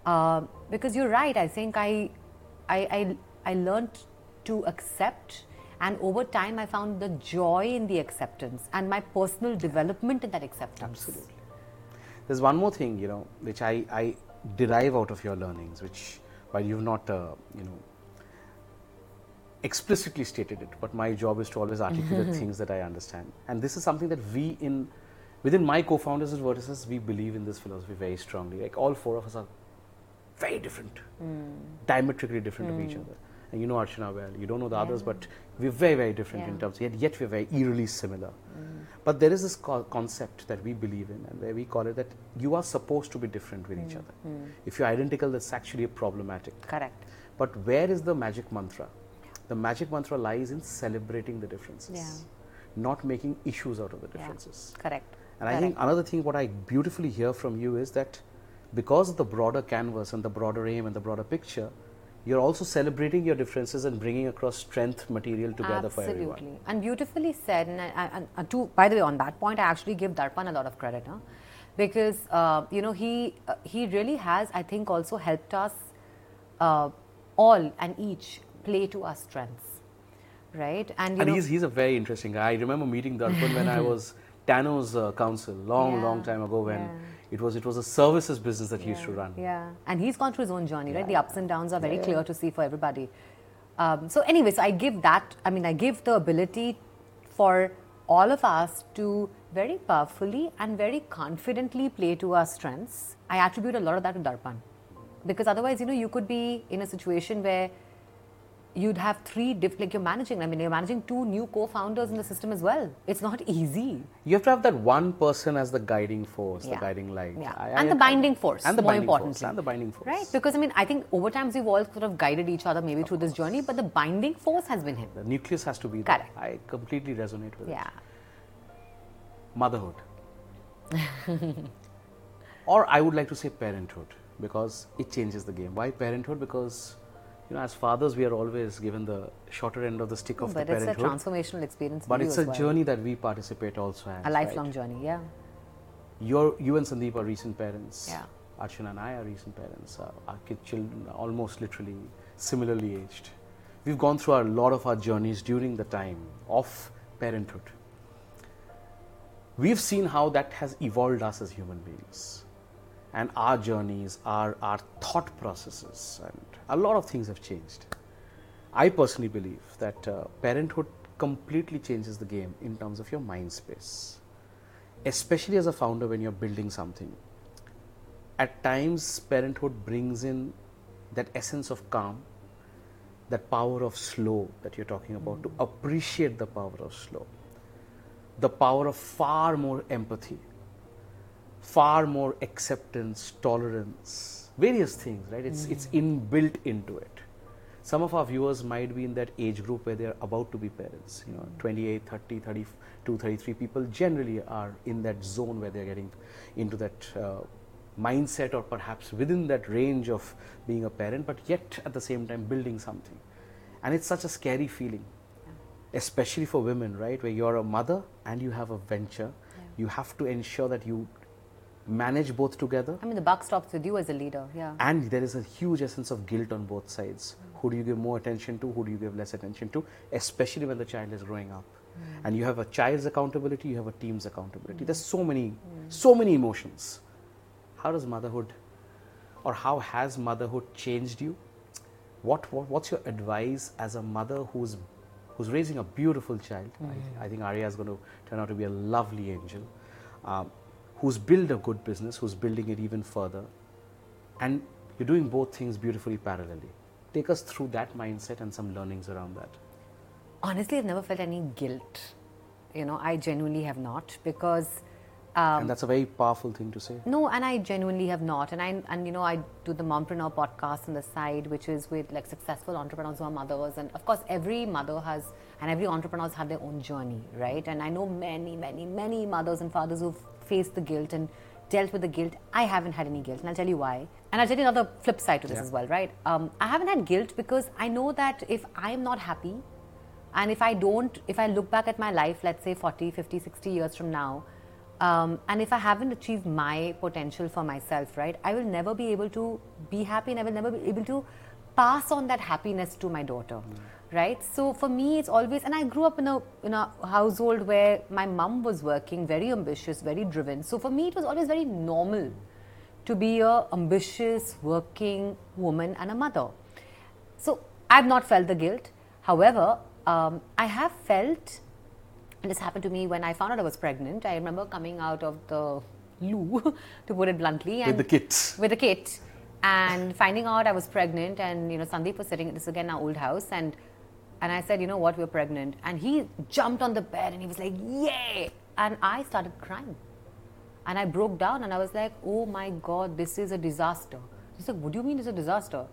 Uh, because you're right. I think I, I, I, I learned to accept, and over time, I found the joy in the acceptance and my personal development in that acceptance. Absolutely. There's one more thing, you know, which I, I derive out of your learnings, which while you've not, uh, you know, explicitly stated it, but my job is to always articulate things that I understand. And this is something that we in, within my co-founders at Vertices, we believe in this philosophy very strongly. Like all four of us are very different, hmm. diametrically different of each hmm. other. And you know Archana well. You don't know the others, but we're very, very different in terms. Yet, yet we're very eerily similar. Hmm. But there is this co- concept that we believe in, and where we call it that you are supposed to be different with each other. If you're identical, that's actually problematic. Correct. But where is the magic mantra? The magic mantra lies in celebrating the differences, Yeah. not making issues out of the Yeah. differences. Correct. And I think another thing what I beautifully hear from you is that because of the broader canvas and the broader aim and the broader picture, you're also celebrating your differences and bringing across strength material together for everyone. Absolutely. And beautifully said. And, I, I, and to, by the way, on that point, I actually give Darpan a lot of credit, huh? because uh, you know he uh, he really has, I think, also helped us uh, all and each play to our strengths, right? And you And know, he's, he's a very interesting guy. I remember meeting Darpan when I (laughs) was Tano's uh, counsel long, Yeah, long time ago when yeah. It was it was a services business that he used to run. Yeah, and he's gone through his own journey, right? The ups and downs are very clear to see for everybody. Um, so, anyway, so I give that, I mean, I give the ability for all of us to very powerfully and very confidently play to our strengths. I attribute a lot of that to Darpan. Because otherwise, you know, you could be in a situation where you'd have three diff like you're managing i mean you're managing two new co-founders in the system as well it's not easy You have to have that one person as the guiding force, the guiding light. Yeah. I- and I- the binding force, And the more importantly. and the binding force. Right? Because I mean, I think over times we've all sort of guided each other maybe through this journey, but the binding force has been him. The nucleus has to be there. Correct. I completely resonate with it. Yeah. Motherhood. (laughs) or I would like to say parenthood because it changes the game. Why parenthood? Because you know, as fathers, we are always given the shorter end of the stick of but the it's a transformational experience. but it's a well. journey that we participate also as. a lifelong right? journey. Yeah. You're, you and Sandeep are recent parents. Yeah. Archana and I are recent parents. Uh, our kid children are almost literally similarly aged. We've gone through a lot of our journeys during the time of parenthood. We've seen how that has evolved us as human beings. And our journeys, our, our thought processes, and a lot of things have changed. I personally believe that uh, parenthood completely changes the game in terms of your mind space especially as a founder when you're building something at times parenthood brings in that essence of calm, that power of slow that you're talking about, to appreciate the power of slow, the power of far more empathy, far more acceptance, tolerance, various things, right? It's, it's inbuilt into it. Some of our viewers might be in that age group where they're about to be parents, you know, 28, 30, 32, 33 people generally are in that zone where they're getting into that uh, mindset or perhaps within that range of being a parent, but yet at the same time building something. And it's such a scary feeling, especially for women, right? Where you're a mother and you have a venture, you have to ensure that you manage both together. I mean, the buck stops with you as a leader. Yeah. And there is a huge essence of guilt on both sides. Who do you give more attention to? Who do you give less attention to? Especially when the child is growing up. Mm. And you have a child's accountability, you have a team's accountability. Mm. There's so many, mm. so many emotions. How does motherhood, or how has motherhood changed you? What, what what's your advice as a mother who's who's raising a beautiful child? I, I think Arya is going to turn out to be a lovely angel. Um, who's built a good business, who's building it even further, and you're doing both things beautifully parallelly. Take us through that mindset and some learnings around that. Honestly, I've never felt any guilt. You know, I genuinely have not because. Um, and that's a very powerful thing to say. No, and I genuinely have not. And I and you know I do the Mompreneur podcast on the side, which is with like successful entrepreneurs who are mothers. And of course, every mother has and every entrepreneurs have their own journey, right? And I know many, many, many mothers and fathers who've faced the guilt and dealt with the guilt. I haven't had any guilt, and I'll tell you why. And I'll tell you another flip side to this Yeah. as well, right? Um, I haven't had guilt because I know that if I'm not happy, and if I don't, if I look back at my life, let's say 40, 50, 60 years from now, um, and if I haven't achieved my potential for myself, right, I will never be able to be happy and I will never be able to pass on that happiness to my daughter, right? So for me, it's always, and I grew up in a, in a household where my mum was working, very ambitious, very driven. So for me, it was always very normal to be a ambitious, working woman and a mother. So I've not felt the guilt. However, um, I have felt, and this happened to me when I found out I was pregnant. I remember coming out of the loo, (laughs) to put it bluntly, and With the kids. with a kit, and finding out I was pregnant. And you know, Sandeep was sitting. This is again our old house, and and I said, you know what, we're pregnant. And he jumped on the bed and he was like, yay! And I started crying. And I broke down and I was like, oh my God, this is a disaster. He's like, what do you mean it's a disaster?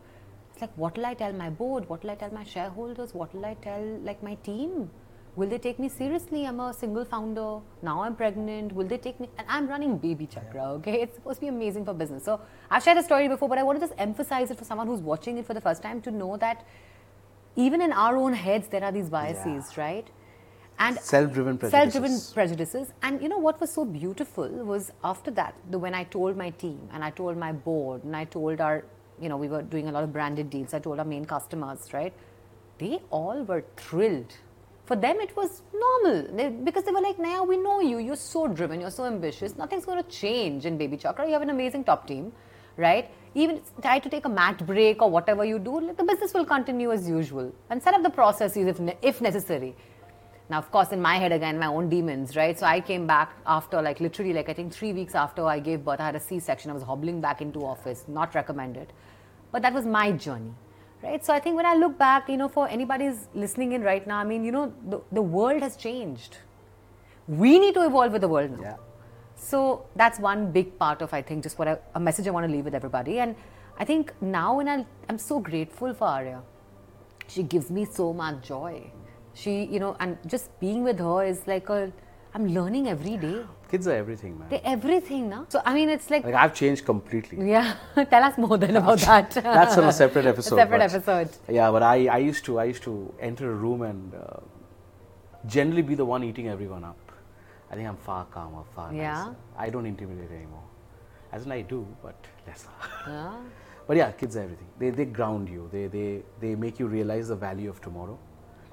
It's like, what will I tell my board? What will I tell my shareholders? What will I tell like my team? Will they take me seriously? I'm a single founder. Now I'm pregnant. Will they take me? And I'm running BabyChakra, okay? It's supposed to be amazing for business. So I've shared a story before, but I want to just emphasize it for someone who's watching it for the first time to know that even in our own heads, there are these biases, right? And Self-driven prejudices. self-driven prejudices. prejudices. And you know what was so beautiful was after that, the, when I told my team and I told my board and I told our, you know, we were doing a lot of branded deals. I told our main customers, right? They all were thrilled. For them, it was normal they, because they were like, "Naiyya, we know you. You're so driven. You're so ambitious. Nothing's going to change in BabyChakra. You have an amazing top team, right? Even try to take a mat break or whatever you do, the business will continue as usual and set up the processes if, if necessary." Now, of course, in my head again, my own demons, right? So I came back after, like, literally, like, I think three weeks after I gave birth, I had a C section. I was hobbling back into office, not recommended. But that was my journey, right? So I think when I look back, you know, for anybody who's listening in right now, I mean, you know, the, the world has changed. We need to evolve with the world now. Yeah. So that's one big part of, I think, just what I, a message I want to leave with everybody. And I think now, when I, I'm so grateful for Arya, she gives me so much joy. She, you know, and just being with her is like a, I'm learning every day. Kids are everything, man. They're everything, now. So I mean, it's like, Like I've changed completely. yeah. (laughs) Tell us more then about (laughs) that. That's on a separate (laughs) episode. A separate episode. Yeah, but I, I used to I used to enter a room and uh, generally be the one eating everyone up. I think I'm far calmer, far Yeah. nicer. I don't intimidate anymore. As in I do, but lesser. Yeah. (laughs) but yeah, kids are everything. They, they ground you. They, they, they make you realize the value of tomorrow.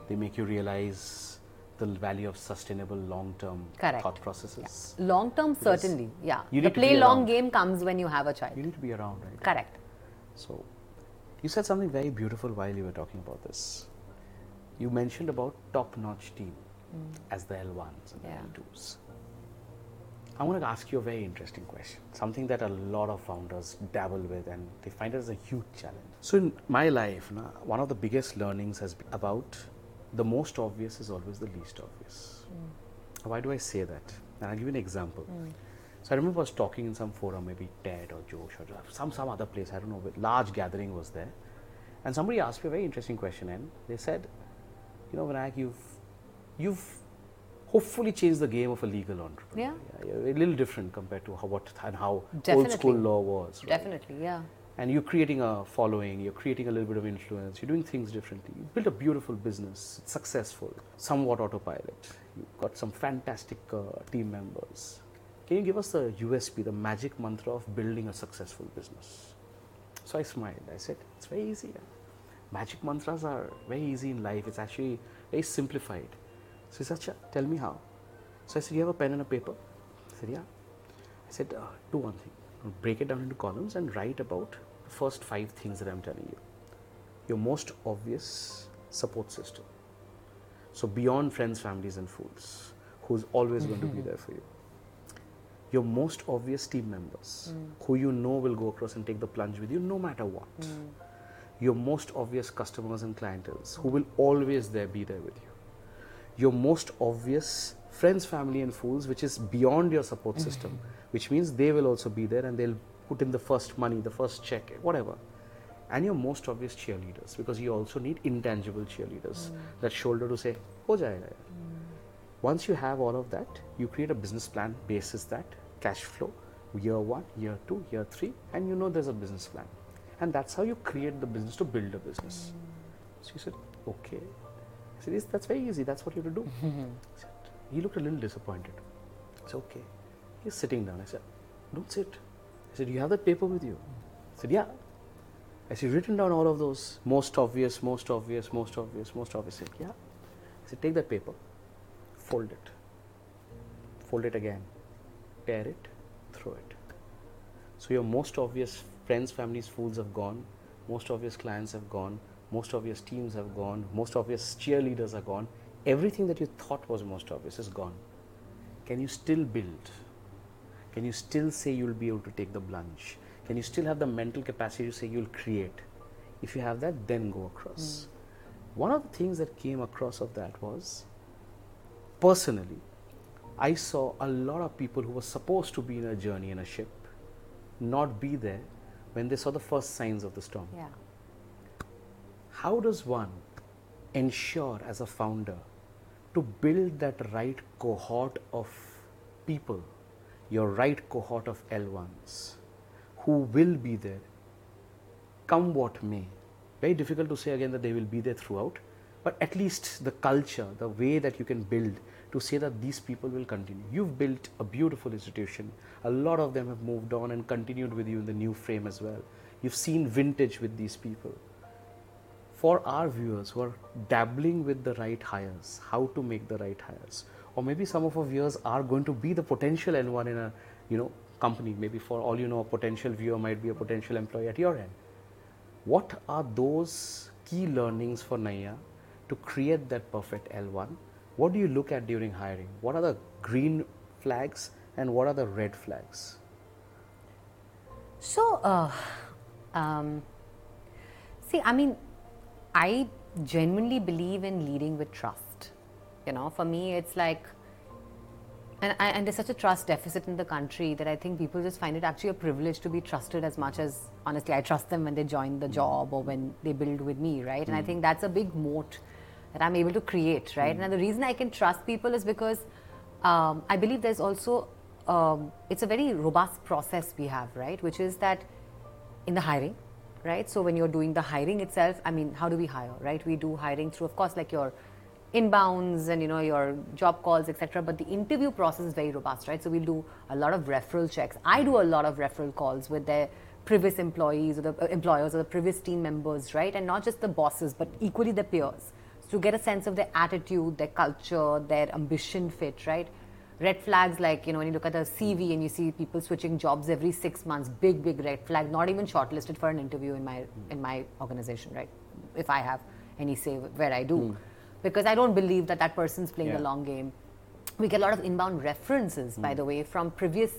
They make you realize the value of sustainable long-term Correct. thought processes. Long term, Because certainly. Yeah. you the play long game comes when you have a child. You need to be around, right? Correct. So, you said something very beautiful while you were talking about this. You mentioned about top-notch team as the L1s and Yeah. the L2s. I want to ask you a very interesting question, something that a lot of founders dabble with and they find it as a huge challenge. So, in my life, na, one of the biggest learnings has been about the most obvious is always the least obvious. Mm. Why do I say that? And I'll give you an example. Mm. So, I remember I was talking in some forum, maybe TED or Josh or some, some other place, I don't know, but large gathering was there. And somebody asked me a very interesting question, and they said, You know, Vinayak, you've, you've hopefully changed the game of a legal entrepreneur. Yeah. you're a little different compared to how, what and how old school law was. right? Definitely, yeah. And you're creating a following, you're creating a little bit of influence, you're doing things differently. You built a beautiful business, it's successful, somewhat autopilot. You've got some fantastic uh, team members. Can you give us the USP, the magic mantra of building a successful business? So I smiled. I said, It's very easy. Magic mantras are very easy in life. It's actually very simplified. So he said, "Acha, Tell me how. So I said, You have a pen and a paper? I said, Yeah. I said, uh, Do one thing. Break it down into columns and write about the first five things that I'm telling you. Your most obvious support system. So beyond friends, families, and fools, who's always going to be mm-hmm. there for you. Your most obvious team members, mm. who you know will go across and take the plunge with you no matter what. Mm. Your most obvious customers and clientels, who will always there be there with you. Your most obvious friends, family, and fools, which is beyond your support mm-hmm. system, which means they will also be there and they'll put in the first money, the first check, whatever. And your most obvious cheerleaders because you also need intangible cheerleaders mm. that shoulder to say ho jayega yaar." Mm. once you have all of that you create a business plan basis that cash flow year 1 year 2 year 3 and you know there's a business plan. And that's how you create the business to build a business. Mm. So he said okay i said yes that's very easy. That's what you have to do. Mm-hmm. He said- he looked a little disappointed. I said okay. He's sitting down. I said don't sit. I said you have that paper with you? I said yeah. I said, written down all of those most obvious, most obvious, most obvious, most obvious. I said, yeah. I said, take that paper, fold it, fold it again, tear it, throw it. So your most obvious friends, families, fools have gone, most obvious clients have gone, most obvious teams have gone, most obvious cheerleaders are gone. Everything that you thought was most obvious is gone. Can you still build? Can you still say you'll be able to take the plunge? Can you still have the mental capacity to say you'll create? If you have that, then go across. Hmm. One of the things that came across of that was personally, I saw a lot of people who were supposed to be in a journey in a ship not be there when they saw the first signs of the storm. Yeah. How does one ensure as a founder to build that right cohort of people, your right cohort of L1s, who will be there, come what may? Very difficult to say again that they will be there throughout, but at least the culture, the way that you can build to say that these people will continue. You've built a beautiful institution. A lot of them have moved on and continued with you in the new frame as well. You've seen vintage with these people for our viewers who are dabbling with the right hires, how to make the right hires, or maybe some of our viewers are going to be the potential N1 in a you know company. Maybe for all you know, a potential viewer might be a potential employee at your end. What are those key learnings for Naiyya to create that perfect L1? What do you look at during hiring? What are the green flags and what are the red flags? So, uh, um, see, I mean, I genuinely believe in leading with trust. You know, for me, it's like, and, and there's such a trust deficit in the country that I think people just find it actually a privilege to be trusted as much as, honestly, I trust them when they join the job or when they build with me, right? And I think that's a big moat that I'm able to create, right? And the reason I can trust people is because um, I believe there's also, um, it's a very robust process we have, right? Which is that in the hiring, right? So when you're doing the hiring itself, I mean, how do we hire, right? We do hiring through, of course, like your inbounds and you know your job calls, etc. But the interview process is very robust, right? So we'll do a lot of referral checks. I do a lot of referral calls with their previous employees or the uh, employers or the previous team members, right? And not just the bosses, but equally the peers to get a sense of their attitude, their culture, their ambition fit, right? Red flags like, you know, when you look at a CV and you see people switching jobs every six months, big, big red flag, not even shortlisted for an interview in my in my organization, right? If I have any say where I do. Hmm. Because I don't believe that that person's playing Yeah. the long game. we get a lot of inbound references, by hmm. the way, from previous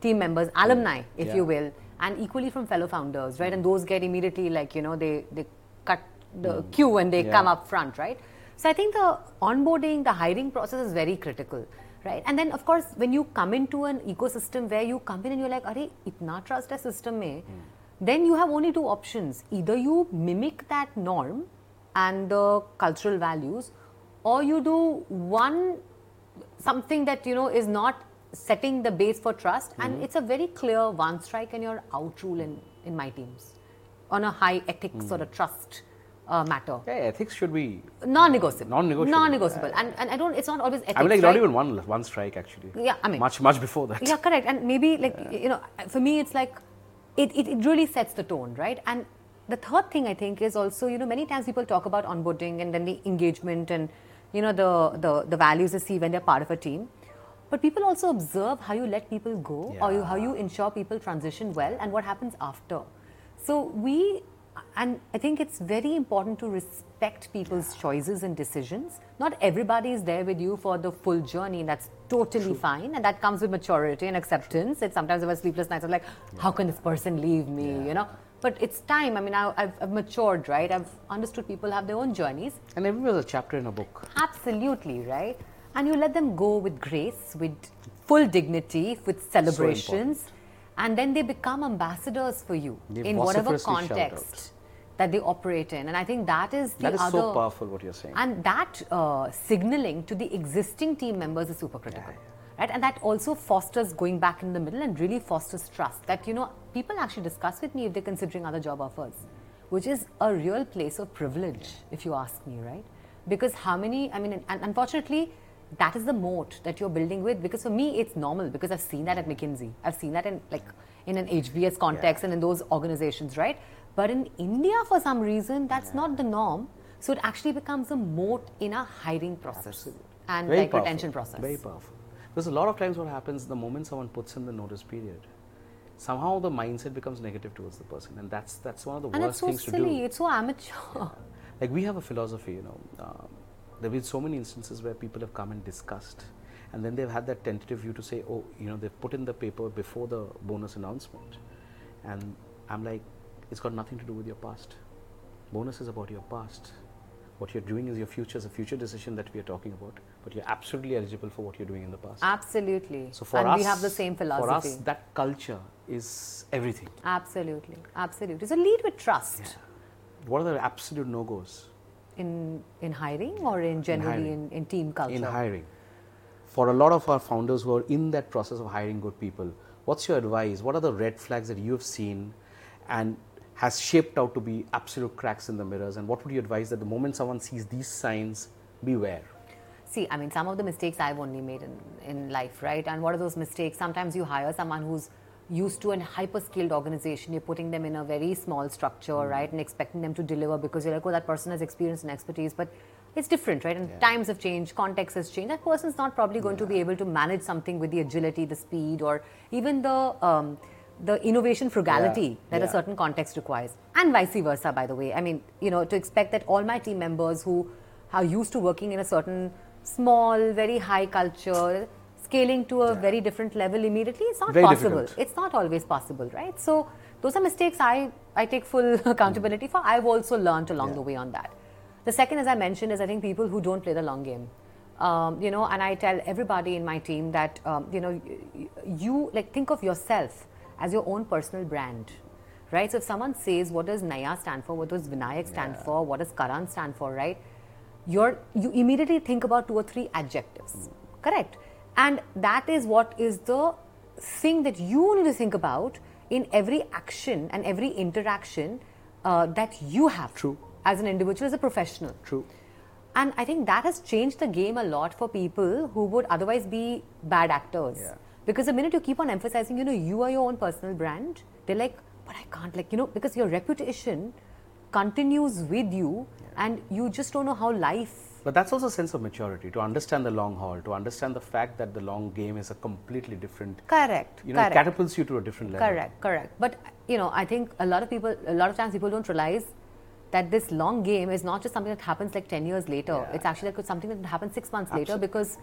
team members, alumni, hmm. if you will, and equally from fellow founders, right? And those get immediately like, you know, they, they cut the queue and they Yeah. come up front, right? So I think the onboarding, the hiring process is very critical, right? And then of course, when you come into an ecosystem where you come in and you're like, "Arey, itna trust है system में," hmm. then you have only two options: either you mimic that norm and the cultural values, or you do one something that you know is not setting the base for trust. And hmm. it's a very clear one strike and you're out rule in, in my teams on a high ethics hmm. or a trust uh, matter Yeah, ethics should be. non-negotiable Non-negotiable. non-negotiable and, and i don't it's not always ethics I mean, like right? not even one one strike actually. Yeah, I mean- much much before that. yeah correct and maybe like you know for me it's like it, it, it really sets the tone right and the third thing i think is also you know many times people talk about onboarding and then the engagement and you know the the, the values they see when they're part of a team but people also observe how you let people go or you, how you ensure people transition well and what happens after so we and i think it's very important to respect people's choices and decisions. Not everybody is there with you for the full journey and that's totally fine and that comes with maturity and acceptance. It's sometimes i have sleepless nights i'm like how can this person leave me? You know? But it's time. I mean I, I've, I've matured right? I've understood people have their own journeys. And everyone's a chapter in a book. Absolutely, right? And you let them go with grace, with full dignity, with celebrations, and then they become ambassadors for you They in whatever context that they operate in. And I think that is the That is other. so powerful what you're saying. And that uh, signaling to the existing team members is super critical. Right? And that also fosters going back in the middle and really fosters trust that, you know, people actually discuss with me if they're considering other job offers, which is a real place of privilege, if you ask me, right? Because how many, I mean, and unfortunately, that is the moat that you're building with. Because for me, it's normal because I've seen that at McKinsey. I've seen that in like in an HBS context and in those organizations, right? But in India, for some reason, that's not the norm. So it actually becomes a moat in a hiring process and Very like powerful. retention process. Very powerful. Because a lot of times what happens the moment someone puts in the notice period, somehow the mindset becomes negative towards the person, and that's that's one of the and worst so things to silly. do. It's so amateur. Like we have a philosophy, you know. Um, there have been so many instances where people have come and discussed, and then they've had that tentative view to say, oh, you know, they've put in the paper before the bonus announcement, and I'm like, it's got nothing to do with your past. Bonus is about your past. What you're doing is your future, is a future decision that we are talking about, but you're absolutely eligible for what you're doing in the past. Absolutely. So for and us, we have the same philosophy. For us, that culture is everything. Absolutely. Absolutely. So lead with trust What are the absolute no-goes in in hiring or in generally in, hiring. in, team culture. in hiring? For a lot of our founders who are in that process of hiring good people, what's your advice? What are the red flags that you have seen and has shaped out to be absolute cracks in the mirrors? And what would you advise that the moment someone sees these signs, beware? See, I mean, some of the mistakes I've only made in, in life, right? And what are those mistakes? Sometimes you hire someone who's used to an hyper skilled organization, you're putting them in a very small structure, right? And expecting them to deliver because you're like, oh, that person has experience and expertise. But it's different, right? And times have changed, context has changed. That person's not probably going to be able to manage something with the agility, the speed, or even the. Um, the innovation frugality Yeah, that a certain context requires, and vice versa, by the way. I mean, you know, to expect that all my team members who are used to working in a certain small, very high culture, scaling to a very different level immediately, it's not Very possible. difficult. It's not always possible, right? So, those are mistakes I, I take full (laughs) accountability for. I've also learned along the way on that. The second, as I mentioned, is I think people who don't play the long game. Um, you know, and I tell everybody in my team that, um, you know, you, you like think of yourself as your own personal brand, right? So if someone says, what does Naiyya stand for? What does Vinayak stand for? What does Karan stand for, right? You're, you immediately think about two or three adjectives, correct? And that is what is the thing that you need to think about in every action and every interaction uh, that you have True. as an individual, as a professional. True. And I think that has changed the game a lot for people who would otherwise be bad actors. Yeah. Because the minute you keep on emphasizing, you know, you are your own personal brand, they're like, but I can't, like, you know, because your reputation continues with you and you just don't know how life. But that's also a sense of maturity to understand the long haul, to understand the fact that the long game is a completely different. Correct. You know, correct. it catapults you to a different level. Correct, correct. But you know, I think a lot of people, a lot of times, people don't realize that this long game is not just something that happens like ten years later. Yeah. It's actually like something that happens six months later because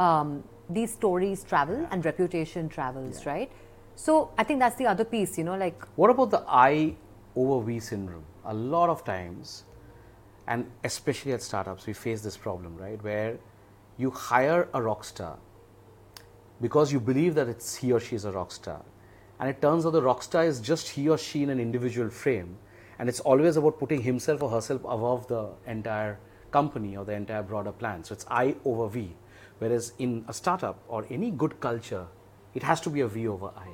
um, these stories travel and reputation travels, right? So I think that's the other piece, you know, like What about the I over V syndrome? A lot of times, and especially at startups, we face this problem, right? Where you hire a rock star because you believe that it's he or she is a rock star. And it turns out the rock star is just he or she in an individual frame. And it's always about putting himself or herself above the entire company or the entire broader plan. So it's I over V. Whereas in a startup or any good culture, it has to be a V over I.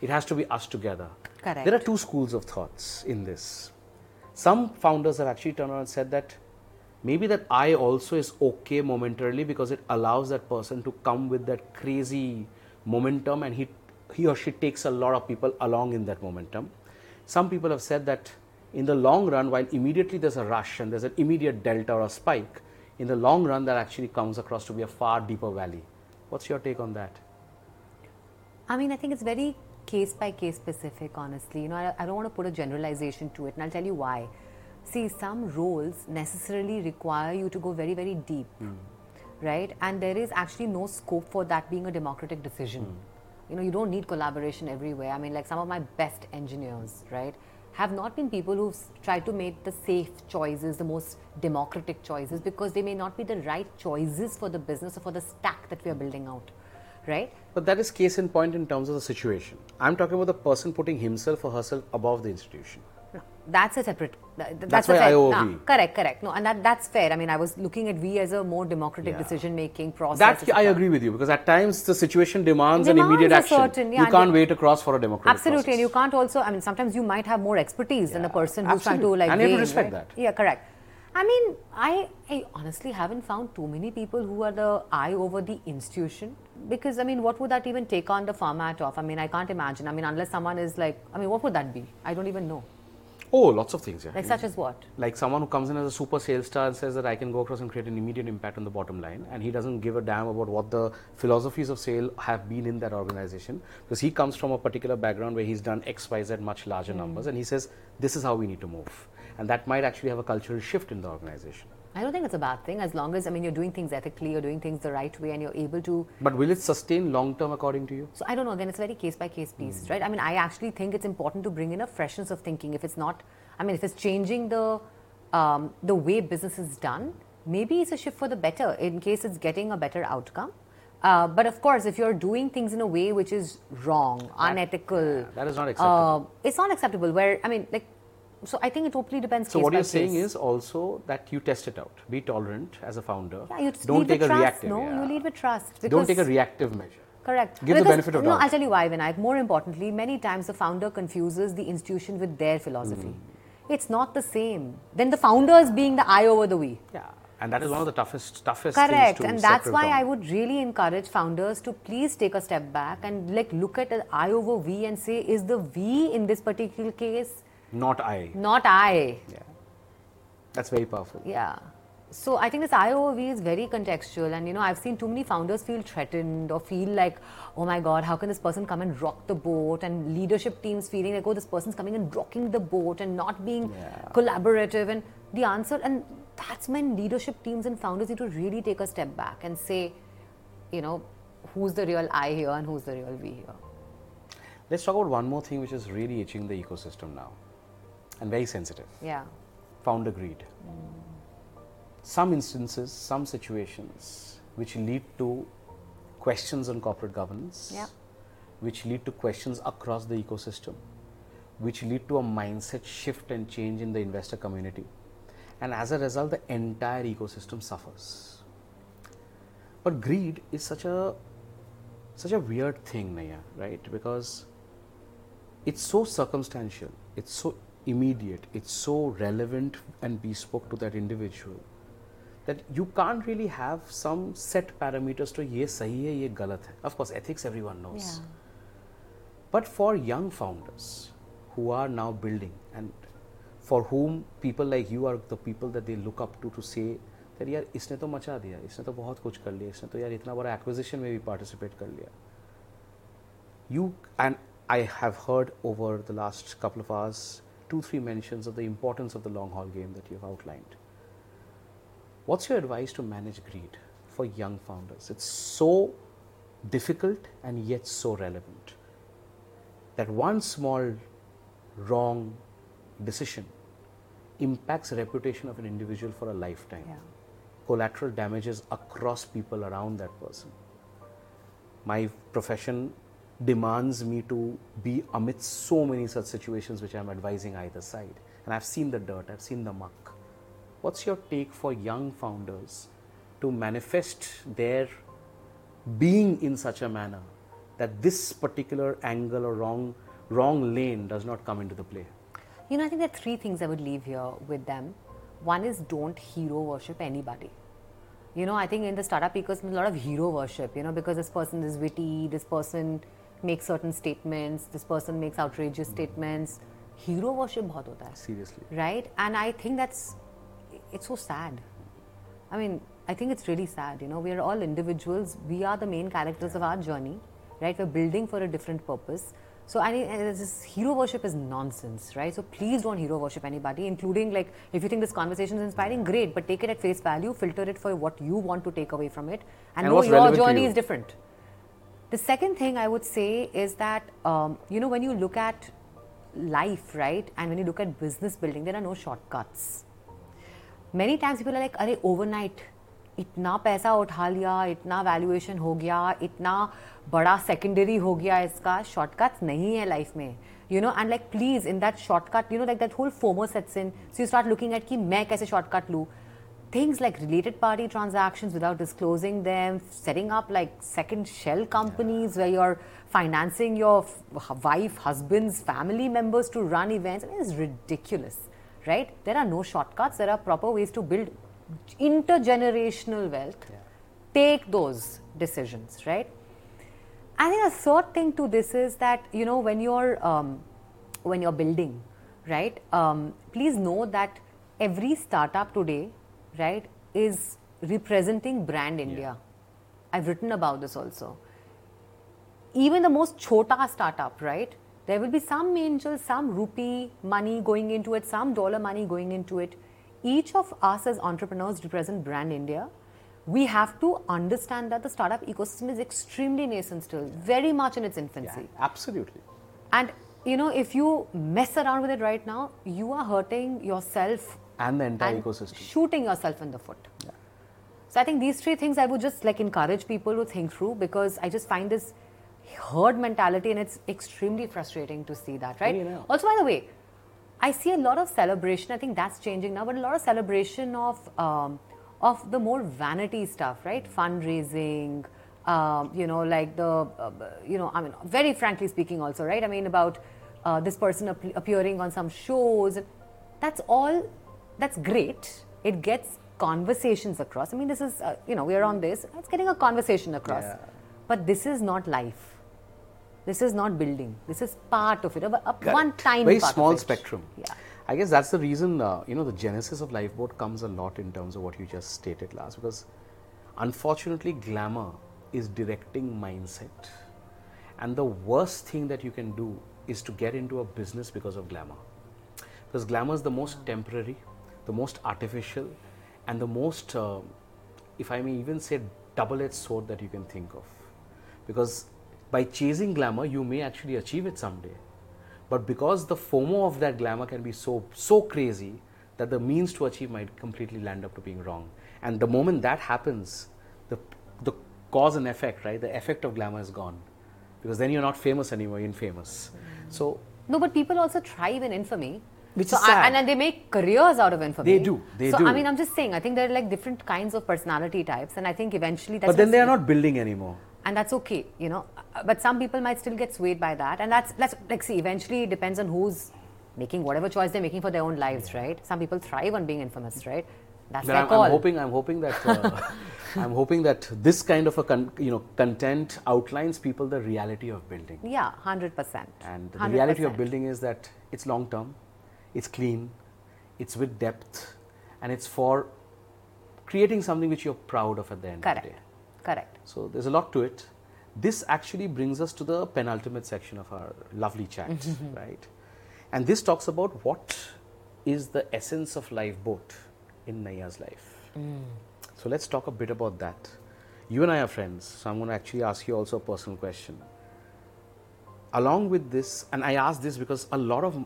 It has to be us together. Correct. There are two schools of thoughts in this. Some founders have actually turned around and said that maybe that I also is okay momentarily because it allows that person to come with that crazy momentum and he, he or she takes a lot of people along in that momentum. Some people have said that in the long run, while immediately there's a rush and there's an immediate delta or a spike, in the long run that actually comes across to be a far deeper valley. What's your take on that? I mean, I think it's very case by case specific, honestly. You know, I, I don't want to put a generalization to it, and I'll tell you why. See, some roles necessarily require you to go very, very deep, hmm. right? And there is actually no scope for that being a democratic decision. Hmm. You know, you don't need collaboration everywhere. I mean, like some of my best engineers, right, have not been people who've tried to make the safe choices, the most democratic choices, because they may not be the right choices for the business or for the stack that we are building out, right? But that is case in point in terms of the situation. I'm talking about the person putting himself or herself above the institution. No, that's a separate. th- th- That's a fair, I owe nah, V. correct, correct. No, and that, that's fair. I mean, I was looking at V as a more democratic Yeah. decision making process. That I agree with you because at times the situation demands, an immediate a action. certain- yeah, you can't wait across for a democratic Absolutely, and you can't also. I mean, sometimes you might have more expertise than the Yeah, person who's trying to like. And you have to respect right? that. Yeah, correct. I mean, I, I honestly haven't found too many people who are the eye over the institution because I mean, what would that even take on the format of? I mean, I can't imagine. I mean, unless someone is like, I mean, what would that be? I don't even know. Oh, lots of things. Yeah. Like, such as what? like someone who comes in as a super sales star and says that I can go across and create an immediate impact on the bottom line, and he doesn't give a damn about what the philosophies of sale have been in that organization because he comes from a particular background where he's done X, Y, Z much larger hmm. numbers, and he says this is how we need to move, and that might actually have a cultural shift in the organization. I don't think it's a bad thing as long as I mean you're doing things ethically, you're doing things the right way, and you're able to But will it sustain long term according to you? So I don't know. Again, it's very case by case piece, right? I mean, I actually think it's important to bring in a freshness of thinking. If it's not, I mean, if it's changing the um, the way business is done, maybe it's a shift for the better in case it's getting a better outcome. Uh, but of course, if you're doing things in a way which is wrong, unethical, yeah, that is not acceptable. Uh, it's not acceptable. Where I mean, like, so I think it totally depends. So case what you're saying is also that you test it out. Be tolerant as a founder. yeah, you don't lead take with a trust. reactive. no, yeah. you lead with trust. Don't take a reactive measure. Correct. Give the benefit of no, doubt. I'll tell you why, Vinayak. More importantly, many times the founder confuses the institution with their philosophy. Hmm. It's not the same. Then the founders being the I over the we. Yeah, and that is one of the toughest, toughest Correct. things to And that's why I would really encourage founders to please take a step back and like look at the I over V and say, is the V in this particular case Not I. not I? Yeah, that's very powerful. Yeah. So I think this IOV is very contextual, and you know I've seen too many founders feel threatened or feel like, oh my God, how can this person come and rock the boat? And leadership teams feeling like, oh, this person's coming and rocking the boat and not being Yeah. collaborative. And the answer, and that's when leadership teams and founders need to really take a step back and say, you know, who's the real I here and who's the real we here. Let's talk about one more thing which is really itching the ecosystem now, and very sensitive. Yeah. Founder greed. Mm. Some instances, some situations, which lead to questions on corporate governance, Yeah. which lead to questions across the ecosystem, which lead to a mindset shift and change in the investor community. And as a result, the entire ecosystem suffers. But greed is such a such a weird thing, Naiyya, right? Because it's so circumstantial, it's so immediate, it's so relevant and bespoke to that individual that you can't really have some set parameters to ye sahi hai, ye galat hai. Of course, ethics everyone knows. Yeah. But for young founders who are now building and for whom people like you are the people that they look up to to say that यार इसने तो मचा दिया इसने तो बहुत कुछ कर लिया इसने तो यार इतना बड़ा एक्विजिशन में भी पार्टिसिपेट कर लिया you and I have heard over the last couple of hours two three mentions of the importance of the long haul game that you've outlined what's your advice to manage greed for young founders? It's so difficult and yet so relevant. That one small wrong decision impacts the reputation of an individual for a lifetime. Yeah. Collateral damages across people around that person. My profession demands me to be amidst so many such situations which I'm advising either side. And I've seen the dirt, I've seen the muck. What's your take for young founders to manifest their being in such a manner that this particular angle or wrong, wrong lane does not come into the play? You know, I think there are three things I would leave here with them. One is don't hero worship anybody. You know, I think in the startup ecosystem, a lot of hero worship, you know, because this person is witty, this person Make certain statements this person makes outrageous statements. Hero worship bahut hota hai seriously. Right? And i think that's it's so sad. I mean i think it's really sad you know. We are all individuals. We are the main characters yeah. of our journey right? We're building for a different purpose. So I mean, this hero worship is nonsense, right? So please don't hero worship anybody, including like if you think this conversation is inspiring, great, but take it at face value, filter it for what you want to take away from it, and, and know your journey is different. The second thing I would say is that um, you know when you look at life, right, and when you look at business building, there are no shortcuts. Many times people are like, अरे overnight इतना पैसा उठा लिया इतना valuation हो गया इतना बड़ा सेकेंडरी हो गया इसका शॉर्टकट्स नहीं है लाइफ में you know and like please in that shortcut you know like that whole FOMO sets in so you start looking at कि मैं कैसे शॉर्टकट लूँ things like related party transactions without disclosing them, setting up like second shell companies where you're financing your f- wife, husband's family members to run events. I mean, it's ridiculous, right? There are no shortcuts. There are proper ways to build intergenerational wealth. Take those decisions, right? I think a third thing to this is that you know when you're um, when you're building, right? Um, please know that every startup today, right, is representing brand India. I've written about this also. Even the most chota startup, right? There will be some angel, some rupee money going into it, some dollar money going into it. Each of us as entrepreneurs represent brand India we have to understand that the startup ecosystem is extremely nascent still, very much in its infancy. Absolutely. And you know, if you mess around with it right now, you are hurting yourself And the entire and ecosystem. shooting yourself in the foot. So I think these three things I would just like encourage people to think through because I just find this herd mentality and it's extremely frustrating to see that, right? Know. Also, by the way, I see a lot of celebration. I think that's changing now, but a lot of celebration of um, of the more vanity stuff, right? Fundraising, um, you know, like the, uh, you know, I mean, very frankly speaking, also, right? I mean, about uh, this person ap- appearing on some shows. That's all. That's great. It gets conversations across. I mean, this is, uh, you know, we're on this. It's getting a conversation across. Yeah. But this is not life. This is not building. This is part of it. A, a one tiny very small spectrum. Yeah. I guess that's the reason uh, you know the genesis of Lifeboat comes a lot in terms of what you just stated last because unfortunately glamour is directing mindset and the worst thing that you can do is to get into a business because of glamour because glamour is the most temporary the most artificial and the most uh, if i may even say double-edged sword that you can think of because by chasing glamour you may actually achieve it someday but because the FOMO of that glamour can be so so crazy that the means to achieve might completely land up to being wrong. And the moment that happens, the the cause and effect, right? The effect of glamour is gone, because then you're not famous anymore. Infamous. So No, but people also thrive in infamy. Which so is I- sad. and, and they make careers out of infamy. They do, they so do. I mean, I'm just saying. I think there are like different kinds of personality types, and I think eventually that's. but then they are not building anymore. and that's okay, you know. But some people might still get swayed by that, and that's that's like see. Eventually, it depends on who's making whatever choice they're making for their own lives, right? Some people thrive on being infamous, right? That's But their I'm, call. I'm hoping I'm hoping that uh, (laughs) I'm hoping that this kind of a con, you know content outlines people the reality of building. yeah, hundred percent. And the reality of building is that it's long term, it's clean, it's with depth, and it's for creating something which you're proud of at the end of the Correct. day. Correct. So there's a lot to it. This actually brings us to the penultimate section of our lovely chat, (laughs) right? And this talks about what is the essence of lifeboat in Naiyya's life. Mm. So let's talk a bit about that. you and I are friends, so I'm going to actually ask you also a personal question. Along with this, and I ask this because a lot of,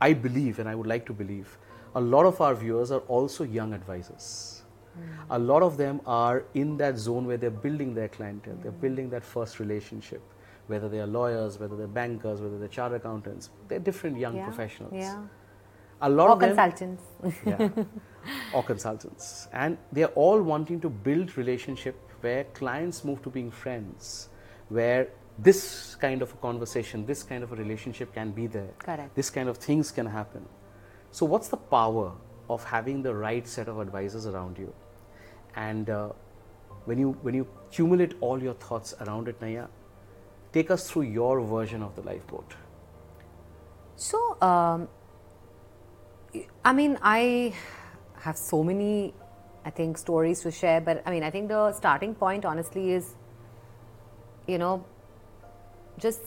I believe, and I would like to believe, a lot of our viewers are also young advisors. Hmm. A lot of them are in that zone where they're building their clientele, they're hmm. building that first relationship, whether they are lawyers, whether they're bankers, whether they're chartered accountants, they're different young yeah. professionals. Yeah. A lot Or of them, consultants. yeah, (laughs) or consultants. And they're all wanting to build relationship where clients move to being friends, where this kind of a conversation, this kind of a relationship can be there. Correct. This kind of things can happen. So, what's the power of having the right set of advisors around you? And uh, when you when you accumulate all your thoughts around it, Naiyya, take us through your version of the lifeboat. So, um, I mean, I have so many, I think, stories to share, but I mean, I think the starting point, honestly, is, you know, just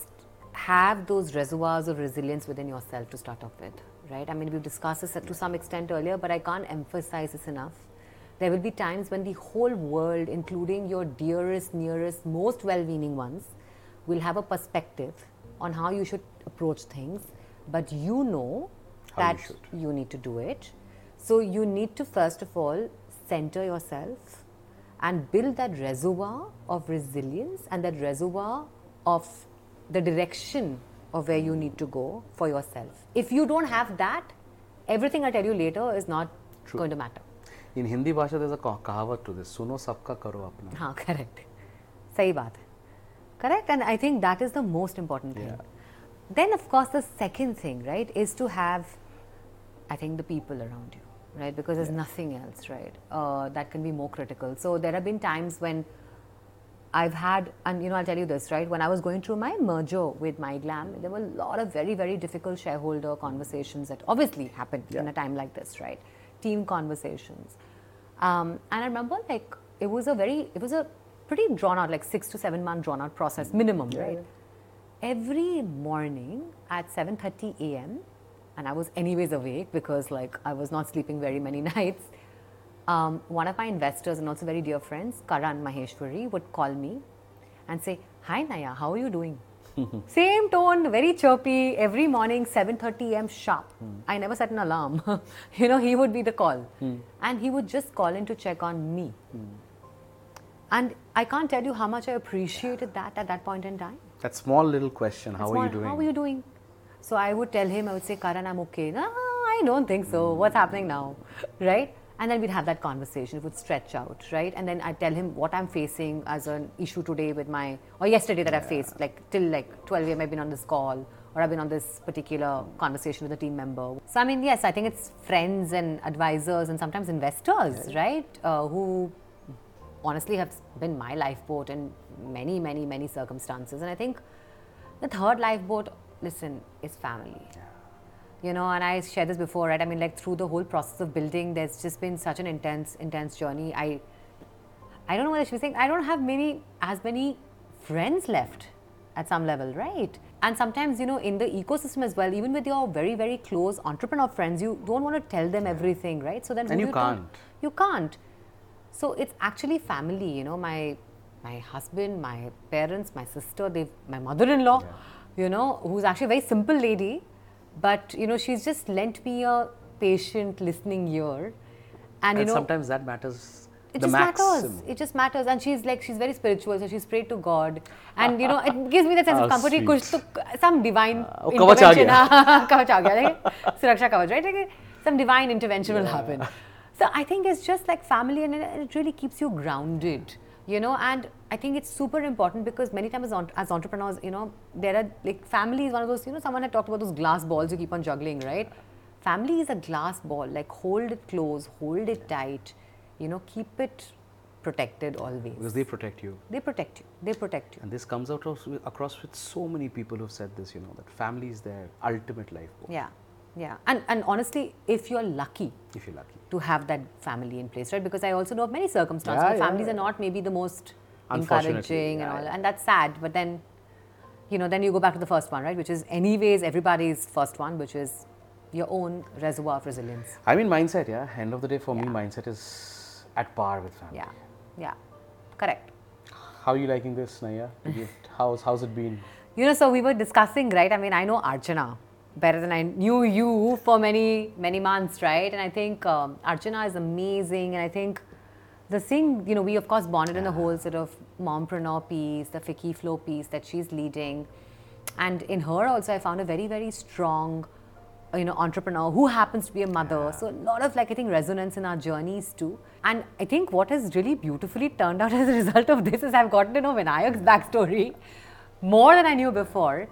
have those reservoirs of resilience within yourself to start off with, right? I mean, we've discussed this to some extent earlier, but I can't emphasize this enough. There will be times when the whole world, including your dearest, nearest, most well meaning ones, will have a perspective on how you should approach things, but you know How that should. you need to do it. So you need to first of all center yourself and build that reservoir of resilience and that reservoir of the direction of where you need to go for yourself. If you don't have that, everything I tell you later is not True. going to matter. In Hindi Bhasha, there's a kahavat to this suno sabka karo apna. Haan, (laughs) correct. Sahi baat. Correct? And I think that is the most important thing. Yeah. Then, of course, the second thing, right, is to have, I think, the people around you, right? Because there's yeah. nothing else, right, uh, that can be more critical. So, there have been times when i've had and you know i'll tell you this right when i was going through my merger with MyGlamm there were a lot of very very difficult shareholder conversations that obviously happened in a time like this right team conversations um, and i remember like it was a very it was a pretty drawn out like six to seven month drawn out process minimum right every morning at 7:30 a.m. and I was anyways awake because like I was not sleeping very many (laughs) nights. Um, one of my investors and also very dear friends, Karan Maheshwari, would call me and say, "Hi Naiyya, how are you doing?" (laughs) Same tone, very chirpy. Every morning, 7:30 a.m. sharp. Hmm. I never set an alarm. (laughs) you know, he would be the call, hmm. and he would just call in to check on me. Hmm. And I can't tell you how much I appreciated that at that point in time. That small little question, how It's are you doing? How are you doing? So I would tell him, I would say, Karan, I'm okay. No, I don't think so. What's happening now? Right? And then we'd have that conversation. It would stretch out, right? And then I'd tell him what I'm facing as an issue today with my, or yesterday that I faced, like till like 12 a.m. I've been on this call, or I've been on this particular conversation with a team member. So, I mean, yes, I think it's friends and advisors and sometimes investors, right? Uh, who honestly have been my lifeboat in many, many, many circumstances. And I think the third lifeboat, listen, is family. You know, and I shared this before, right? I mean, like through the whole process of building, there's just been such an intense, intense journey. I, I don't know whether she was saying I don't have many as many friends left at some level, right? And sometimes, you know, in the ecosystem as well, even with your very, very close entrepreneur friends, you don't want to tell them everything, right? So then, And you tell? can't. You can't. So it's actually family, you know, my my husband, my parents, my sister, they my mother-in-law, you know, who's actually a very simple lady, but you know, she's just lent me a patient listening ear, and, and you know sometimes that matters it just matters. It just matters. And she's like, she's very spiritual, so she's prayed to God. And you know, it ah, gives me that sense oh, of ah, comfort. Sweet. Kush, to, some divine uh, oh, intervention. kavach (laughs) right? Some divine intervention yeah. will happen. So I think it's just like family and it really keeps you grounded, you know, and I think it's super important because many times as, en- as entrepreneurs, you know, there are like family is one of those. You know, someone had talked about those glass balls you keep on juggling, right? Family is a glass ball. Like hold it close, hold it tight. You know, keep it protected always. Because they protect you. They protect you. They protect you. And this comes out of, across with so many people who've said this, you know, that family is their ultimate lifeboat, Yeah, yeah. And and honestly, if you're lucky if you're lucky. to have that family in place, right? Because I also know of many circumstances Yeah, where yeah, families yeah. are not maybe the most Encouraging and all, yeah. and that's sad. But then, you know, then you go back to the first one, right? Which is anyways everybody's first one, which is your own reservoir of resilience. I mean, mindset, yeah. End of the day, for me, mindset is at par with family. Yeah, yeah, correct. how are you liking this, Naiyya? (laughs) How's how's it been? You know, so we were discussing, right? I mean, I know Archana better than I knew you for many, many months, right? And I think um, Archana is amazing. And I think the thing, you know, we of course bonded in the whole sort of mompreneur piece, the FICCI FLO piece that she's leading. And in her also, I found a very, very strong, you know, entrepreneur who happens to be a mother. So a lot of like, I think, resonance in our journeys too. And I think what has really beautifully turned out (laughs) as a result of this is I've gotten to know Vinayak's backstory more than I knew before.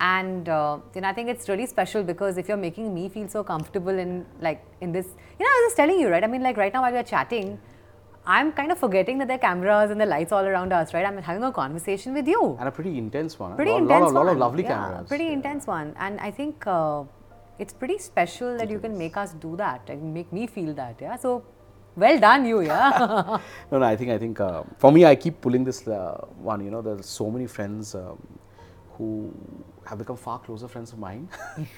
And uh, you know, I think it's really special because if you're making me feel so comfortable in like in this, you know, I was just telling you, right? I mean, like right now while we're chatting, I'm kind of forgetting that there are cameras and the lights all around us, right? I'm having a conversation with you. And a pretty intense one. Pretty lot, intense lot, of, lot one. of lovely yeah, cameras. Pretty Yeah. intense one. And I think uh, it's pretty special that you can make us do that and make me feel that. Yeah. So well done, you. Yeah. (laughs) (laughs) No, no, I think I think uh, for me, I keep pulling this uh, one. You know, there's so many friends um, who have become far closer friends of mine,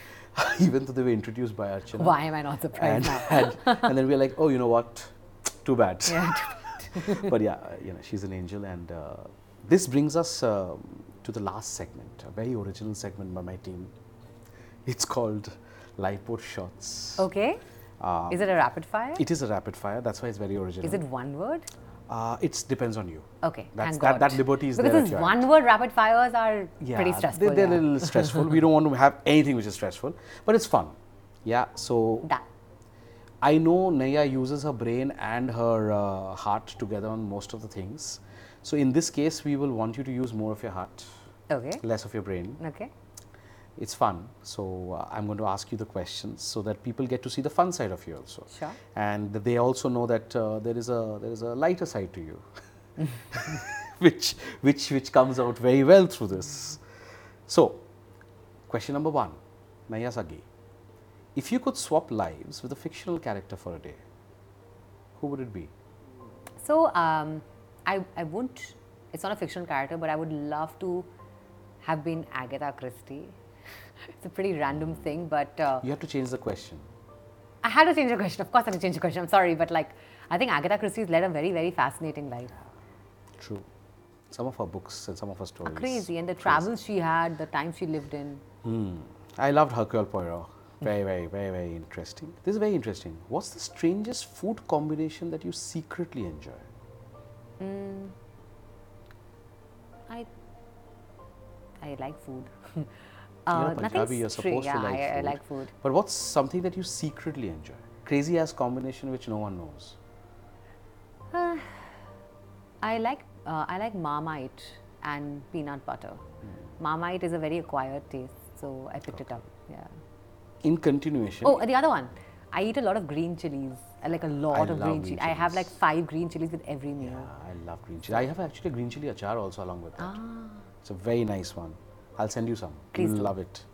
(laughs) even though they were introduced by Archana. Why am I not surprised And, now? and, and then we're like, oh, you know what? Too bad. Yeah. too (laughs) bad. but yeah, uh, you know, she's an angel, and uh, this brings us um, to the last segment, a very original segment by my team. It's called Lifeboat Shots. Okay. Um, Is it a rapid fire? It is a rapid fire. That's why it's very original. Is it one word? Uh, it depends on you. Okay, That's, that, God. that liberty is because there. your one word rapid fires are yeah, pretty stressful. They, they're yeah. a little stressful. we don't want to have anything which is stressful, but it's fun. Yeah. So Done. I know Naiyya uses her brain and her uh, heart together on most of the things. So in this case, we will want you to use more of your heart, Okay. less of your brain. Okay. It's fun. So uh, I'm going to ask you the questions so that people get to see the fun side of you also. Sure. And they also know that uh, there is a there is a lighter side to you, (laughs) which which which comes out very well through this. So, question number one, Naiyya Saggi. If you could swap lives with a fictional character for a day, who would it be? So um, I I wouldn't. It's not a fictional character, but I would love to have been Agatha Christie. (laughs) it's a pretty random thing, but uh, You have to change the question. I had to change the question. Of course, I had to change the question. I'm sorry, but like I think Agatha Christie's led a very very fascinating life. True. Some of her books and some of her stories. Crazy, and the travels she had, the time she lived in. Hmm. I loved Hercule Poirot. Very, very, very, very interesting. This is very interesting. What's the strangest food combination that you secretly enjoy? I I like food. (laughs) you're uh, a nothing Punjabi, you're supposed yeah, to like I, food. I like food. But what's something that you secretly enjoy? Crazy ass combination which no one knows. (sighs) I like uh, I like Marmite and peanut butter. Hmm. Marmite is a very acquired taste, so I picked it up. Yeah. In continuation, Oh, the other one. I eat a lot of green chilies. Like a lot of green green chilies. I have like five green chilies with every meal. yeah, I love green chili. I have actually a green chili achar also along with that. Ah. It's a very nice one. I'll send you some. Please You'll love it.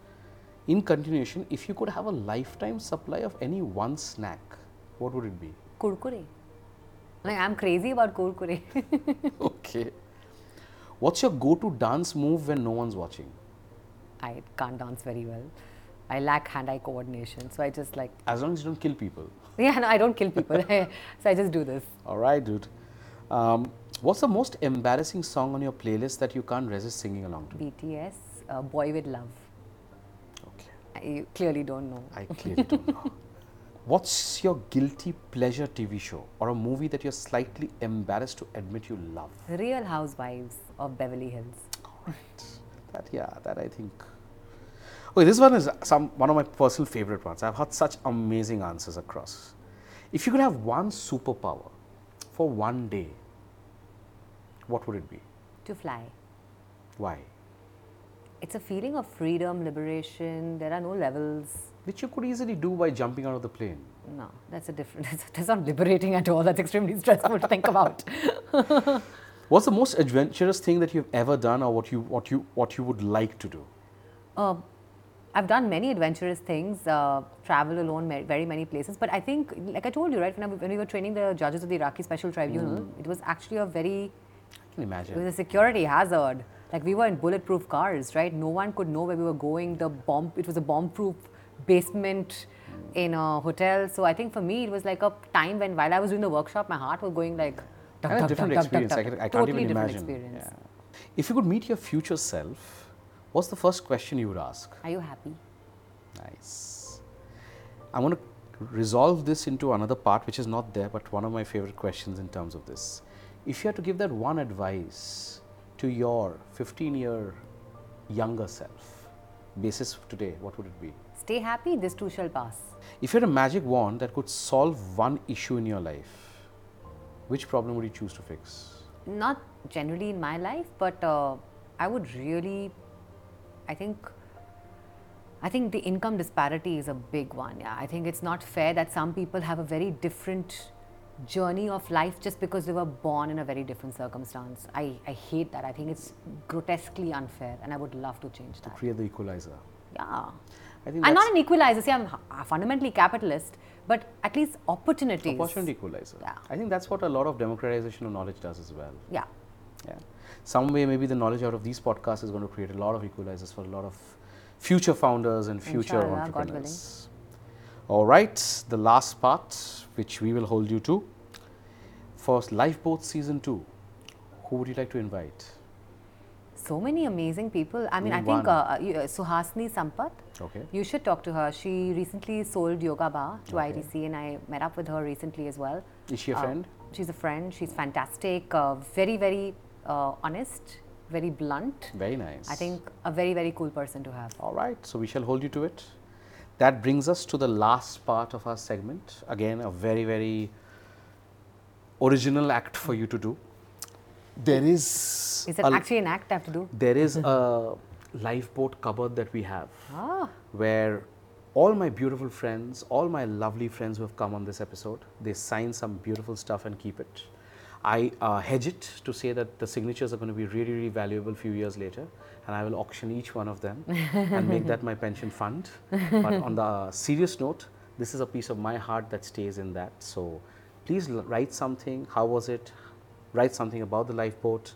In continuation, if you could have a lifetime supply of any one snack, what would it be? Kurkure. Like I'm crazy about kurkure. (laughs) okay. What's your go-to dance move when no one's watching? I can't dance very well. I lack hand-eye coordination, so I just like As long as you don't kill people. (laughs) yeah. No, I don't kill people, (laughs) so I just do this. All right, dude. Um, what's the most embarrassing song on your playlist that you can't resist singing along to? BTS, uh, Boy With Luv. Okay, You clearly don't know. I (laughs) clearly don't know. What's your guilty pleasure TV show or a movie that you're slightly embarrassed to admit you love? Real Housewives of Beverly Hills. All right. That yeah, that I think. Okay, this one is some one of my personal favorite ones. I've had such amazing answers across. If you could have one superpower for one day, what would it be? To fly. Why? It's a feeling of freedom, liberation. There are no levels. Which you could easily do by jumping out of the plane. No, that's a different. (laughs) That's, that's not liberating at all. That's extremely stressful to think about. (laughs) What's the most adventurous thing that you've ever done, or what you what you what you would like to do? Uh, I've done many adventurous things, uh, travel alone very many places. But I think, like I told you, right, when, I, when we were training the judges of the Iraqi Special Tribunal, it was actually a very I can imagine. It was a security hazard. Like we were in bulletproof cars, right? No one could know where we were going. The bomb, it was a bomb-proof basement in a hotel. So I think for me, it was like a time when while I was doing the workshop, my heart was going like And a different experience. I, can, can't Totally even different imagine. experience. Yeah. If you could meet your future self, what's the first question you would ask? Are you happy? Nice. I'm going to resolve this into another part which is not there, but one of my favorite questions in terms of this. If you had to give that one advice to your 15 year younger self, basis of today, what would it be? Stay happy, this too shall pass. If you had a magic wand that could solve one issue in your life, which problem would you choose to fix? Not generally in my life, but uh, I would really, I think, I think the income disparity is a big one. Yeah, I think it's not fair that some people have a very different journey of life just because they were born in a very different circumstance. I, I hate that. I think it's grotesquely unfair, and I would love to change that. To Create the equalizer. Yeah. I think I'm not an equalizer. See, I'm fundamentally capitalist, but at least opportunities. opportunity equalizer. Yeah. I think that's what a lot of democratization of knowledge does as well. Yeah. Yeah. Some way, maybe the knowledge out of these podcasts is going to create a lot of equalizers for a lot of future founders and future Inshallah, entrepreneurs. All right, the last part, which we will hold you to. For Lifeboat Season 2, who would you like to invite? So many amazing people. I mean, I think uh, you- uh, Suhasini Sampath. Okay. You should talk to her. She recently sold Yoga Bar to Okay. ITC, and I met up with her recently as well. Is she a Uh, friend? she's a friend. She's fantastic. Uh, very, very uh, honest. Very blunt. Very nice. I think a very, very cool person to have. All right, so we shall hold you to it. That brings us to the last part of our segment. Again, a very, very original act for you to do. There is, Is it actually an act I have to do? there is (laughs) a lifeboat cupboard that we have Ah, where all my beautiful friends, all my lovely friends who have come on this episode, they sign some beautiful stuff and keep it. I uh, hedge it to say that the signatures are going to be really, really valuable a few years later, and I will auction each one of them and make that my pension fund. But on the serious note, this is a piece of my heart that stays in that. So please write something. How was it? Write something about the lifeboat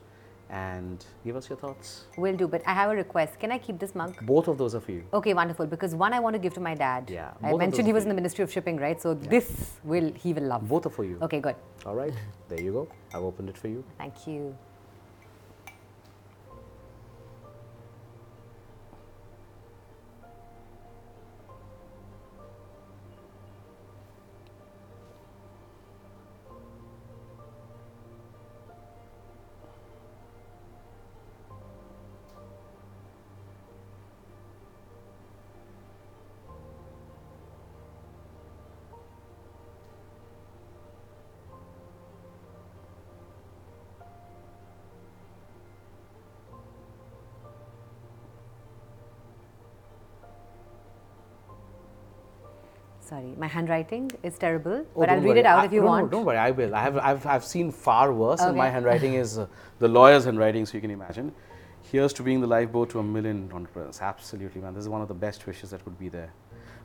and give us your thoughts. will do. But I have a request. Can I keep this mug? Both of those are for you. Okay, wonderful. Because one I want to give to my dad. Yeah, I mentioned he was in the Ministry of Shipping, right? So this will he will love. Both are for you. Okay, good. All right, there you go. I've opened it for you. Thank you. Sorry, my handwriting is terrible, Oh, but I'll read worry. it out I- if you no, no, want. don't worry, I will. I have, I've, I've seen far worse, and my handwriting is uh, the lawyer's handwriting, so you can imagine. Here's to being the lifeboat to a million entrepreneurs. Absolutely, man. This is one of the best wishes that could be there.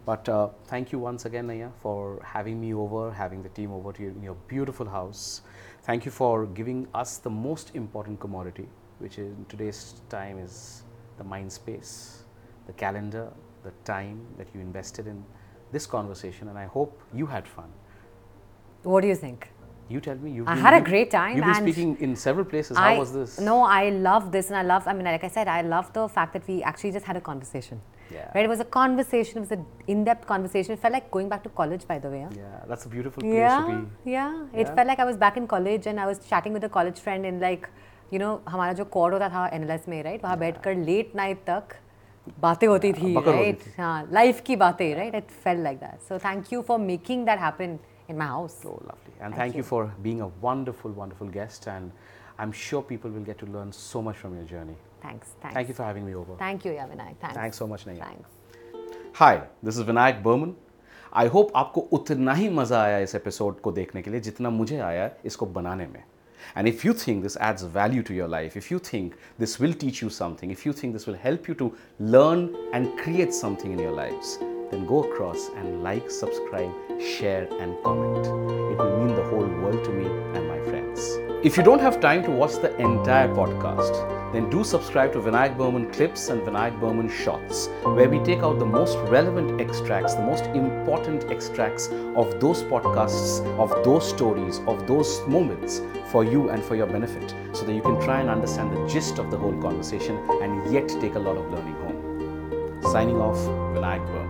But uh, thank you once again, Naiyya, for having me over, having the team over to you in your beautiful house. Thank you for giving us the most important commodity, which in today's time is the mind space, the calendar, the time that you invested in this conversation. And I hope you had fun. What do you think? You tell me. You've I been- had a you- great time You've been and speaking in several places. How I, was this? No, I love this, and I love. I mean, like I said, I love the fact that we actually just had a conversation. Yeah. Right. It was a conversation. It was an in-depth conversation. It felt like going back to college, by the way. Yeah. Yeah, that's a beautiful place Yeah, to be. yeah. It Yeah. felt like I was back in college and I was chatting with a college friend in like, you know, हमारा जो code होता था NLS में right वहाँ बैठकर late night तक बातें होती थी राइट हाँ लाइफ की बातें right it felt like that so thank you for making that happen in my house and thank you for being a wonderful wonderful guest and I am sure people will get to learn so much from your journey thanks thank you for having me over thank you या Vinayak so much नहीं thanks hi this is Vinayak Barman I hope आपको उतना ही मज़ा आया इस episode को देखने के लिए जितना मुझे आया इसको बनाने में। And if you think this adds value to your life, if you think this will teach you something, if you think this will help you to learn and create something in your lives, then go across and like, subscribe, share, and comment. It will mean the whole world to me and my. If you don't have time to watch the entire podcast, then do subscribe to Vinayak Burman Clips and Vinayak Burman Shorts, where we take out the most relevant extracts, the most important extracts of those podcasts, of those stories, of those moments for you and for your benefit, so that you can try and understand the gist of the whole conversation and yet take a lot of learning home. Signing off, Vinayak Burman.